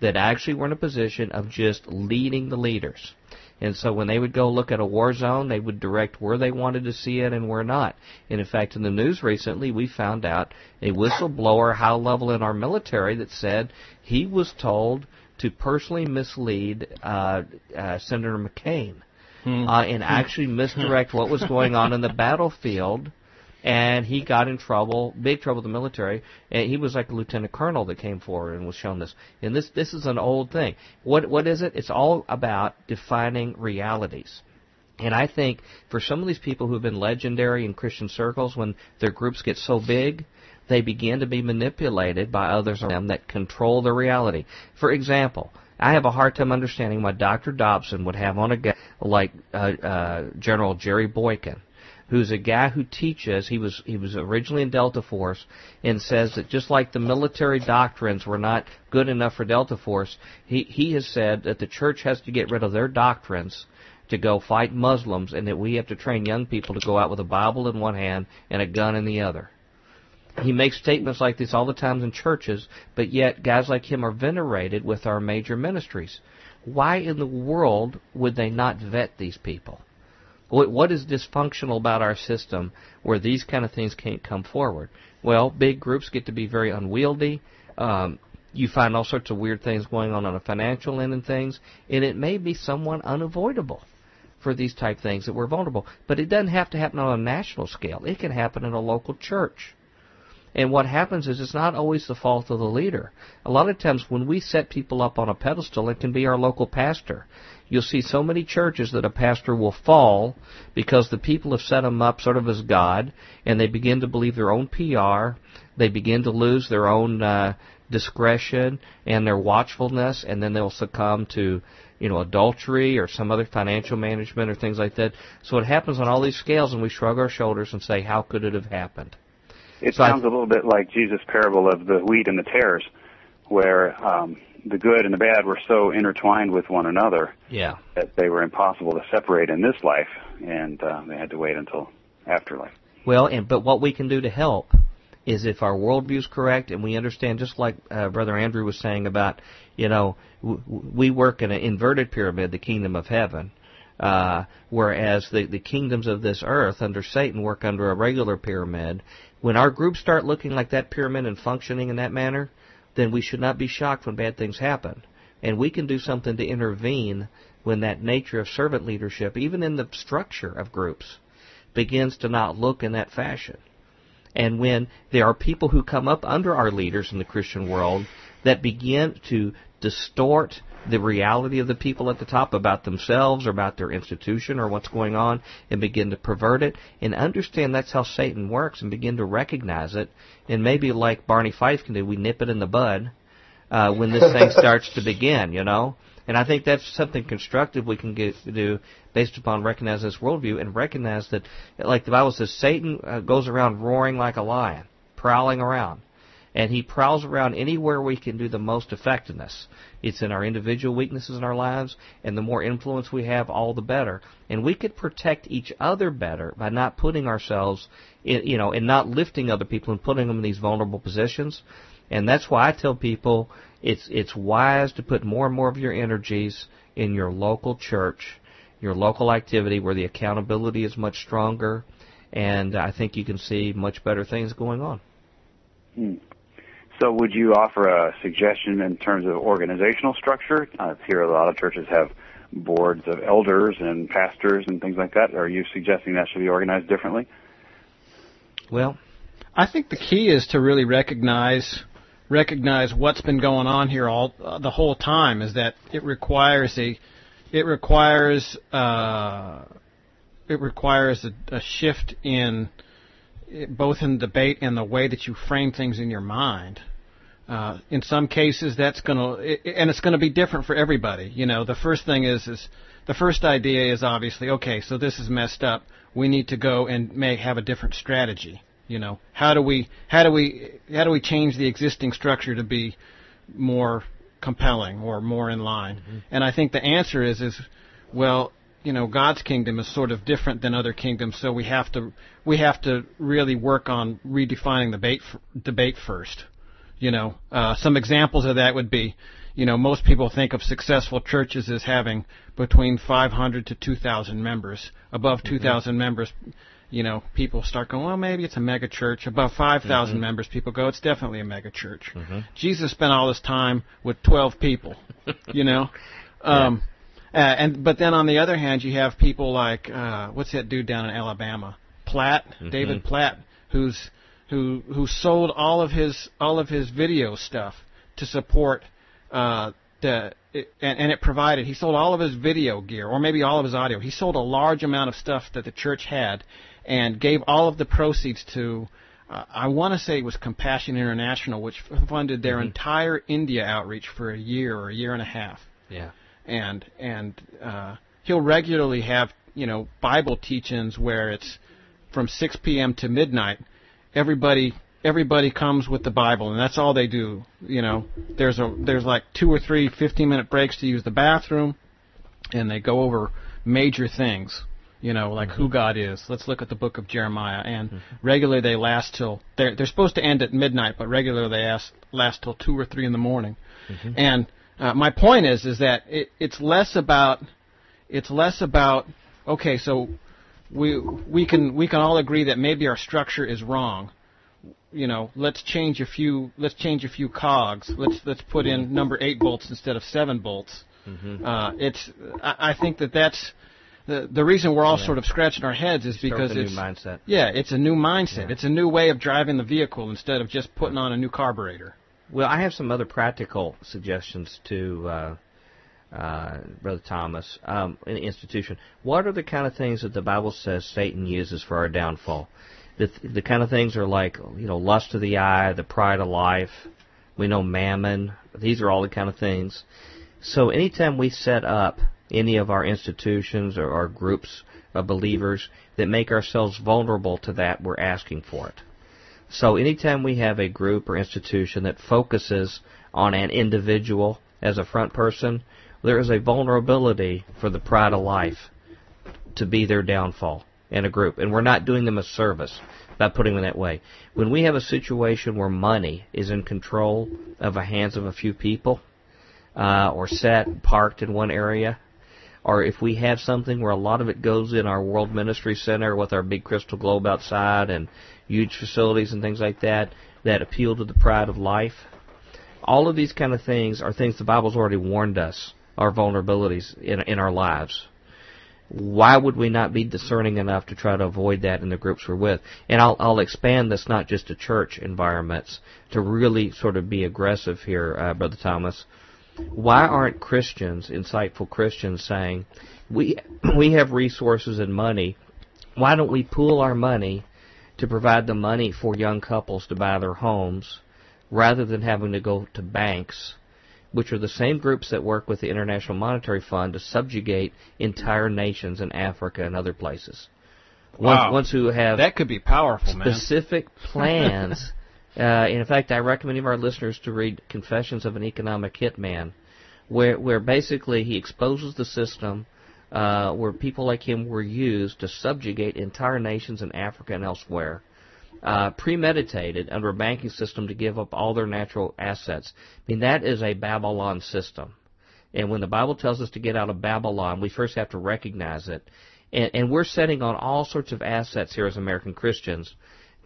that actually were in a position of just leading the leaders. And so when they would go look at a war zone, they would direct where they wanted to see it and where not. And in fact, in the news recently, we found out a whistleblower high level in our military that said he was told to personally mislead uh, uh, Senator McCain hmm. uh, and actually misdirect what was going on in the battlefield and he got in trouble, big trouble with the military. And he was like a lieutenant colonel that came forward and was shown this. And this this is an old thing. What what is it? It's all about defining realities. And I think for some of these people who have been legendary in Christian circles, when their groups get so big, they begin to be manipulated by others around them that control the reality. For example, I have a hard time understanding why Dr. Dobson would have on a guy like uh, uh, General Jerry Boykin who's a guy who teaches. He was he was originally in Delta Force, and says that just like the military doctrines were not good enough for Delta Force, he he has said that the church has to get rid of their doctrines to go fight Muslims, and that we have to train young people to go out with a Bible in one hand and a gun in the other. He makes statements like this all the time in churches, but yet guys like him are venerated with our major ministries. Why in the world would they not vet these people? What, what is dysfunctional about our system where these kind of things can't come forward? Well, big groups get to be very unwieldy. Um, you find all sorts of weird things going on on a financial end and things, and it may be somewhat unavoidable for these type things that we're vulnerable. But it doesn't have to happen on a national scale. It can happen in a local church. And what happens is it's not always the fault of the leader. A lot of times when we set people up on a pedestal, it can be our local pastor. You'll see so many churches that a pastor will fall because the people have set him up sort of as God, and they begin to believe their own PR. They begin to lose their own uh, discretion and their watchfulness, and then they'll succumb to you know, adultery or some other financial management or things like that. So it happens on all these scales, and we shrug our shoulders and say, "How could it have happened?" It so sounds I, a little bit like Jesus' parable of the wheat and the tares, where um, the good and the bad were so intertwined with one another yeah. that they were impossible to separate in this life, and uh, they had to wait until afterlife. Well, and but what we can do to help is if our worldview is correct and we understand, just like uh, Brother Andrew was saying about, you know, w- we work in an inverted pyramid, the kingdom of heaven, uh, whereas the, the kingdoms of this earth under Satan work under a regular pyramid. When our groups start looking like that pyramid and functioning in that manner, then we should not be shocked when bad things happen. And we can do something to intervene when that nature of servant leadership, even in the structure of groups, begins to not look in that fashion. And when there are people who come up under our leaders in the Christian world that begin to distort the reality of the people at the top about themselves or about their institution or what's going on and begin to pervert it and understand that's how Satan works and begin to recognize it and maybe like Barney Fife can do, we nip it in the bud uh, when this thing starts to begin, you know. And I think that's something constructive we can get, do based upon recognizing this worldview and recognize that, like the Bible says, Satan uh, goes around roaring like a lion, prowling around. and he prowls around anywhere we can do the most effectiveness. It's in our individual weaknesses in our lives, and the more influence we have, all the better. And we could protect each other better by not putting ourselves, in, you know, and not lifting other people and putting them in these vulnerable positions. And that's why I tell people it's it's wise to put more and more of your energies in your local church, your local activity where the accountability is much stronger, and I think you can see much better things going on. Hmm. So, would you offer a suggestion in terms of organizational structure? I hear a lot of churches have boards of elders and pastors and things like that. Are you suggesting that should be organized differently? Well, I think the key is to really recognize recognize what's been going on here all uh, the whole time. Is that it requires a it requires uh, it requires a, a shift in both in debate and the way that you frame things in your mind. Uh, in some cases, that's going to, and it's going to be different for everybody. You know, the first thing is, is the first idea is obviously, okay, so this is messed up. We need to go and may have a different strategy. You know, how do we, how do we, how do we change the existing structure to be more compelling or more in line? Mm-hmm. And I think the answer is, is, well, you know God's kingdom is sort of different than other kingdoms, so we have to we have to really work on redefining the debate debate first. You know, uh, some examples of that would be, you know, most people think of successful churches as having between 500 to 2,000 members. Above mm-hmm. 2,000 members, you know, people start going, well, maybe it's a mega church. Above 5,000 mm-hmm. members, people go, it's definitely a mega church. Mm-hmm. Jesus spent all his time with 12 people, you know. Um, uh, and but then on the other hand, you have people like uh, what's that dude down in Alabama, Platt, mm-hmm. David Platt, who's who who sold all of his all of his video stuff to support uh, the it, and, and it provided he sold all of his video gear or maybe all of his audio. He sold a large amount of stuff that the church had and gave all of the proceeds to. Uh, I want to say it was Compassion International, which funded their mm-hmm. entire India outreach for a year or a year and a half. Yeah and and uh, he'll regularly have you know Bible teachings where it's from 6 p.m. to midnight. Everybody everybody comes with the Bible, and that's all they do. You know, there's a there's like two or three 15 minute breaks to use the bathroom, and they go over major things. You know, like mm-hmm. who God is. Let's look at the book of Jeremiah. And mm-hmm. regularly they last till they're they're supposed to end at midnight, but regularly they last last till two or three in the morning. Mm-hmm. And uh, my point is is that it, it's less about it's less about okay, so we we can we can all agree that maybe our structure is wrong. You know, let's change a few let's change a few cogs. Let's let's put in number eight bolts instead of seven bolts. Mm-hmm. Uh, it's I, I think that that's the the reason we're all yeah. sort of scratching our heads is because it's mindset. Yeah, it's a new mindset. Yeah. It's a new way of driving the vehicle instead of just putting on a new carburetor. Well, I have some other practical suggestions to uh, uh, Brother Thomas um, in the institution. What are the kind of things that the Bible says Satan uses for our downfall? The, the kind of things are like you know lust of the eye, the pride of life. We know mammon. These are all the kind of things. So anytime we set up any of our institutions or our groups of believers that make ourselves vulnerable to that, we're asking for it. So anytime we have a group or institution that focuses on an individual as a front person, there is a vulnerability for the pride of life to be their downfall in a group. And we're not doing them a service by putting them that way. When we have a situation where money is in control of the hands of a few people, uh, or set parked in one area, or if we have something where a lot of it goes in our World Ministry Center with our big crystal globe outside and huge facilities and things like that that appeal to the pride of life. All of these kind of things are things the Bible's already warned us are vulnerabilities in in our lives. Why would we not be discerning enough to try to avoid that in the groups we're with? And I'll, I'll expand this not just to church environments to really sort of be aggressive here, uh, Brother Thomas. Why aren't Christians, insightful Christians, saying we we have resources and money? Why don't we pool our money to provide the money for young couples to buy their homes rather than having to go to banks, which are the same groups that work with the International Monetary Fund to subjugate entire nations in Africa and other places. Wow. Ones, ones who have that could be powerful, specific plans Uh, in fact, I recommend any of our listeners to read Confessions of an Economic Hitman, where where basically he exposes the system uh, where people like him were used to subjugate entire nations in Africa and elsewhere. Uh, premeditated under a banking system to give up all their natural assets. I mean, that is a Babylon system. And when the Bible tells us to get out of Babylon, we first have to recognize it. And, and we're setting on all sorts of assets here as American Christians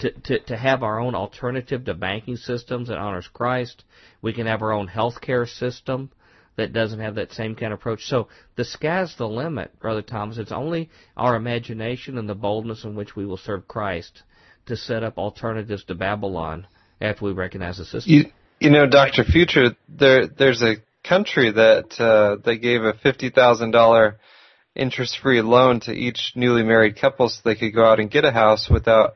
to, to, to have our own alternative to banking systems that honors Christ. We can have our own healthcare system that doesn't have that same kind of approach. So the sky's the limit, Brother Thomas. It's only our imagination and the boldness in which we will serve Christ to set up alternatives to Babylon after we recognize the system. You, you know, Doctor Future, there there's a country that uh, they gave a fifty thousand dollar interest free loan to each newly married couple so they could go out and get a house without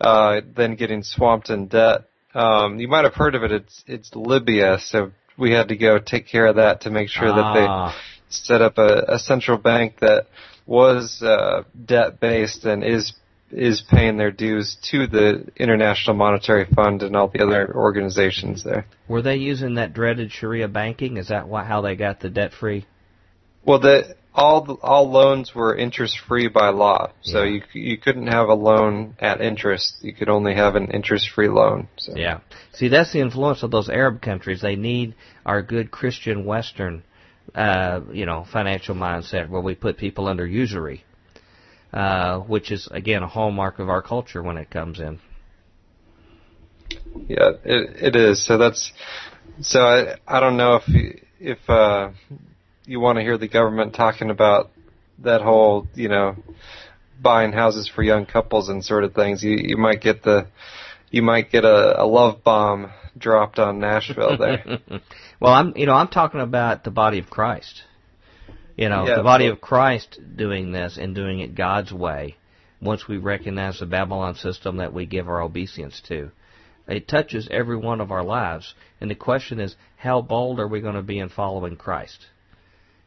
uh, then getting swamped in debt. Um, you might have heard of it. It's it's Libya. So we had to go take care of that to make sure ah. that they ah. set up a, a central bank that was uh, debt based and is is paying their dues to the International Monetary Fund and all the other organizations there. Were they using that dreaded Sharia banking? Is that what, how they got the debt free? Well, the all all loans were interest free by law, so yeah. you you couldn't have a loan at interest. You could only have an interest free loan. So. Yeah. See, that's the influence of those Arab countries. They need our good Christian Western, uh, you know, financial mindset where we put people under usury, uh, which is again a hallmark of our culture when it comes in. Yeah, it it is. So that's so I I don't know if if uh you want to hear the government talking about that whole, you know, buying houses for young couples and sort of things, you you might get the you might get a, a love bomb dropped on Nashville there. well, I'm you know I'm talking about the body of Christ. You know, yeah, the body of Christ doing this and doing it God's way. Once we recognize the Babylon system that we give our obeisance to, it touches every one of our lives. And the question is, how bold are we going to be in following Christ?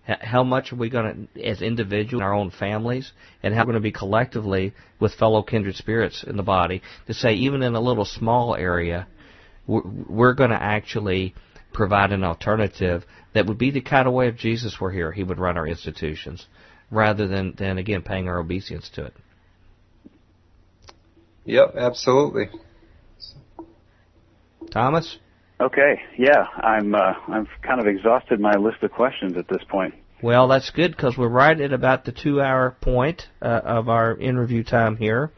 How much are we going to, as individuals, our own families, and how we're going to be collectively with fellow kindred spirits in the body to say, even in a little small area, we're going to actually provide an alternative that would be the kind of way if Jesus were here, he would run our institutions, rather than, than again paying our obeisance to it. Yep, absolutely. Thomas? Okay, yeah, I'm uh, I've kind of exhausted my list of questions at this point. Well, that's good because we're right at about the two-hour point uh, of our interview time here.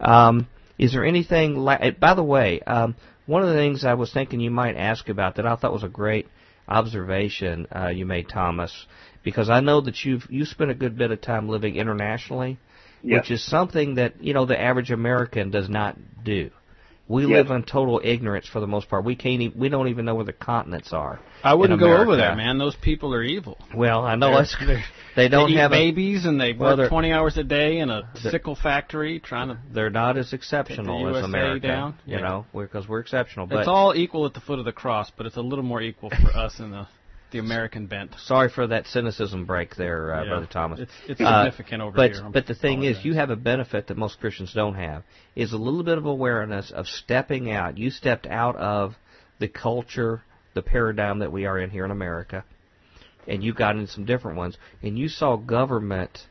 Um, is there anything? La- eh, by the way, um, one of the things I was thinking you might ask about that I thought was a great observation uh, you made, Thomas, because I know that you've you spent a good bit of time living internationally, yes. which is something that you know the average American does not do. We live in total ignorance for the most part. We can't. Even, we don't even know where the continents are. I wouldn't go over there, man. Those people are evil. Well, I know that's. They don't they have babies a, and they well, work 20 hours a day in a sickle factory trying to. They're not as exceptional as America, down. you yeah. know, because we're, we're exceptional. But it's all equal at the foot of the cross, but it's a little more equal for us in the the American bent. Sorry for that cynicism break there, uh, yeah. Brother Thomas. It's, it's uh, significant over but, here. But the thing is, you have a benefit that most Christians don't have, is a little bit of awareness of stepping out. You stepped out of the culture, the paradigm that we are in here in America, and you got into some different ones, and you saw government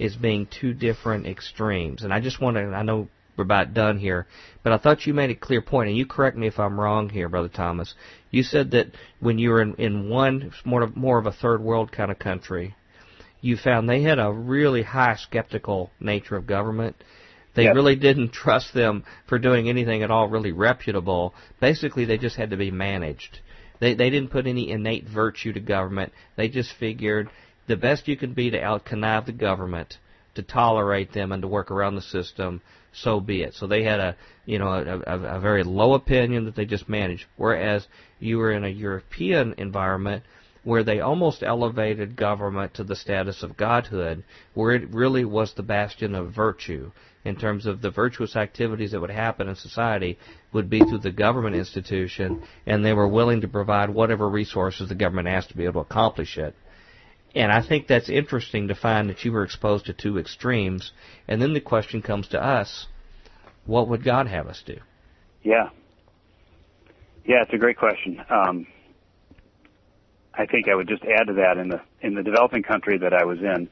as being two different extremes. And I just want to, I know we're about done here. But I thought you made a clear point, and you correct me if I'm wrong here, Brother Thomas. You said that when you were in, in one more of, more of a third world kind of country, you found they had a really high skeptical nature of government. They yep. really didn't trust them for doing anything at all really reputable. Basically, they just had to be managed. They they didn't put any innate virtue to government. They just figured the best you can be to out connive the government, to tolerate them, and to work around the system so be it. So they had a, you know, a, a, a very low opinion that they just managed. Whereas you were in a European environment where they almost elevated government to the status of godhood, where it really was the bastion of virtue in terms of the virtuous activities that would happen in society would be through the government institution, and they were willing to provide whatever resources the government asked to be able to accomplish it. And I think that's interesting to find that you were exposed to two extremes. And then the question comes to us what would God have us do? Yeah. Yeah, it's a great question. Um, I think I would just add to that in the in the developing country that I was in,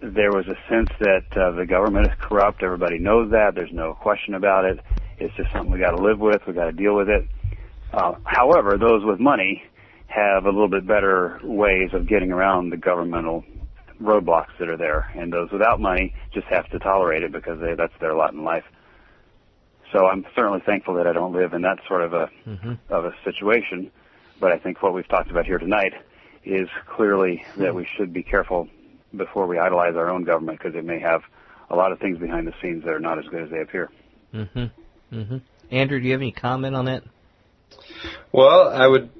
there was a sense that uh, the government is corrupt. Everybody knows that. There's no question about it. It's just something we got to live with. We got to deal with it. Uh, however, those with money have a little bit better ways of getting around the governmental roadblocks that are there, and those without money just have to tolerate it because they, that's their lot in life. So I'm certainly thankful that I don't live in that sort of a mm-hmm. of a situation. But I think what we've talked about here tonight is clearly that we should be careful before we idolize our own government because it may have a lot of things behind the scenes that are not as good as they appear. Mm-hmm. Mm-hmm. Andrew, do you have any comment on that? Well, I would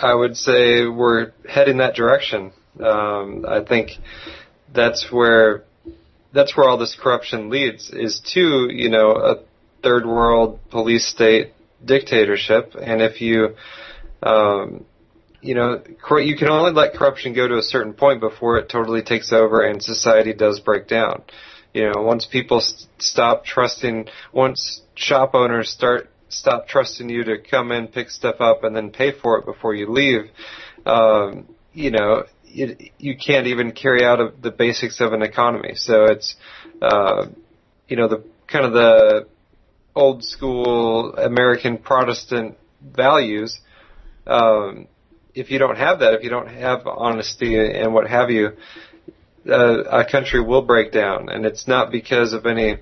I would say we're heading that direction. Um, I think that's where that's where all this corruption leads is to you know a third world police state dictatorship, and if you um, you know, you can only let corruption go to a certain point before it totally takes over and society does break down. You know, once people st- stop trusting, once shop owners start stop trusting you to come in, pick stuff up, and then pay for it before you leave, um, you know, it, you can't even carry out a, the basics of an economy. So it's, uh, you know, the kind of the old school American Protestant values um, if you don't have that, if you don't have honesty and what have you, uh, a country will break down, and it's not because of any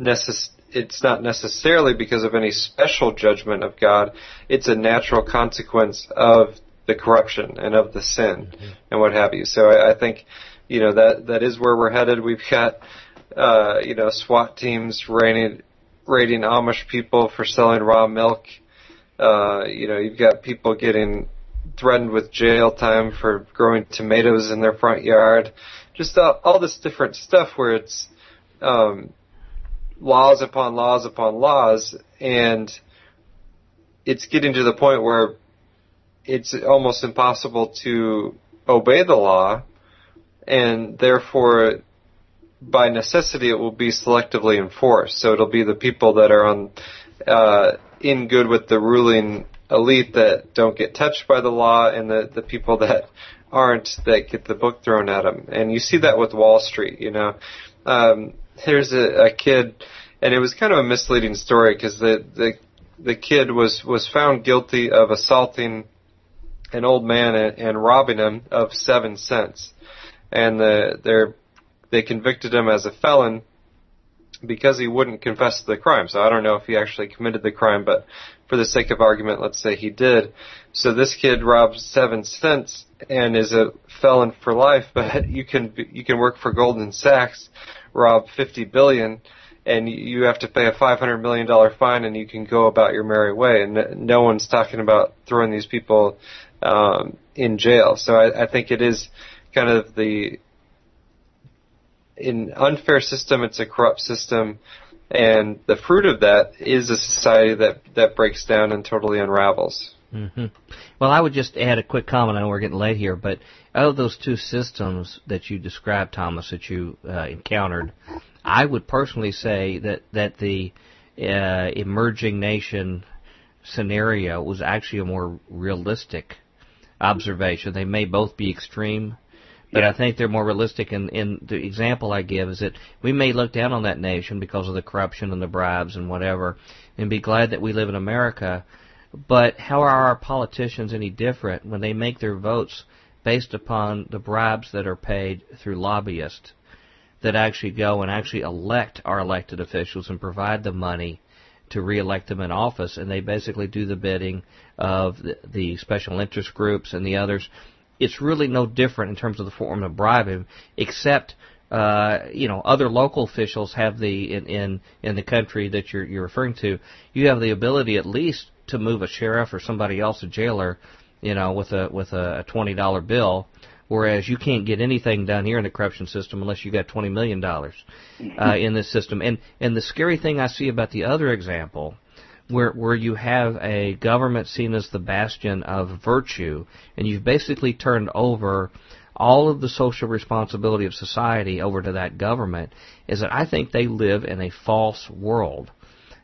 necess- It's not necessarily because of any special judgment of God. It's a natural consequence of the corruption and of the sin mm-hmm. and what have you. So I, I think, you know, that that is where we're headed. We've got, uh, you know, SWAT teams raiding raiding Amish people for selling raw milk uh, you know, you've got people getting threatened with jail time for growing tomatoes in their front yard. Just all, all this different stuff where it's um, laws upon laws upon laws, and it's getting to the point where it's almost impossible to obey the law, and therefore, by necessity, it will be selectively enforced. So it'll be the people that are on uh, in good with the ruling elite that don't get touched by the law and the, the people that aren't that get the book thrown at them. And you see that with Wall Street, you know. Um, there's a, a kid, and it was kind of a misleading story because the, the, the kid was, was found guilty of assaulting an old man and, and robbing him of seven cents. And the, they're, they convicted him as a felon because he wouldn't confess to the crime. So I don't know if he actually committed the crime, but for the sake of argument, let's say he did. So this kid robs seven cents and is a felon for life, but you can you can work for Goldman Sachs, rob 50 billion, and you have to pay a 500 million dollar fine, and you can go about your merry way. And no one's talking about throwing these people um, in jail. So I, I think it is kind of the in unfair system, it's a corrupt system, and the fruit of that is a society that that breaks down and totally unravels. Mm-hmm. Well, I would just add a quick comment. I know we're getting late here, but out of those two systems that you described, Thomas, that you uh, encountered, I would personally say that that the uh, emerging nation scenario was actually a more realistic observation. They may both be extreme, but yeah. I think they're more realistic. And, and the example I give is that we may look down on that nation because of the corruption and the bribes and whatever, and be glad that we live in America. But how are our politicians any different when they make their votes based upon the bribes that are paid through lobbyists that actually go and actually elect our elected officials and provide the money to reelect them in office, and they basically do the bidding of the, the special interest groups and the others it's really no different in terms of the form of bribing, except uh, you know other local officials have the in, in in the country that you're you're referring to. You have the ability at least to move a sheriff or somebody else a jailer, you know, with a with a twenty dollar bill. Whereas you can't get anything done here in the corruption system unless you got twenty million dollars uh, in this system. And and the scary thing I see about the other example where where you have a government seen as the bastion of virtue, and you've basically turned over all of the social responsibility of society over to that government, is that I think they live in a false world.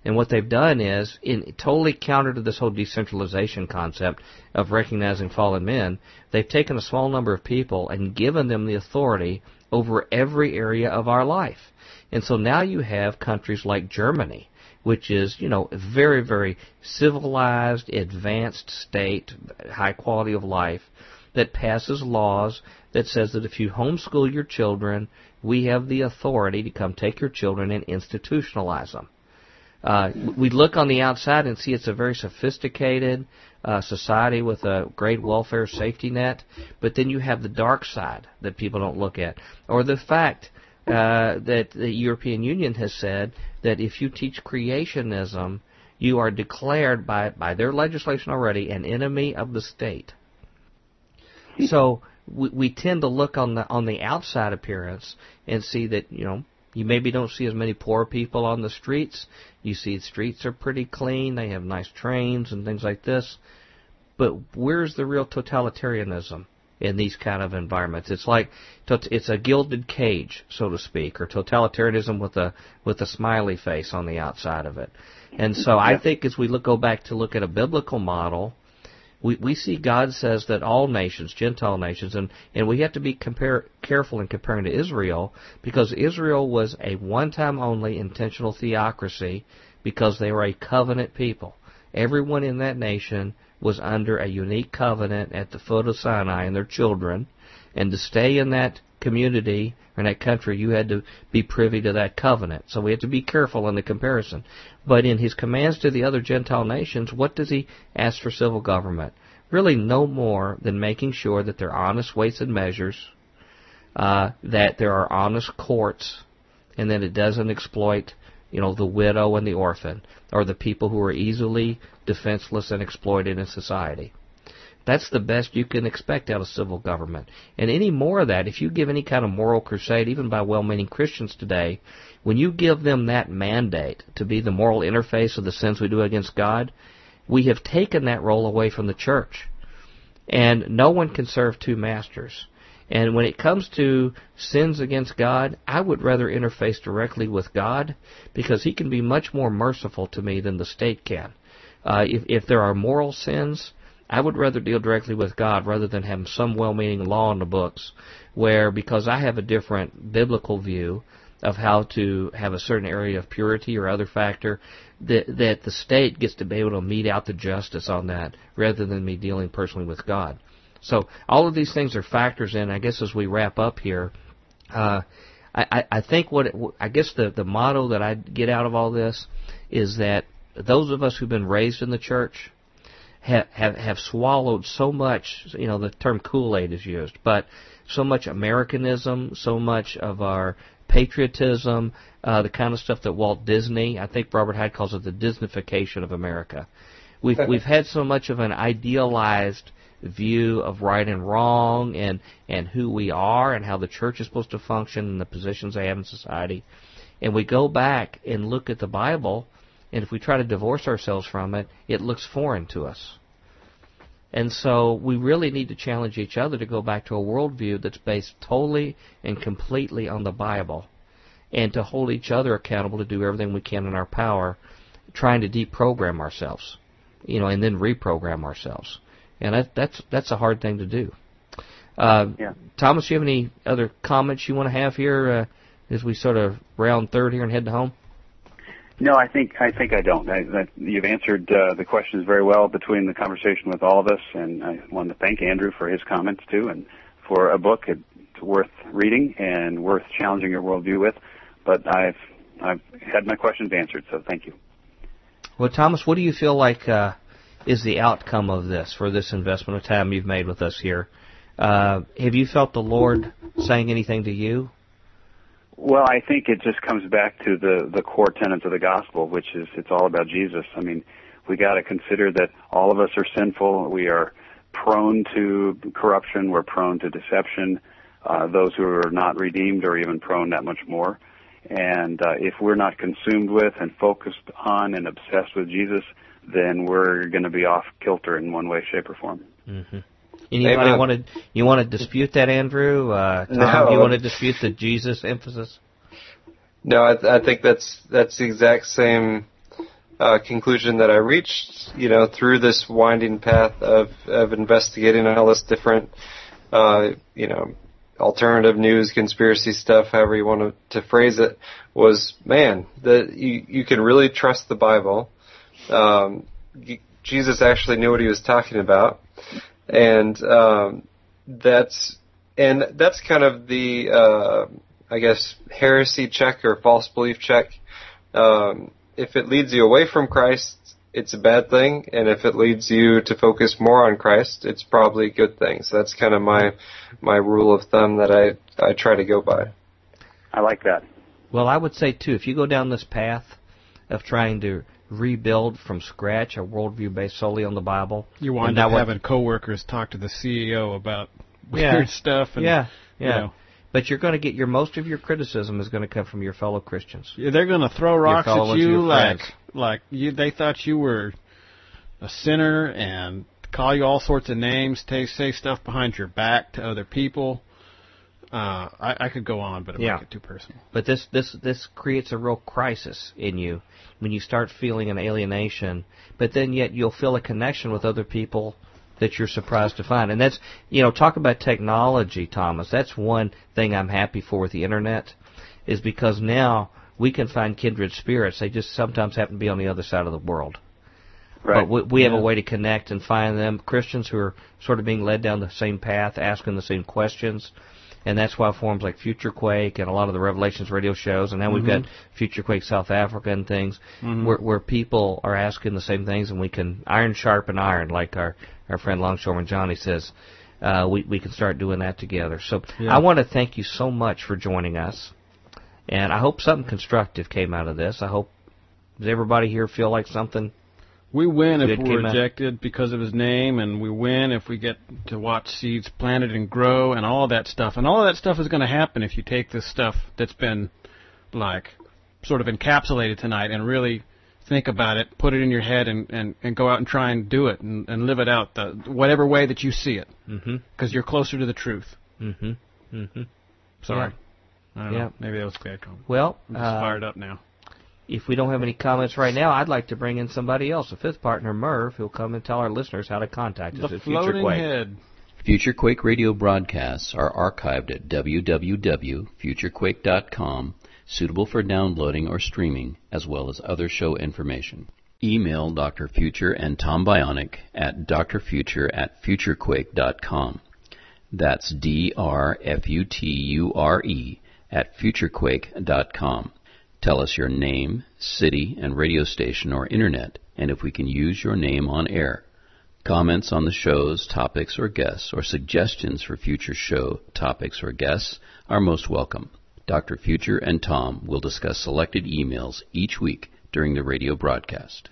And what they've done is, in totally counter to this whole decentralization concept of recognizing fallen men, they've taken a small number of people and given them the authority over every area of our life. And so now you have countries like Germany, which is, you know, a very, very civilized, advanced state, high quality of life, that passes laws that says that if you homeschool your children, we have the authority to come take your children and institutionalize them. Uh, we look on the outside and see it's a very sophisticated uh, society with a great welfare safety net, but then you have the dark side that people don't look at, or the fact uh, that the European Union has said that if you teach creationism, you are declared by by their legislation already an enemy of the state. So we, we tend to look on the on the outside appearance and see that you know you maybe don't see as many poor people on the streets. You see the streets are pretty clean. They have nice trains and things like this. But where's the real totalitarianism in these kind of environments? It's like it's a gilded cage, so to speak, or totalitarianism with a with a smiley face on the outside of it. And so I think as we look go back to look at a biblical model, we, we see God says that all nations, Gentile nations, and, and we have to be compare, careful in comparing to Israel because Israel was a one time only intentional theocracy because they were a covenant people. Everyone in that nation was under a unique covenant at the foot of Sinai and their children, and to stay in that community or in that country, you had to be privy to that covenant. So we have to be careful in the comparison. But in his commands to the other Gentile nations, what does he ask for civil government? Really, no more than making sure that there are honest weights and measures, uh, that there are honest courts, and that it doesn't exploit, you know, the widow and the orphan, or the people who are easily defenseless and exploited in society. That's the best you can expect out of civil government. And any more of that, if you give any kind of moral crusade, even by well meaning Christians today, when you give them that mandate to be the moral interface of the sins we do against God, we have taken that role away from the church. And no one can serve two masters. And when it comes to sins against God, I would rather interface directly with God because He can be much more merciful to me than the state can. Uh, if, if there are moral sins, I would rather deal directly with God rather than have some well-meaning law in the books where because I have a different biblical view of how to have a certain area of purity or other factor that that the state gets to be able to mete out the justice on that rather than me dealing personally with God. So all of these things are factors in. I guess as we wrap up here, uh, I, I think what it, I guess the the motto that I get out of all this is that those of us who've been raised in the church have, have, have swallowed so much, you know, the term Kool-Aid is used, but so much Americanism, so much of our patriotism, uh, the kind of stuff that Walt Disney, I think Robert Hyde calls it the Disneyfication of America. We've we've had so much of an idealized view of right and wrong and and who we are and how the church is supposed to function and the positions they have in society. And we go back and look at the Bible and if we try to divorce ourselves from it, it looks foreign to us. And so we really need to challenge each other to go back to a worldview that's based totally and completely on the Bible and to hold each other accountable to do everything we can in our power, trying to deprogram ourselves, you know, and then reprogram ourselves. And that, that's that's a hard thing to do. Uh, yeah. Thomas, do you have any other comments you want to have here uh, as we sort of round third here and head to home? No, I think I think I don't. I, you've answered uh, the questions very well between the conversation with all of us, and I want to thank Andrew for his comments too, and for a book it's worth reading and worth challenging your worldview with. But I've I've had my questions answered, so thank you. Well, Thomas, what do you feel like uh, is the outcome of this for this investment of time you've made with us here? Uh, have you felt the Lord saying anything to you? Well, I think it just comes back to the the core tenets of the gospel, which is it's all about Jesus. I mean, we got to consider that all of us are sinful. We are prone to corruption. We're prone to deception. Uh, those who are not redeemed are even prone that much more. And uh, if we're not consumed with and focused on and obsessed with Jesus, then we're going to be off kilter in one way, shape, or form. Mm-hmm. Anybody want to you want to dispute that, Andrew? Uh, Tom, no. you want to dispute the Jesus emphasis? No, I, th- I think that's that's the exact same uh, conclusion that I reached, you know, through this winding path of, of investigating all this different, uh, you know, alternative news, conspiracy stuff, however you want to, to phrase it, was man, that you, you can really trust the Bible. Um, Jesus actually knew what he was talking about, and um, that's and that's kind of the uh, I guess heresy check or false belief check. Um, if it leads you away from Christ, it's a bad thing, and if it leads you to focus more on Christ, it's probably a good thing. So that's kind of my my rule of thumb that I I try to go by. I like that. Well, I would say too, if you go down this path of trying to rebuild from scratch a worldview based solely on the Bible, You wind up having coworkers talk to the CEO about Yeah. weird stuff. And, yeah, you yeah. know, But you're going to get your most of your criticism is going to come from your fellow Christians. Yeah, they're going to throw rocks at you like like you. They thought you were a sinner and call you all sorts of names. Say say stuff behind your back to other people. Uh, I, I could go on, but it Yeah. might get too personal. But this this this creates a real crisis in you when you start feeling an alienation. But then yet you'll feel a connection with other people that you're surprised to find. And that's you know talk about technology, Thomas. That's one thing I'm happy for with the internet, is because now we can find kindred spirits. They just sometimes happen to be on the other side of the world. Right. But we, we have Yeah. a way to connect and find them Christians who are sort of being led down the same path, asking the same questions, and that's why forums like Future Quake and a lot of the Revelations radio shows, and now we've got Future Quake South Africa and things, where where people are asking the same things, and we can iron sharpen iron, like our our friend Longshoreman Johnny says. Uh, we we can start doing that together. So Yeah. I want to thank you so much for joining us, and I hope something constructive came out of this. I hope does everybody here feel like something We win if we're came out. rejected because of his name, and we win if we get to watch seeds planted and grow, and all that stuff. And all of that stuff is going to happen if you take this stuff that's been, like, sort of encapsulated tonight and really think about it, put it in your head, and, and, and go out and try and do it and, and live it out, the, whatever way that you see it, Mm-hmm. because you're closer to the truth. Mm-hmm. Mm-hmm. Sorry. I don't Yeah. know. Maybe that was a bad comment. Well, I'm just uh, fired up now. If we don't have any comments right now, I'd like to bring in somebody else, a fifth partner, Merv, who'll come and tell our listeners how to contact us The at Future Quake. head. Future Quake radio broadcasts are archived at www.futurequake.com, suitable for downloading or streaming, as well as other show information. Email Dr. Future and Tom Bionic at drfuture at futurequake.com. That's D-R-F-U-T-U-R-E at futurequake.com. Tell us your name, city, and radio station or internet, and if we can use your name on air. Comments on the show's topics or guests, or suggestions for future show topics or guests are most welcome. Dr. Future and Tom will discuss selected emails each week during the radio broadcast.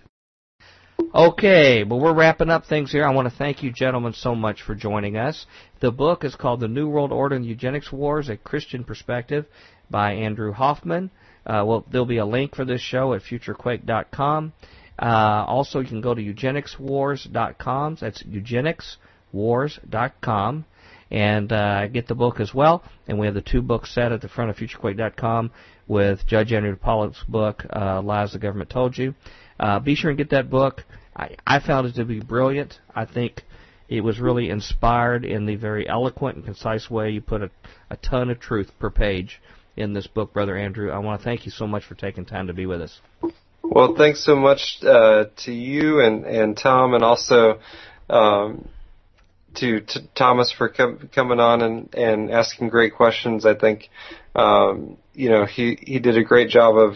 Okay, well, we're wrapping up things here. I want to thank you, gentlemen, so much for joining us. The book is called The New World Order and Eugenics Wars, A Christian Perspective by Andrew Hoffman. Uh, well, there'll be a link for this show at futurequake.com. Uh, also, you can go to eugenicswars.com. That's eugenicswars.com and uh, get the book as well. And we have the two books set at the front of futurequake.com with Judge Andrew Pollock's book, uh, Lies the Government Told You. Uh, be sure and get that book. I, I found it to be brilliant. I think it was really inspired in the very eloquent and concise way you put a, a ton of truth per page in this book, Brother Andrew. I want to thank you so much for taking time to be with us. Well, thanks so much uh, to you and, and Tom, and also um, to, to Thomas for com- coming on and, and asking great questions. I think um, you know he he did a great job of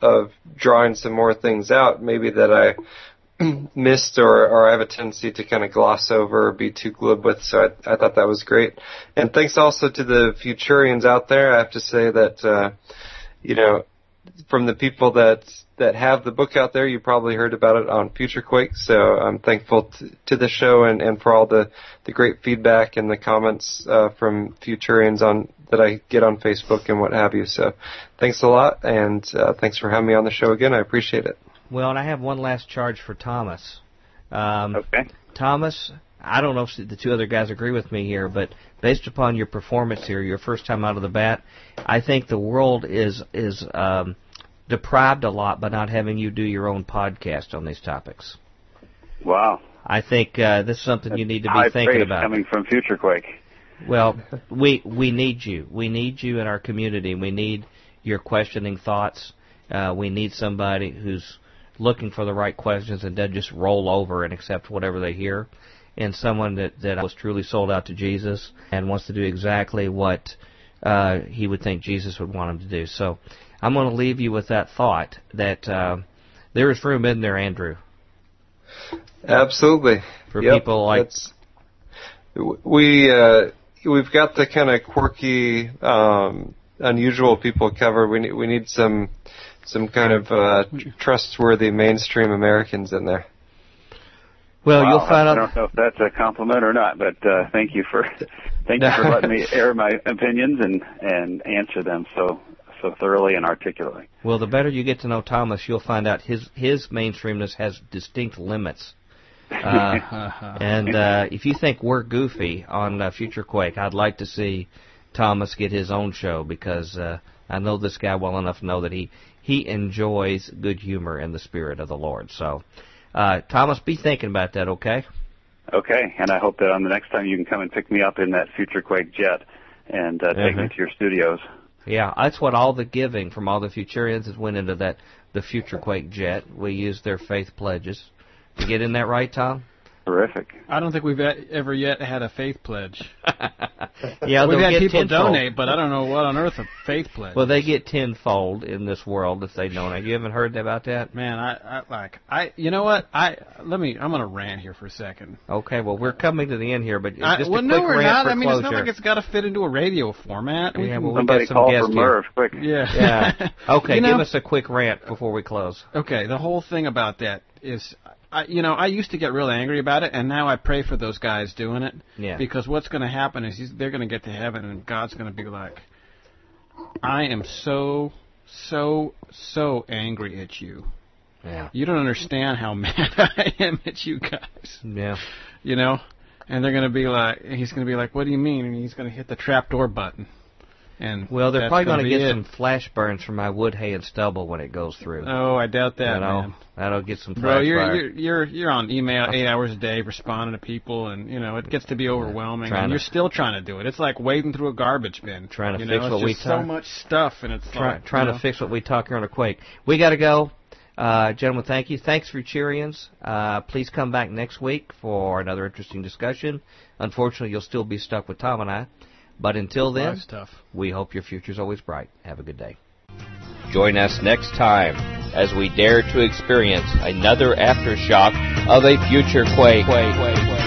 of drawing some more things out, maybe that I missed or, or I have a tendency to kind of gloss over or be too glib with. So I, I thought that was great. And thanks also to the Futurians out there. I have to say that uh, you know from the people that that have the book out there, you probably heard about it on Future Quake. So I'm thankful to, to the show and, and for all the, the great feedback and the comments uh, from Futurians on that I get on Facebook and what have you. So thanks a lot, and uh, thanks for having me on the show again. I appreciate it. Well, and I have one last charge for Thomas. Um, Okay. Thomas, I don't know if the two other guys agree with me here, but based upon your performance here, your first time out of the bat, I think the world is is um, deprived a lot by not having you do your own podcast on these topics. Wow. I think uh, this is something you need to be High thinking about. coming from FutureQuake. Well, we we need you. We need you in our community. We need your questioning thoughts. Uh, we need somebody who's looking for the right questions and doesn't just roll over and accept whatever they hear. And someone that that was truly sold out to Jesus and wants to do exactly what uh, he would think Jesus would want him to do. So, I'm going to leave you with that thought that uh, there is room in there, Andrew, Absolutely. for Yep, people like we uh, we've got the kind of quirky, um, unusual people covered. We need we need some some kind of uh, trustworthy mainstream Americans in there. well, Wow, you'll find I out. don't know if that's a compliment or not, but uh, thank you for thank you for letting me air my opinions and and answer them so so thoroughly and articulately. Well, the better you get to know Thomas, you'll find out his his mainstreamness has distinct limits. Uh, and uh, if you think we're goofy on uh, Future Quake, I'd like to see Thomas get his own show because uh, I know this guy well enough to know that he he enjoys good humor in the spirit of the Lord. So, uh, Thomas, be thinking about that, okay? Okay, and I hope that on the next time you can come and pick me up in that FutureQuake jet and uh, take me Uh-huh. to your studios. Yeah, that's what all the giving from all the Futurians has went into that the Future Quake jet. We used their faith pledges. You get in that right, Tom? Terrific. I don't think we've e- ever yet had a faith pledge. yeah, We've had get people tenfold. donate, but I don't know what on earth a faith pledge. Well, they get tenfold in this world if they donate. You haven't heard about that? Man, I, I like I. You know what? I let me. I'm gonna rant here for a second. Okay, well, we're coming to the end here, but I, just well, a quick no, we're rant not. I mean, it's not like it's got to fit into a radio format. We Yeah, can- well, we Somebody got some call guest for here. Merv, quick. yeah. Yeah. Okay, You know- give us a quick rant before we close. Okay, the whole thing about that is, I, you know, I used to get real angry about it, and now I pray for those guys doing it. Yeah. Because what's going to happen is they're going to get to heaven, and God's going to be like, I am so, so, so angry at you. Yeah. You don't understand how mad I am at you guys. Yeah. You know? And they're going to be like, he's going to be like, what do you mean? And he's going to hit the trapdoor button. And Well, they're probably going to get it. some flash burns from my wood, hay, and stubble when it goes through. Oh, I doubt that, you know, man. that'll get some Bro, you're, fire. you're you're you're on email eight hours a day responding to people, and you know it gets to be overwhelming. And to- you're still trying to do it. It's like wading through a garbage bin. Trying to you fix know, what we just so much stuff, and it's Try, like, trying to know, fix what we talk here on a quake. We got to go. Uh, gentlemen, thank you. Thanks for Cheerians. Uh, please come back next week for another interesting discussion. Unfortunately, you'll still be stuck with Tom and I. But until then, we hope your future's always bright. Have a good day. Join us next time as we dare to experience another aftershock of a future quake. quake, quake, quake.